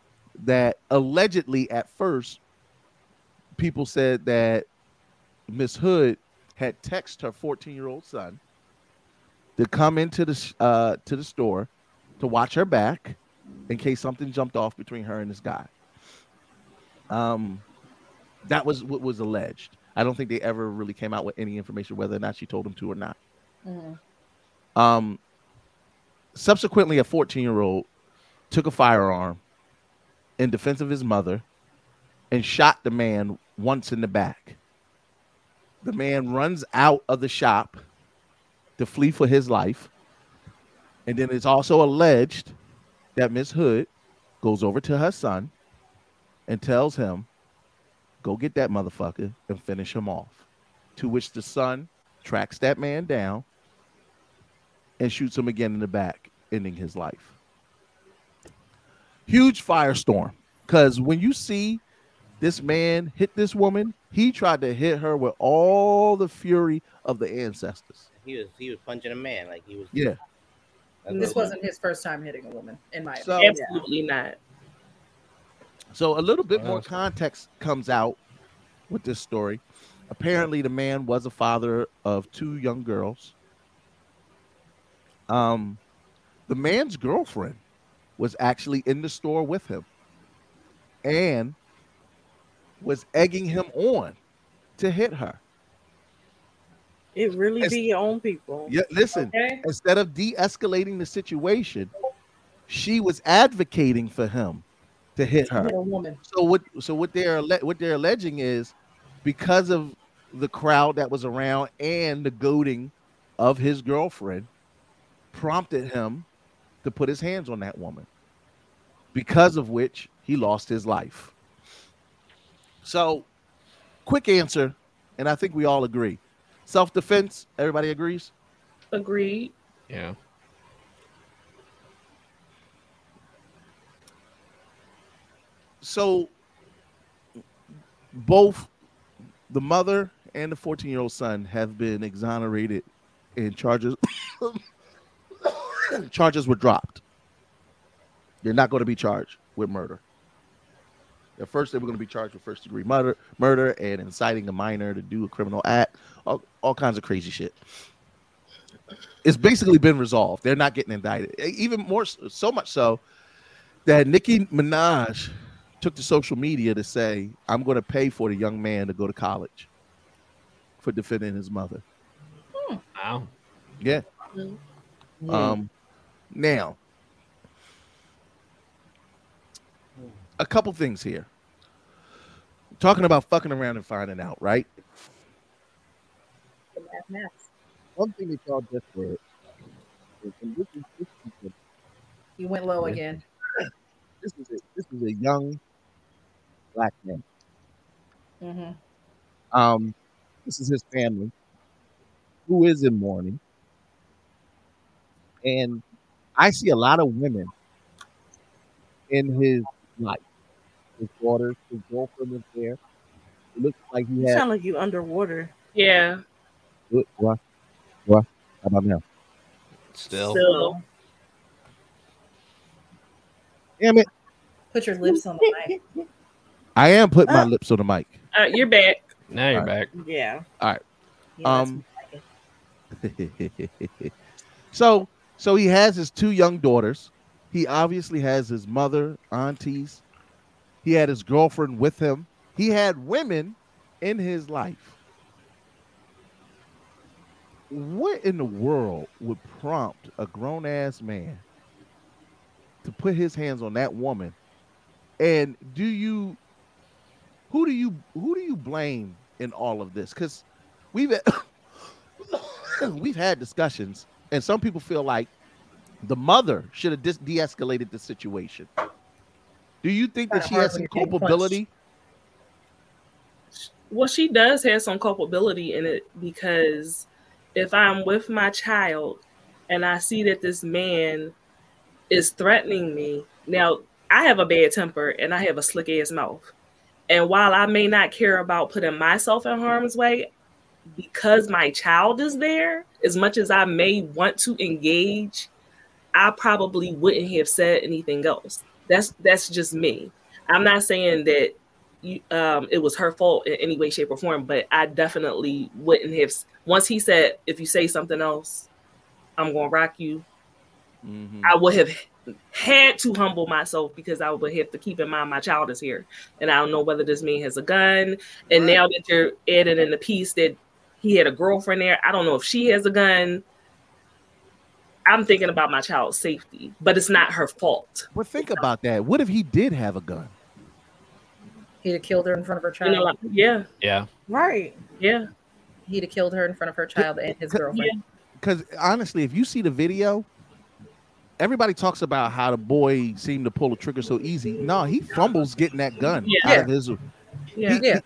that allegedly at first people said that Miss Hood had texted her 14 year old son to come into the uh, to the store to watch her back in case something jumped off between her and this guy. Um, that was what was alleged. I don't think they ever really came out with any information whether or not she told him to or not. Um, subsequently, a 14 year old took a firearm in defense of his mother and shot the man once in the back. The man runs out of the shop to flee for his life. And then it's also alleged that Miss Hood goes over to her son and tells him, Go get that motherfucker and finish him off. To which the son tracks that man down and shoots him again in the back, ending his life. Huge firestorm. Because when you see this man hit this woman, he tried to hit her with all the fury of the ancestors. He was he was punching a man like he was. Yeah. That's This wasn't his first time hitting a woman, in my So- opinion. Absolutely not. So a little bit more context comes out with this story. Apparently, the man was a father of two young girls. Um, the man's girlfriend was actually in the store with him and was egging him on to hit her. It really It's- be your own people. Yeah, listen. Okay? Instead of de-escalating the situation, she was advocating for him to hit her. A woman. So what? So what they're what they're alleging is because of the crowd that was around and the goading of his girlfriend prompted him to put his hands on that woman. Because of which he lost his life. So, quick answer, and I think we all agree. Self-defense. Everybody agrees. Agreed. Yeah. so both the mother and the 14 year old son have been exonerated and charges [COUGHS] charges were dropped they're not going to be charged with murder at first they were going to be charged with first degree murder murder and inciting a minor to do a criminal act all, all kinds of crazy shit it's basically been resolved they're not getting indicted even more so, so much so that Nicki Minaj took to social media to say, I'm going to pay for the young man to go to college for defending his mother. Wow. Yeah. Um, now, a couple things here. Talking about fucking around and finding out, right? One thing that y'all just did. is- and this is- this is a- You went low again. This is a, this is a young black man. Mm-hmm. Um, this is his family, who is in mourning, and I see a lot of women in his life. His daughters, his girlfriend is there. It looks like he You has. sound like you underwater. Yeah. What? What? What? How about now? Still. Still. Damn it! Put your lips on the mic. I am putting my lips on the mic. Uh, you're back. Now you're All back. Yeah. All right. Yeah, um. [LAUGHS] so, so he has his two young daughters. He obviously has his mother, aunties. He had his girlfriend with him. He had women in his life. What in the world would prompt a grown ass man to put his hands on that woman? And do you who do you who do you blame in all of this? Because we've [COUGHS] we've had discussions, and some people feel like the mother should have de-escalated the situation. Do you think that she has some you're getting punched. culpability? well she does have some culpability in it because if i'm with my child and i see that this man is threatening me now i have a bad temper and i have a slick ass mouth and while i may not care about putting myself in harm's way because my child is there as much as i may want to engage i probably wouldn't have said anything else that's that's just me i'm not saying that you, um, it was her fault in any way, shape, or form. But I definitely wouldn't have. Once he said, "If you say something else, I'm gonna rock you," Mm-hmm. I would have had to humble myself because I would have to keep in mind my child is here, and I don't know whether this man has a gun. And now that you're adding in the piece that he had a girlfriend there, I don't know if she has a gun. I'm thinking about my child's safety, but it's not her fault. But think about that. What if he did have a gun? He'd have killed her in front of her You child. know, like, yeah, Yeah. Right. yeah. He'd have killed her in front of her child and his girlfriend. Because honestly, if you see the video, everybody talks about how the boy seemed to pull the trigger so easy. No, he fumbles getting that gun Yeah. out of his. Yeah. he, Yeah.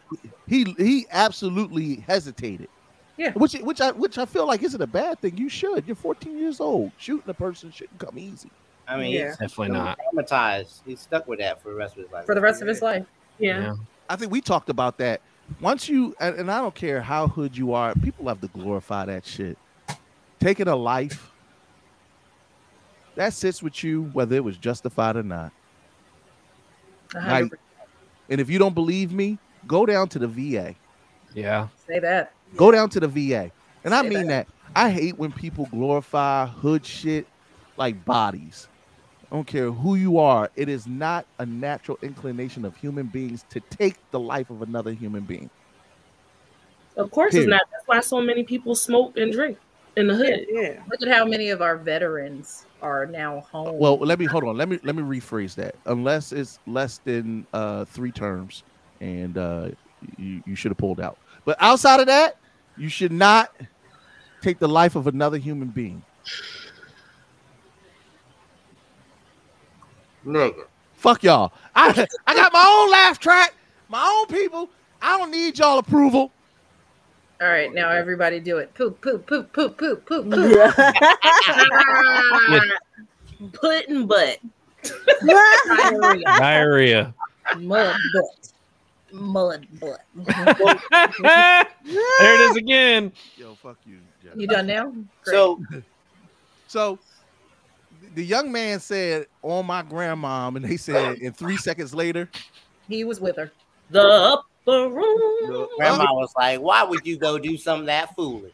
he, he he absolutely hesitated. Yeah. Which which I which I feel like isn't a bad thing. You should. You're 14 years old. Shooting a person shouldn't come easy. I mean, Yeah. he's Definitely not. traumatized. He's stuck with that for the rest of his life. For the rest of his life. Yeah. I think we talked about that. Once you and, and I don't care how hood you are, people have to glorify that shit. Taking a life that sits with you, whether it was justified or not. Like, hundred percent. and if you don't believe me, go down to the VA. Yeah. Say that. Go down to the VA. And I mean that. I hate when people glorify hood shit like bodies. I don't care who you are. It is not a natural inclination of human beings to take the life of another human being. Of course, Period. it's not. That's why so many people smoke and drink in the hood. Yeah. Look at how many of our veterans are now home. Well, let me hold on. Let me let me rephrase that. Unless it's less than uh, three terms, and uh, you you should have pulled out. But outside of that, you should not take the life of another human being. Nigga. Fuck y'all. I I got my own laugh track, my own people. I don't need y'all approval. All right, now everybody do it. Poop, poop, poop, poop, poop, poop, poop. [LAUGHS] Put and butt. [LAUGHS] Diarrhea. Diarrhea. Mud butt. Mud butt. [LAUGHS] there it is again. Yo, fuck you. Jeff. You done now? Great. So [LAUGHS] So the young man said on my grandmom, and they said in three seconds later, he was with her. The upper room. grandma was like, "Why would you go do something that foolish?"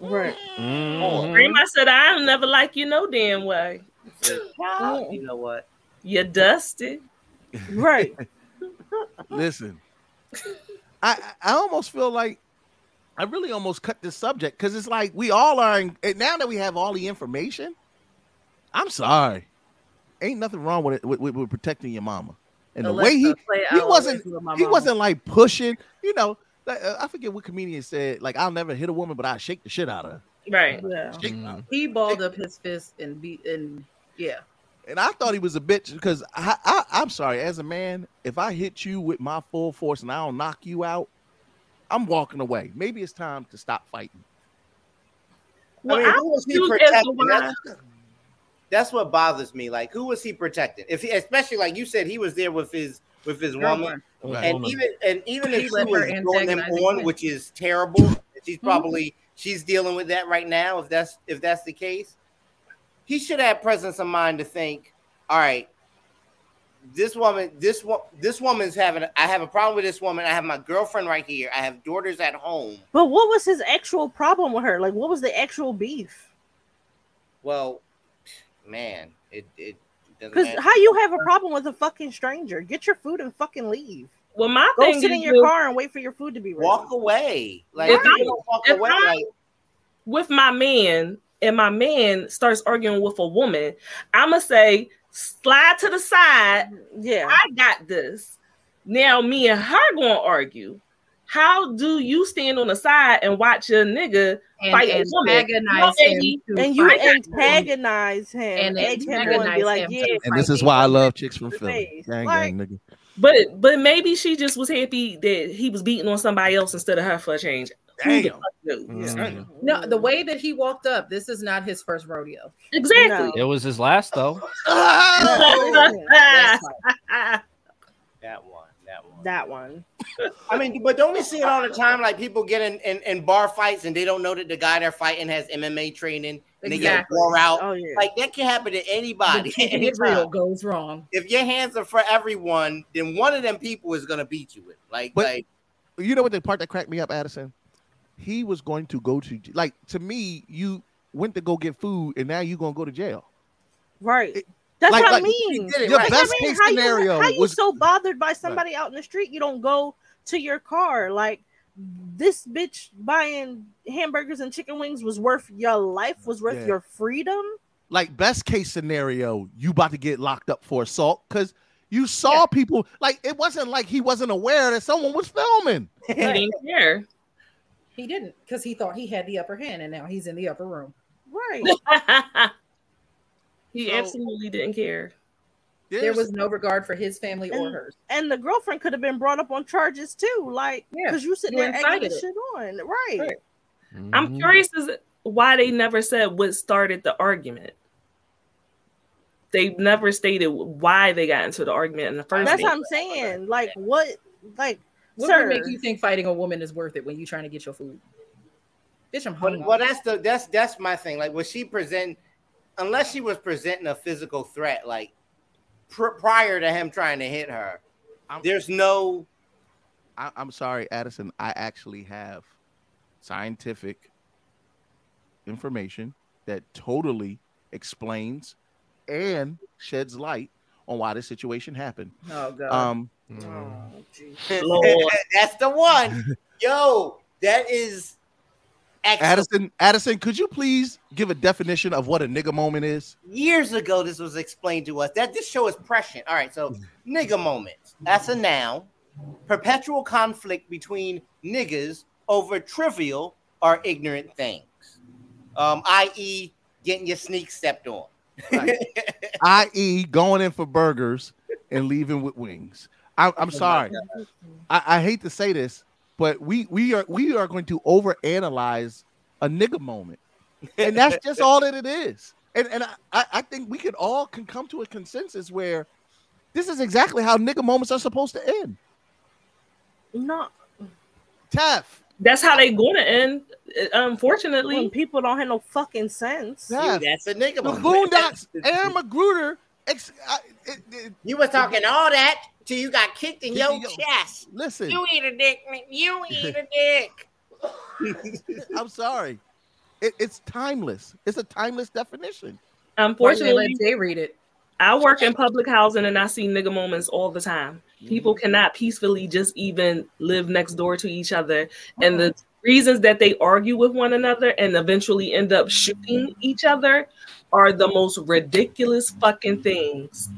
Right. Mhm. Grandma said, "I'll never like you no damn way. Child, you know what? You're dusty." Right. [LAUGHS] listen, I I almost feel like I really almost cut this subject because it's like we all are in, and now that we have all the information. I'm sorry, ain't nothing wrong with it with, with, with protecting your mama. And the way he he wasn't Always Love My he Mama. wasn't like pushing, you know. like, uh, I forget what comedian said like I'll never hit a woman, but I shake the shit out of her. Right. Yeah. Shake- He balled up his fist and beat and yeah. And I thought he was a bitch because I, I I'm sorry, as a man, if I hit you with my full force and I don't knock you out, I'm walking away. Maybe it's time to stop fighting. Well, I mean, I who was he protecting? That's, that's what bothers me. Like, who was he protecting? If he, especially like you said, he was there with his with his woman, Right. and Woman. even and even He if she let was throwing him on, him. which is terrible, she's mm-hmm. probably she's dealing with that right now. If that's if that's the case, he should have presence of mind to think, all right, this woman, this one, this woman's having. I have a problem with this woman. I have my girlfriend right here. I have daughters at home. But what was his actual problem with her? Like, what was the actual beef? Well, man, it it Because how you have a problem with a fucking stranger? Get your food and fucking leave. Well, my Go thing sit is in your with- car and wait for your food to be ready. walk away. Like If if I- walk if away, I- like with my man and my man starts arguing with a woman, I'ma say, slide to the side. Yeah. I got this. Now me and her gonna argue. how do you stand on the side and watch a nigga And fight a woman? antagonize No, him baby. and you fight him. antagonize him And egg him on and be like, him yeah, And this is why I love chicks from Philly. Gang, Like- gang, nigga. But but maybe she just was happy that he was beating on somebody else instead of her for a change. Who the Damn. fuck knows? Mm-hmm. No, the way that he walked up, this is not his first rodeo. Exactly. It was his last though. [LAUGHS] Oh, that one. That one. that one. I mean, but don't we see it all the time? Like people get in, in, in bar fights and they don't know that the guy they're fighting has MMA training and they get wore out. Oh yeah. Like that can happen to anybody. Keeping it real goes wrong. If your hands are for everyone, then one of them people is gonna beat you with. Like, But- like You know what the part that cracked me up, Addison? He was going to go to like to me. You went to go get food, and now you're gonna go to jail. Right. That's like- what like, I mean. it Your right. Like, I best mean, case how you- scenario how you was so bothered by somebody out in the street? You don't go to your car. Like this bitch buying hamburgers and chicken wings was worth your life, was worth Yeah. your freedom. like best case scenario. You about to get locked up for assault because you saw people. Like it wasn't like he wasn't aware that someone was filming. He didn't care. He didn't because he thought he had the upper hand, and now he's in the upper room. Right. [LAUGHS] he So- absolutely didn't care. There was no regard for his family or And- hers. And the girlfriend could have been brought up on charges too, like Yeah, because you sitting you there egging incited this it. shit on, right? Right. I'm Mhm. curious as why they never said what started the argument. They never stated why they got into the argument in the first That's place. what I'm saying. Like what? Like What sir, would make you think fighting a woman is worth it when you're trying to get your food? Bitch, I'm But hungry. well, that's the that's that's my thing. Like, was she present? Unless she was presenting a physical threat, like pr- prior to him trying to hit her, I'm- there's no. I, I'm sorry, Addison. I actually have scientific information that totally explains and sheds light on why this situation happened. oh god. Um, Lord. [LAUGHS] that's the one. [LAUGHS] Yo, that is. Excellent. Addison, Addison, could you please give a definition of what a nigga moment is? Years ago, this was explained to us. That this show is prescient. All right, so nigga moment. That's a noun. Perpetual conflict between niggas over trivial or ignorant things. Um, i.e., getting your sneak stepped on. i.e., [LAUGHS] going in for burgers and leaving with wings. I, I'm sorry. I, I hate to say this, but we we are we are going to overanalyze a nigga moment, and that's just [LAUGHS] all that it is. And and I, I I think we can all can come to a consensus where this is exactly how nigga moments are supposed to end. no. Taff, That's how they going to end. uh, When Unfortunately, people don't have no fucking sense. Taff, That's a nigga the. Boondocks, Aaron McGruder. Ex, I, it, it, You was talking all that till you got kicked in your your- chest. listen, You eat a dick. You [LAUGHS] eat a dick. [LAUGHS] I'm sorry. It, it's timeless. It's a timeless definition. Unfortunately, unfortunately, let Jay read it. I work in public housing and I see nigga moments all the time. Mm-hmm. People cannot peacefully just even live next door to each other. And the mm-hmm. reasons that they argue with one another and eventually end up shooting each other are the most ridiculous fucking things.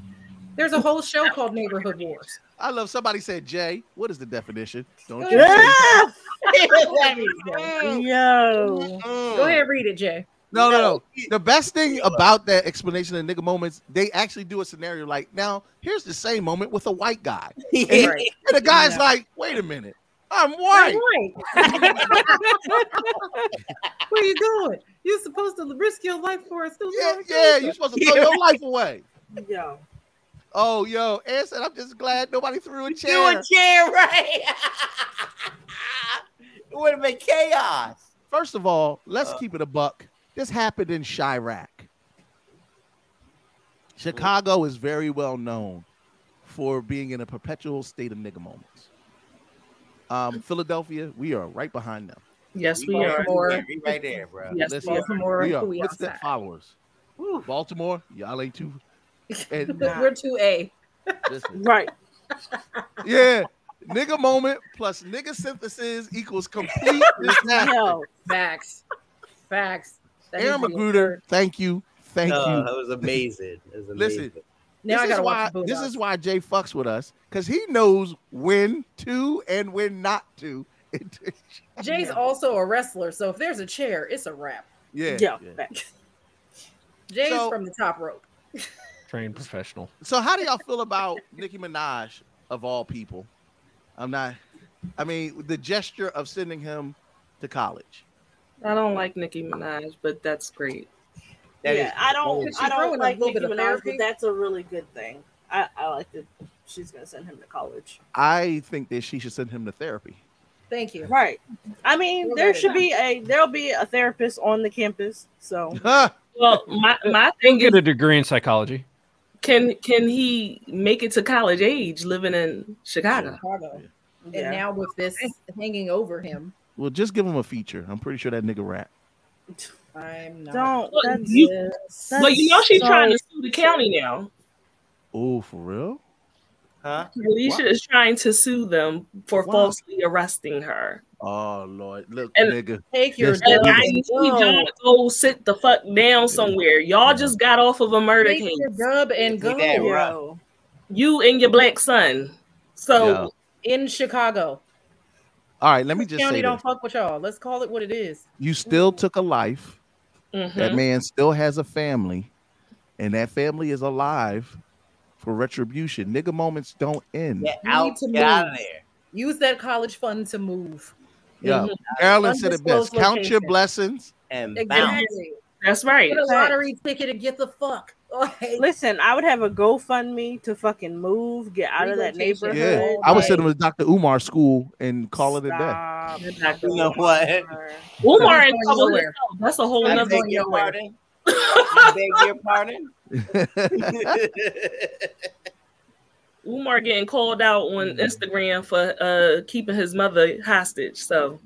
There's a whole show called Neighborhood Wars. I love somebody said, Jay, what is the definition? Don't you ahead. [LAUGHS] say- Yo. Go mm. ahead, read it, Jay. No, no, no. The best thing about that explanation of nigga moments, they actually do a scenario like, now, here's the same moment with a white guy. [LAUGHS] And, Right. and the guy's Yeah. like, wait a minute, I'm white. [LAUGHS] What are you doing? You're supposed to risk your life for us. Yeah, yeah, you're supposed to throw your life away. Yo. Oh, yo, Ed said, I'm just glad nobody threw a Do chair. a chair, right? [LAUGHS] it would have been chaos. First of all, let's Uh. keep it a buck. This happened in Chiraq. Chicago is very well known for being in a perpetual state of nigga moments. Um, Philadelphia, we are right behind them. Yes, we are. Baltimore. Right there, bro. Yes, Listen. Baltimore, we are who we footstep outside. followers. Baltimore, y'all ain't too. And [LAUGHS] We're two A. Right. yeah, nigga moment plus nigga synthesis equals complete [LAUGHS] disaster. Yo. Facts. Facts. That Aaron needs to be McGruder, thank you, thank No, you. that was amazing. It was amazing. Listen, Now this I is gotta why watch this is why Jay fucks with us because he knows when to and when not to [LAUGHS] Jay's also a wrestler, so if there's a chair, it's a wrap. Yeah. Yeah. Jay's So- from the top rope. Trained professional. So how do y'all feel about [LAUGHS] Nicki Minaj of all people? I'm not. I mean, the gesture of sending him to college. I don't like Nicki Minaj, but that's great. yeah, I don't. She's I don't like Nicki Minaj, but that's a really good thing. I, I like that she's gonna send him to college. I think that she should send him to therapy. Thank you. Right. I mean, We'll there should know. be a there'll be a therapist on the campus. So [LAUGHS] Well, my my thing is, Get a degree in psychology. Can can he make it to college age living in Chicago? Chicago. Yeah. And now with this hanging over him, Well, just give him a feature. I'm pretty sure that nigga rap. I'm not. don't. Well, That's, you- But you know she's so- trying to sue the county now. Oh, for real? Huh? Carlisha is trying to sue them for Why? falsely arresting her. Oh Lord, look, And- nigga. Take your This And I need John to go sit the fuck down somewhere. Y'all just got off of a murder Take case. your dub and go. Take that rough. Yo. You and your black son. So Yo. In Chicago. All right, let me just County say don't this. fuck with y'all. Let's call it what it is. You still took a life. mhm. That man still has a family, and that family is alive for retribution. Nigga moments don't end. Get out, get out of there. Use that college fund to move. Yeah, Mhm. Carolyn said it best. Undisclosed Count your blessings. And bounce. Exactly. that's right. Get a lottery ticket and get the fuck. [LAUGHS] Like, Listen, I would have a GoFundMe to fucking move, get out of that neighborhood. Yeah, I would send him to Dr. Umar school and call it a day. stop. You know what? Umar Not in nowhere. That's a whole I nother beg your nowhere. [LAUGHS] pardon. I beg your pardon. [LAUGHS] Umar getting called out on Instagram for uh keeping his mother hostage. So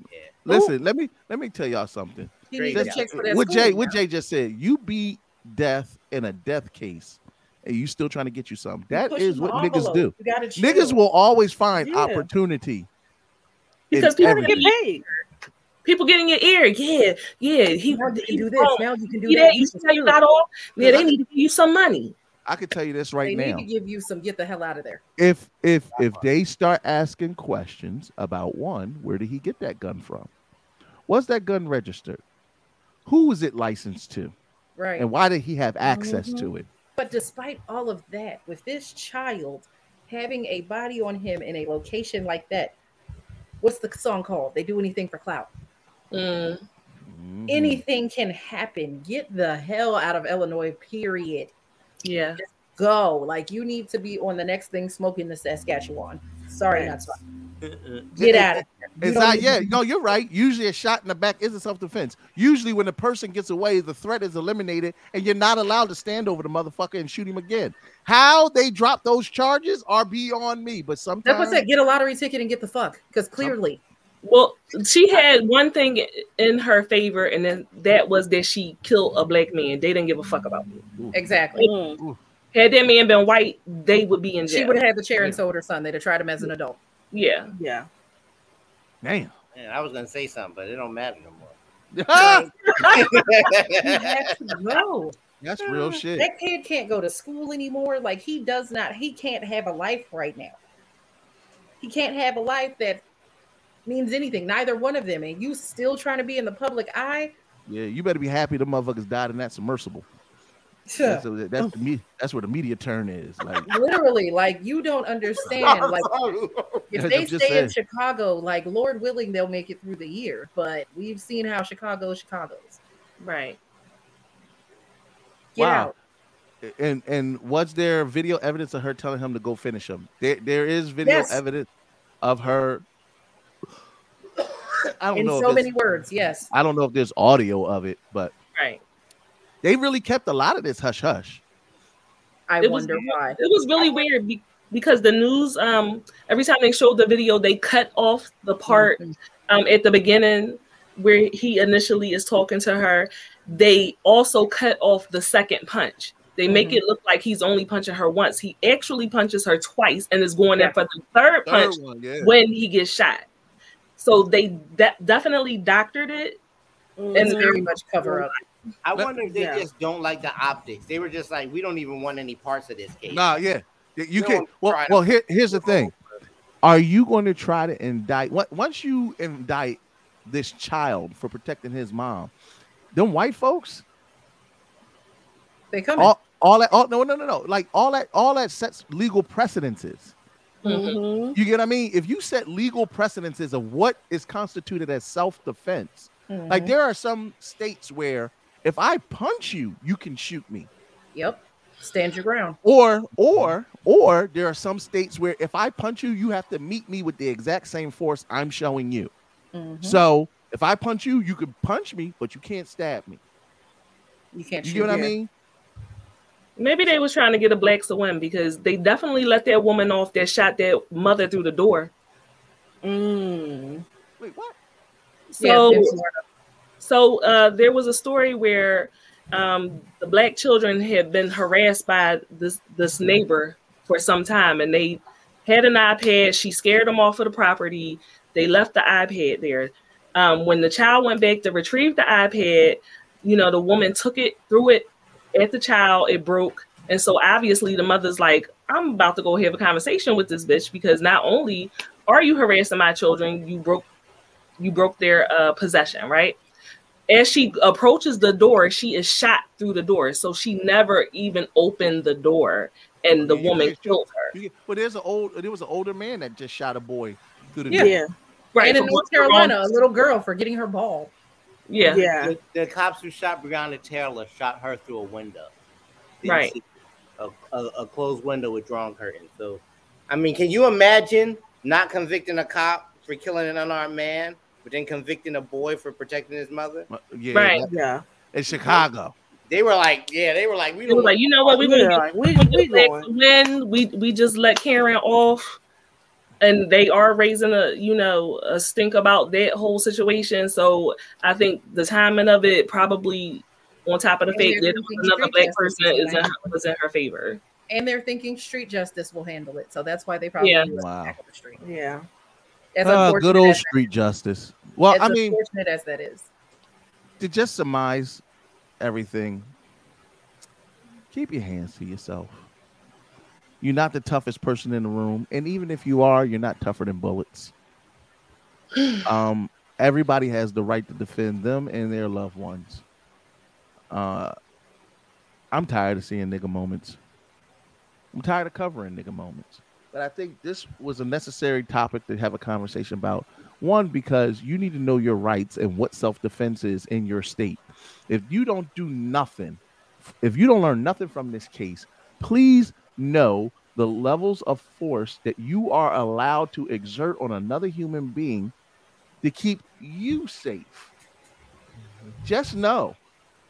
Listen, let me let me tell y'all something. Just- to check for that what Jay now. what Jay just said, you beat death in a death case, and you still trying to get you something. That pushing is what niggas do. Niggas will always find Yeah. opportunity. because people everything. get paid. People get in your ear. Yeah, yeah. He, Now you he can do this. Now you can do See that. that? You see how you got off? Yeah, they need to give you some money. I can tell you this right They right need now. to give you some. Get the hell out of there. If if if they start asking questions about one, where did he get that gun from? Was that gun registered? Who was it licensed to? Right. And why did he have access to it? But despite all of that, with this child having a body on him in a location like that, what's the song called? They do anything for clout. Mm. Mm-hmm. Anything can happen. Get the hell out of Illinois, period. Yeah. Go. Like you need to be on the next thing smoking the Saskatchewan. Sorry, not sorry. Get out of here. You It's don't yeah, to- no, you're right. Usually a shot in the back is a self-defense. Usually when the person gets away, the threat is eliminated and you're not allowed to stand over the motherfucker and shoot him again. How they drop those charges are beyond me, but That's sometimes what I said. Get a lottery ticket and get the fuck. Because clearly, Well, she had one thing in her favor, and then that was that she killed a black man. They didn't give a fuck about me. Mm. exactly. Mm. Had that man been white, they would be in jail. She would have had the chair and sold her son. They'd have tried him as an adult. Yeah. Yeah. Damn. Man, I was gonna say something, but it don't matter no more. He has to go. That's real shit. That kid can't go to school anymore. Like he does not. He can't have a life right now. He can't have a life that means anything. Neither one of them. And you still trying to be in the public eye. Yeah, you better be happy the motherfuckers died in that submersible. That's, that's, the me- that's where the media turn is. Like [LAUGHS] Literally, like you don't understand. [LAUGHS] Like if [LAUGHS] they stay in. Chicago, like Lord willing, they'll make it through the year. But we've seen how Chicago is Chicago's. Right. Get wow. out. And and was there video evidence of her telling him to go finish him? There there is video Yes. evidence of her. I don't In know. so many words, yes. I don't know if there's audio of it, but Right. they really kept a lot of this hush hush. I It was wonder why. It was really weird be- because the news, um, every time they showed the video, they cut off the part um, at the beginning where he initially is talking to her. They also cut off the second punch. They make Mhm. it look like he's only punching her once. He actually punches her twice and is going in for the third, Third punch one, yeah. when he gets shot. So they de- definitely doctored it. It's mm-hmm. very much cover up. I wonder if they Yeah. just don't like the optics. They were just like, we don't even want any parts of this case. Nah, yeah, you No can. one's Well, well, here, here's the thing. Are you going to try to indict what once you indict this child for protecting his mom? Them white folks, They come. all, all that, all, no, no, no, no, like all that, all that sets legal precedences. Mhm. You get what I mean? If you set legal precedences of what is constituted as self-defense, like Mhm. there are some states where if I punch you, you can shoot me. Yep. Stand your ground. Or or or there are some states where if I punch you, you have to meet me with the exact same force I'm showing you. Mhm. So if I punch you, you can punch me, but you can't stab me. you can't. You shoot get what I mean? Maybe they was trying to get a blacks to win because they definitely let that woman off that shot that mother through the door. Mm. Wait, what? So, Yeah, in so uh, there was a story where um, the black children had been harassed by this this neighbor for some time, and they had an iPad. She scared them off of the property. They left the iPad there. Um, when the child went back to retrieve the iPad, you know, the woman took it, threw it at the child. It broke, and so obviously the mother's like, "I'm about to go have a conversation with this bitch because not only are you harassing my children, you broke you broke their uh, possession, right? As she approaches the door, she is shot through the door. So she never even opened the door, and the You- you woman get- killed her. you get- But there's an old there was an older man that just shot a boy through the Yeah. door. Yeah. Right. and in North Carolina, a little girl for getting her ball. Yeah. Yeah. The, the cops who shot Breonna Taylor shot her through a window. Didn't Right. A, a, a closed window with drawn curtains. So, I mean, can you imagine not convicting a cop for killing an unarmed man, but then convicting a boy for protecting his mother? Uh, Yeah, Right. that- Yeah. in Chicago. They were like, yeah, they were like, we were like, you know what? We Yeah, gonna like, we- we, we we win. We we just let Karen off, and they are raising a you know a stink about that whole situation. So I think the timing of it probably on top of the fact that thinking another black person is is in, was in her favor. And they're thinking street justice will handle it. So that's why they probably Yeah. Wow. back the street. Yeah. As Ah, good old as, street justice. Well, as I mean, unfortunate as that is. to just surmise everything, keep your hands to yourself. You're not the toughest person in the room, and even if you are, you're not tougher than bullets. [SIGHS] Um, everybody has the right to defend them and their loved ones. Uh, I'm tired of seeing nigga moments. I'm tired of covering nigga moments. But I think this was a necessary topic to have a conversation about. One, because you need to know your rights and what self defense is in your state. If you don't do nothing, if you don't learn nothing from this case, please know the levels of force that you are allowed to exert on another human being to keep you safe. Just know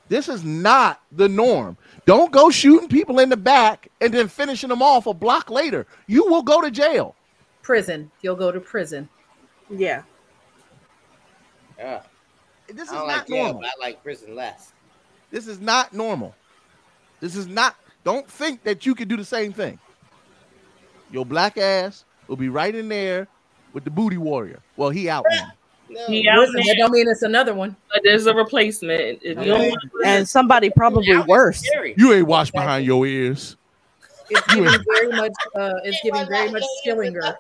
this is not the norm. Don't go shooting people in the back and then finishing them off a block later. You will go to jail. Prison. You'll go to prison. Yeah. Yeah. This is I don't not like jail, normal. but I like prison less. This is not normal. This is not. Don't think that you can do the same thing. Your black ass will be right in there with the booty warrior. Well, he out now. He out Listen, that don't mean it's another one. but there's a replacement. If you don't Okay. And somebody probably worse. You ain't washed behind your ears. It's giving very much. Uh, it's giving very much Schillinger.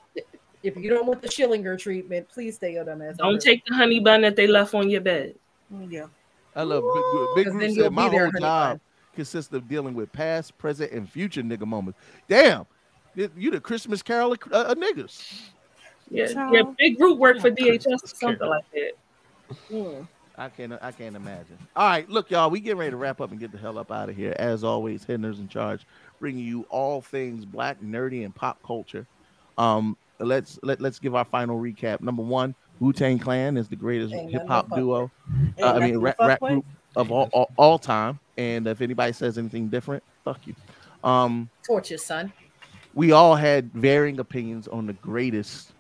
If you don't want the Schillinger treatment, please stay your dumb ass. don't home. take the honey bun that they left on your bed. Yeah. I love Big Group. Big 'Cause Group then said you'll my be there, whole honey job bun." Consists of dealing with past, present, and future nigga moments. Damn, you you the Christmas Carol of, uh, niggas. Yeah, Child. yeah. Big group work for DHS or something like that. Mm. I can't I can't imagine. All right, look, y'all, we getting ready to wrap up and get the hell up out of here. As always, head nerds in charge, bringing you all things black, nerdy, and pop culture. Um, let's let, let's give our final recap. Number one, Wu Tang Clan is the greatest hip hop duo. Uh, I mean, rap, rap group of all, all all time. And if anybody says anything different, fuck you. Um, Torches, son. we all had varying opinions on the greatest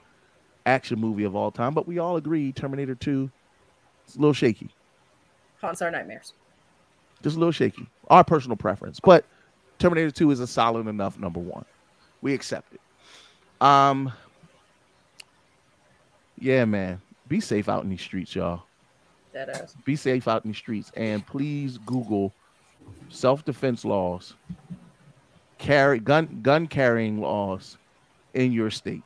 action movie of all time, but we all agree Terminator 2 is a little shaky. Haunts our nightmares. Just a little shaky. Our personal preference. But Terminator 2 is a solid enough number one. We accept it. Um Yeah, man. Be safe out in these streets, y'all. That ass. Be safe out in the streets. And please Google self-defense laws, carry gun gun carrying laws in your state.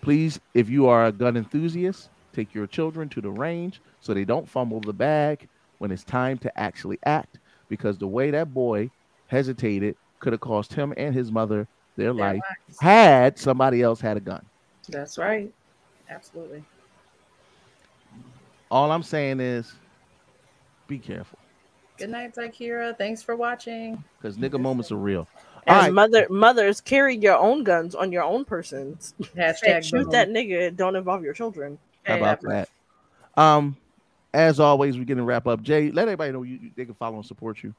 Please, if you are a gun enthusiast, take your children to the range so they don't fumble the bag when it's time to actually act. Because the way that boy hesitated could have cost him and his mother their life lives. had somebody else had a gun. That's right. Absolutely. All I'm saying is be careful Good night, Zakira. Thanks for watching. because nigga moments are real. All right. mother mothers carry your own guns on your own persons. Hashtag shoot boom. that nigga. Don't involve your children. How about that? Um, as always, we're gonna wrap up. Jay, let everybody know you, you- they can follow and support you.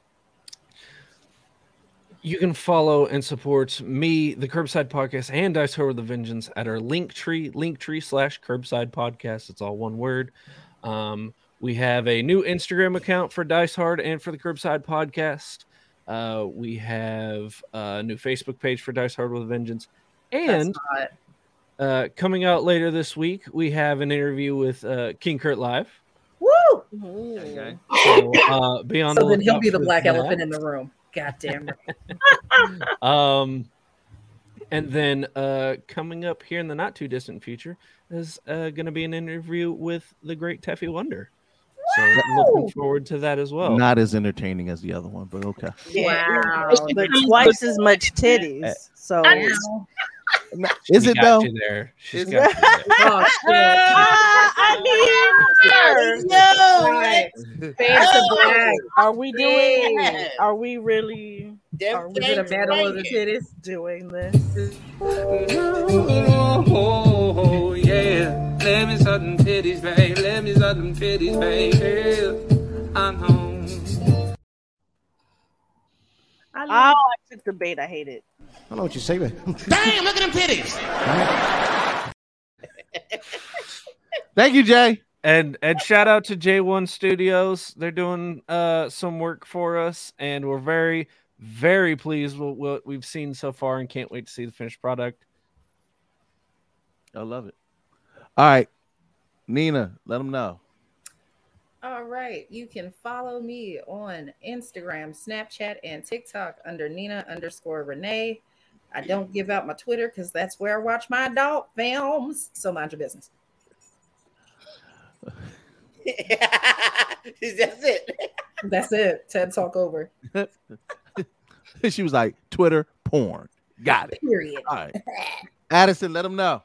You can follow and support me, the Curbside Podcast, and Dice Hard with a Vengeance at our link tree, link tree slash Curbside Podcast. It's all one word. Um, we have a new Instagram account for Dice Hard and for the Curbside Podcast. Uh, we have a new Facebook page for Dice Hard with a Vengeance, and uh, coming out later this week, we have an interview with uh, King Kurt Live. Woo! So, uh, be on so the then he'll be the black that. elephant in the room. God damn it. [LAUGHS] um and then uh coming up here in the not too distant future is uh going to be an interview with the great Teffy Wonder. So looking forward to that as well. Not as entertaining as the other one, but okay. Wow. But twice as much titties. So [LAUGHS] Is She it though? there. She's got you there. [LAUGHS] Oh, [LAUGHS] I mean, no. Fade to black. Are we doing? Yeah. Are we really? Are we Is it a battle of the titties? doing this? Oh, yeah. Let me suck them titties, babe. Let me suck them titties, babe. Yeah. I'm home. Oh, I took the bait. I hate it. I don't know what you say, but Damn, look at them titties. [LAUGHS] Thank you, Jay. And and shout out to J1 Studios. They're doing uh some work for us and we're very very pleased with what we've seen so far and can't wait to see the finished product. I love it. All right, Nina, let them know. All right. You can follow me on Instagram, Snapchat, and TikTok under Nina underscore Renee. I don't give out my Twitter because that's where I watch my adult films. So mind your business. [LAUGHS] That's it. That's it. TED Talk over. [LAUGHS] she was like, Twitter porn. Got it. Period. All right. Addison, let them know.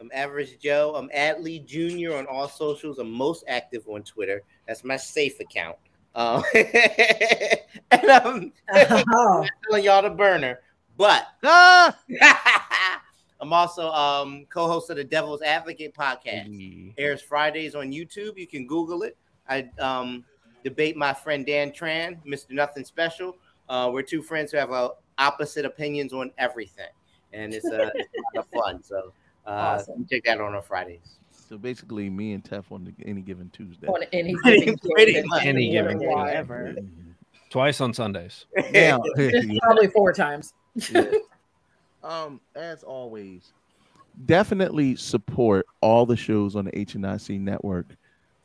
I'm Average Joe. I'm Adley Jr. on all socials. I'm most active on Twitter. That's my safe account. Um, [LAUGHS] and I'm, I'm [LAUGHS] telling y'all to burner. But Ah! [LAUGHS] I'm also um, co-host of the Devil's Advocate podcast. Airs Fridays on YouTube. You can Google it. I um, debate my friend Dan Tran, Mr. Nothing Special. Uh, we're two friends who have uh, opposite opinions on everything, and it's, uh, it's a lot of fun. So uh, Awesome. check that out on Fridays. So basically, me and Tef on the, any given Tuesday. On any [LAUGHS] Pretty- given Tuesday. Any given Whatever. Ever. [LAUGHS] Twice on Sundays. [LAUGHS] Now, Probably four times. um, as always, definitely support all the shows on the HNIC network.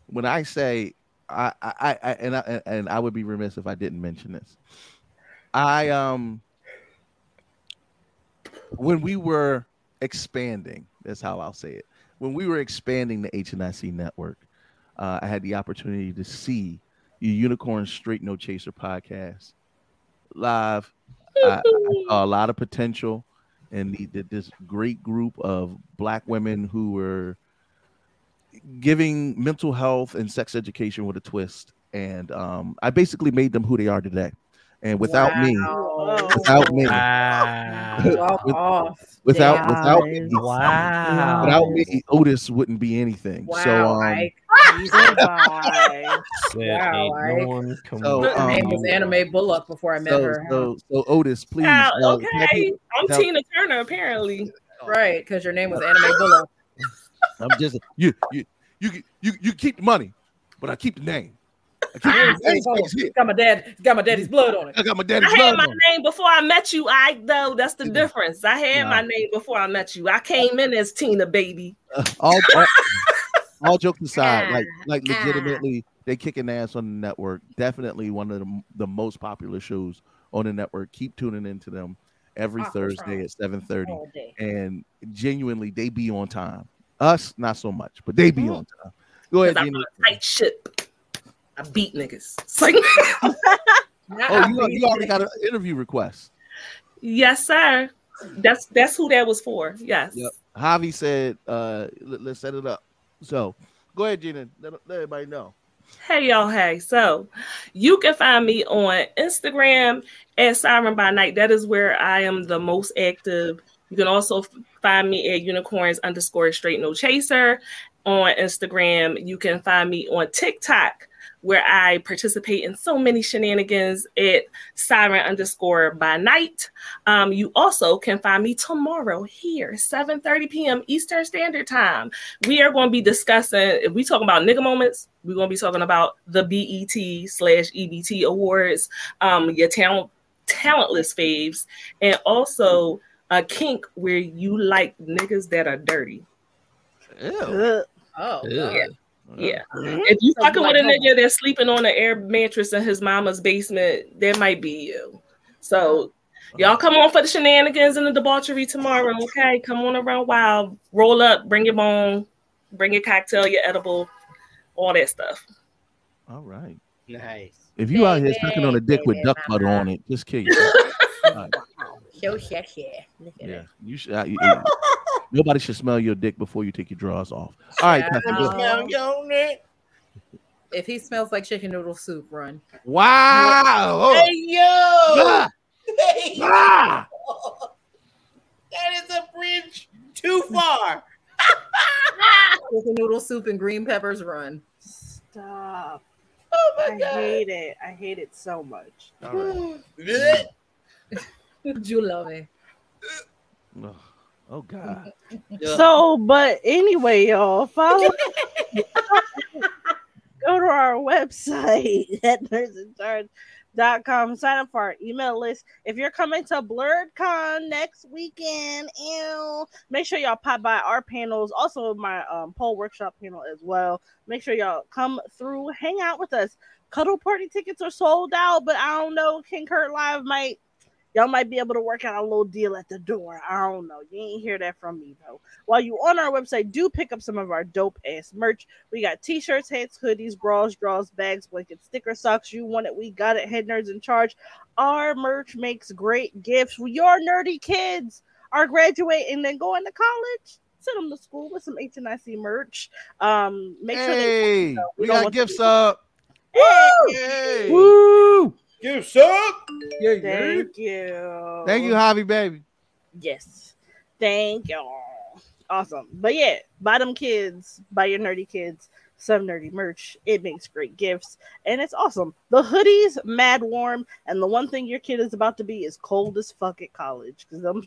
When I say I, I, I and I and I would be remiss if I didn't mention this. I um when we were expanding, that's how I'll say it. When we were expanding the HNIC network, uh, I had the opportunity to see your Unicorn Straight No Chaser podcast live. I, I saw a lot of potential in the, the, this great group of black women who were giving mental health and sex education with a twist. And um, I basically made them who they are today. And without me, without me, [LAUGHS] Walk with- off. without Damn. without me, Wow. without me, Otis wouldn't be anything. so Wow, um, Ike. [LAUGHS] Wow, ain't Ike. no So, Her um, name was Anna Mae Bullock before I met so, her. so, so Otis, please. Ah, uh, okay. I'm tell- Tina Turner, apparently. Right, because your name was Anna Mae Bullock. [LAUGHS] I'm just you, you, you, you, you keep the money, but I keep the name. I keep ah, Hey, the name. oh, got my dad, got my daddy's blood on it. I got my daddy's I had blood my on. it. name before I met you, I though. That's the difference. I had my name before I met you. I came in as Tina, baby. Uh, all, all, [LAUGHS] all jokes aside, like ah, like ah. legitimately, they kicking ass on the network. Definitely one of the, the most popular shows on the network. Keep tuning into them. every Aquatron. Thursday at seven thirty, All day. and genuinely they be on time. Us, not so much, but they be mm-hmm. on time. Go ahead, 'Cause I'm on a tight ship. I beat niggas. It's [LAUGHS] like, [LAUGHS] Oh, you, you already got an interview request. yes, sir. That's that's who that was for. Yes. Yep. Javi said, uh, let, us set it up. So go ahead, Gina. Let, let everybody know. Hey y'all, hey. So you can find me on Instagram at Siren by Night. That is where I am the most active. You can also find me at unicorns underscore straight no chaser on Instagram. You can find me on TikTok where I participate in so many shenanigans at Siren underscore by night. Um, you also can find me tomorrow here, 7 30 p.m. Eastern Standard Time. We are going to be discussing, if we talking about nigga moments, we're going to be talking about the BET slash EBT awards, um, your talent, talentless faves, and also a kink where you like niggas that are dirty. Oh, Yeah. Yeah. Mhm. If you So fucking with a nigga that's sleeping on an air mattress in his mama's basement, that might be you. So y'all come on for the shenanigans and the debauchery tomorrow, okay? Come on around wild, roll up, bring your bone, bring your cocktail, your edible, all that stuff. All right. Nice. If you out here sucking on a dick with duck butter on it, just kill yourself. All right. So sexy. Look at Yeah, it. you should. I- you- nobody should smell your dick before you take your drawers off. All right, Catherine, go ahead. If he smells like chicken noodle soup, run. Wow. Oh. Hey yo! Ah. Hey, Ah. That is a bridge too far. [LAUGHS] Chicken noodle soup and green peppers, run. Stop. Oh my I god. I hate it. I hate it so much. All right. [LAUGHS] You love it. Oh, God. [LAUGHS] So, but anyway, y'all follow. [LAUGHS] [LAUGHS] go to our website at nerdsincharge.com. Sign up for our email list. If you're coming to BlerdCon next weekend, ew, make sure y'all pop by our panels. Also, my um, pole workshop panel as well. Make sure y'all come through, hang out with us. Cuddle party tickets are sold out, but I don't know. King Kurt Live might y'all might be able to work out a little deal at the door. I don't know. You ain't hear that from me though. While you on our website, do pick up some of our dope ass merch. We got t-shirts, hats, hoodies, bras, draws, bags, blankets, sticker socks. You want it? We got it. Head nerds in charge. Our merch makes great gifts. Your nerdy kids are graduating and going to college. Send them to school with some HNIC merch. Um, make sure they. We we got gifts up. Hey! Woo! Gifts up. Thank you. Thank you, Javi, baby. Yes. Thank y'all. Awesome. But yeah, buy them kids, buy your nerdy kids some nerdy merch. It makes great gifts and it's awesome. The hoodies, mad warm, and the one thing your kid is about to be is cold as fuck at college because them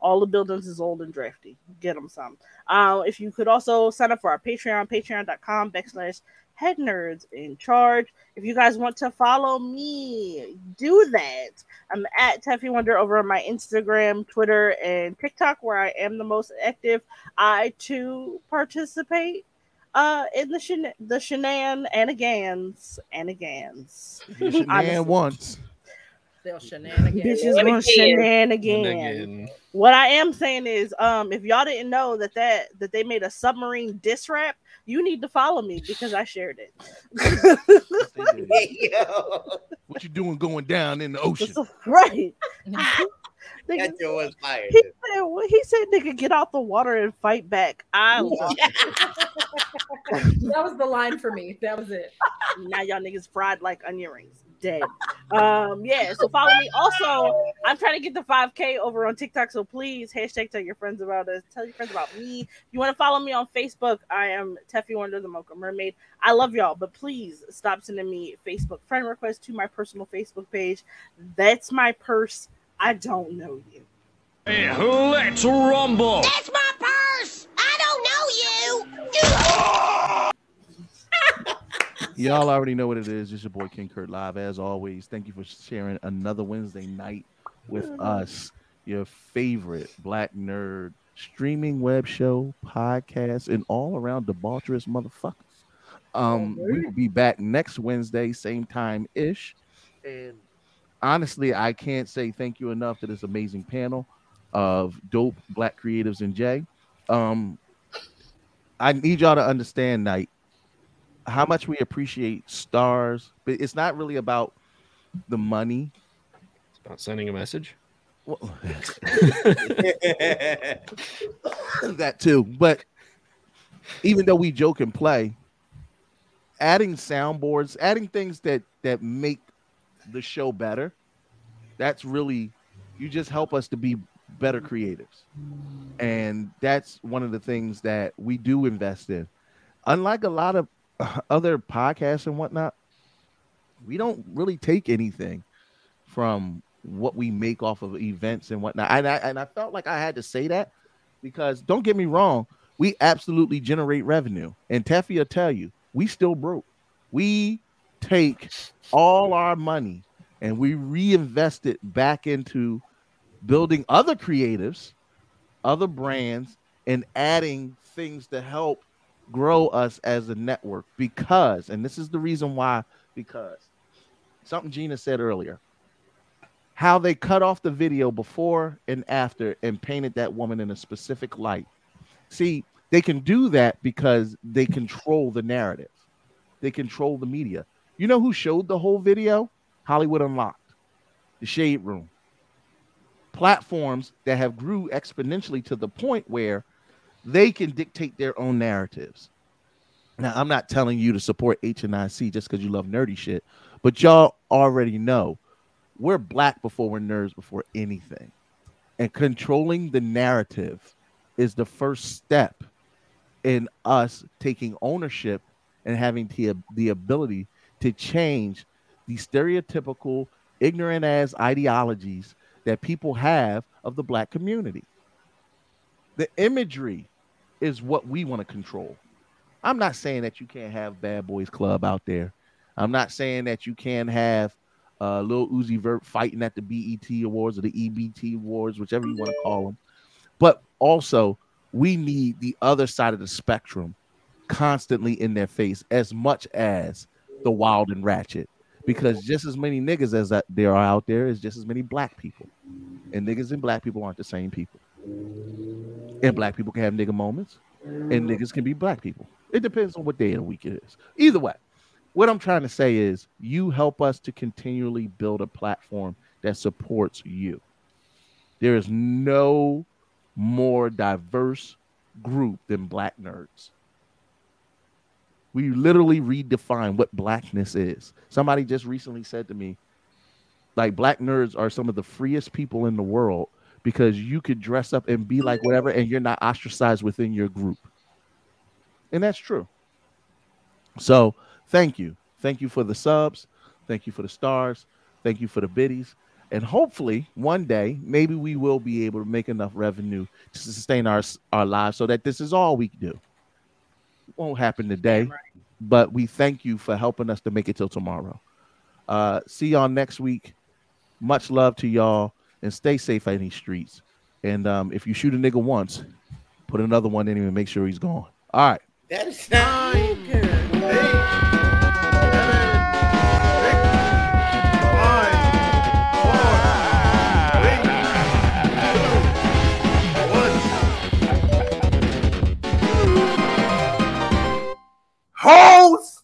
all the buildings is old and drafty. Get them some. Uh, if you could also sign up for our Patreon, patreon.com backslash head nerds in charge. If you guys want to follow me, do that. I'm at Taffy Wonder over on my Instagram, Twitter, and TikTok, where I am the most active. I too participate uh in the shen- the shenan anagans anagans. [LAUGHS] You should man once. They'll shenanigans. Bitches gonna shenanigan. What I am saying is, um, if y'all didn't know that that that they made a submarine diss rap, you need to follow me because I shared it. [LAUGHS] What you doing going down in the ocean? [LAUGHS] right. [LAUGHS] That joint was fire. He said, well, he said, nigga, get out the water and fight back. I love that was the line for me. That was it. now y'all niggas fried like onion rings. Dead. Um, yeah, so follow me. Also, I'm trying to get the 5K over on TikTok, so please hashtag tell your friends about us. Tell your friends about me. If you want to follow me on Facebook, I am Teffy Wonder the Mocha Mermaid. I love y'all, but please stop sending me Facebook friend requests to my personal Facebook page. That's my purse. I don't know you. Let's rumble. That's my purse. I don't know you. Y'all already know what it is. It's your boy King Kurt Live, as always. Thank you for sharing another Wednesday night with us. Your favorite black nerd streaming web show, podcast, and all around debaucherous motherfuckers. Um, we will be back next Wednesday, same time ish. And honestly, I can't say thank you enough to this amazing panel of dope black creatives and Jay. Um, I need y'all to understand, Night, how much we appreciate stars, but it's not really about the money. It's about sending a message. Well, [LAUGHS] that too. But even though we joke and play, adding soundboards, adding things that that make the show better, that's really you just help us to be better creatives. And that's one of the things that we do invest in. Unlike a lot of [LAUGHS] other podcasts and whatnot, we don't really take anything from what we make off of events and whatnot. And I and I felt like I had to say that because don't get me wrong, we absolutely generate revenue. And Teffy will tell you, we still broke. We take all our money and we reinvest it back into building other creatives, other brands, and adding things to help grow us as a network because, and this is the reason why, because something Gina said earlier, how they cut off the video before and after and painted that woman in a specific light. See, they can do that because they control the narrative, they control the media. You know who showed the whole video? Hollywood Unlocked, the Shade Room. Platforms that have grew exponentially to the point where they can dictate their own narratives. Now, I'm not telling you to support HNIC just because you love nerdy shit, but y'all already know we're black before we're nerds before anything. And controlling the narrative is the first step in us taking ownership and having the, the ability to change the stereotypical ignorant ass ideologies that people have of the black community. The imagery is what we want to control. I'm not saying that you can't have Bad Boys Club out there. I'm not saying that you can't have uh, Lil Uzi Vert fighting at the BET Awards or the EBT Awards, whichever you want to call them. But also, we need the other side of the spectrum constantly in their face as much as the wild and ratchet because just as many niggas as there are out there is just as many black people and niggas and black people aren't the same people and black people can have nigga moments and niggas can be black people. It depends on what day of the week it is. Either way what i'm trying to say is you help us to continually build a platform that supports you. There is no more diverse group than black nerds. We literally redefine what blackness is. Somebody just recently said to me, like, black nerds are some of the freest people in the world because you could dress up and be like whatever, and you're not ostracized within your group. And that's true. So, thank you. Thank you for the subs. Thank you for the stars. Thank you for the biddies. And hopefully, one day, maybe we will be able to make enough revenue to sustain our, our lives so that this is all we do won't happen today, right. but we thank you for helping us to make it till tomorrow. Uh, see y'all next week. Much love to y'all and stay safe out in these streets. And um, if you shoot a nigga once, put another one in him and make sure he's gone. All right. That is not good. hoes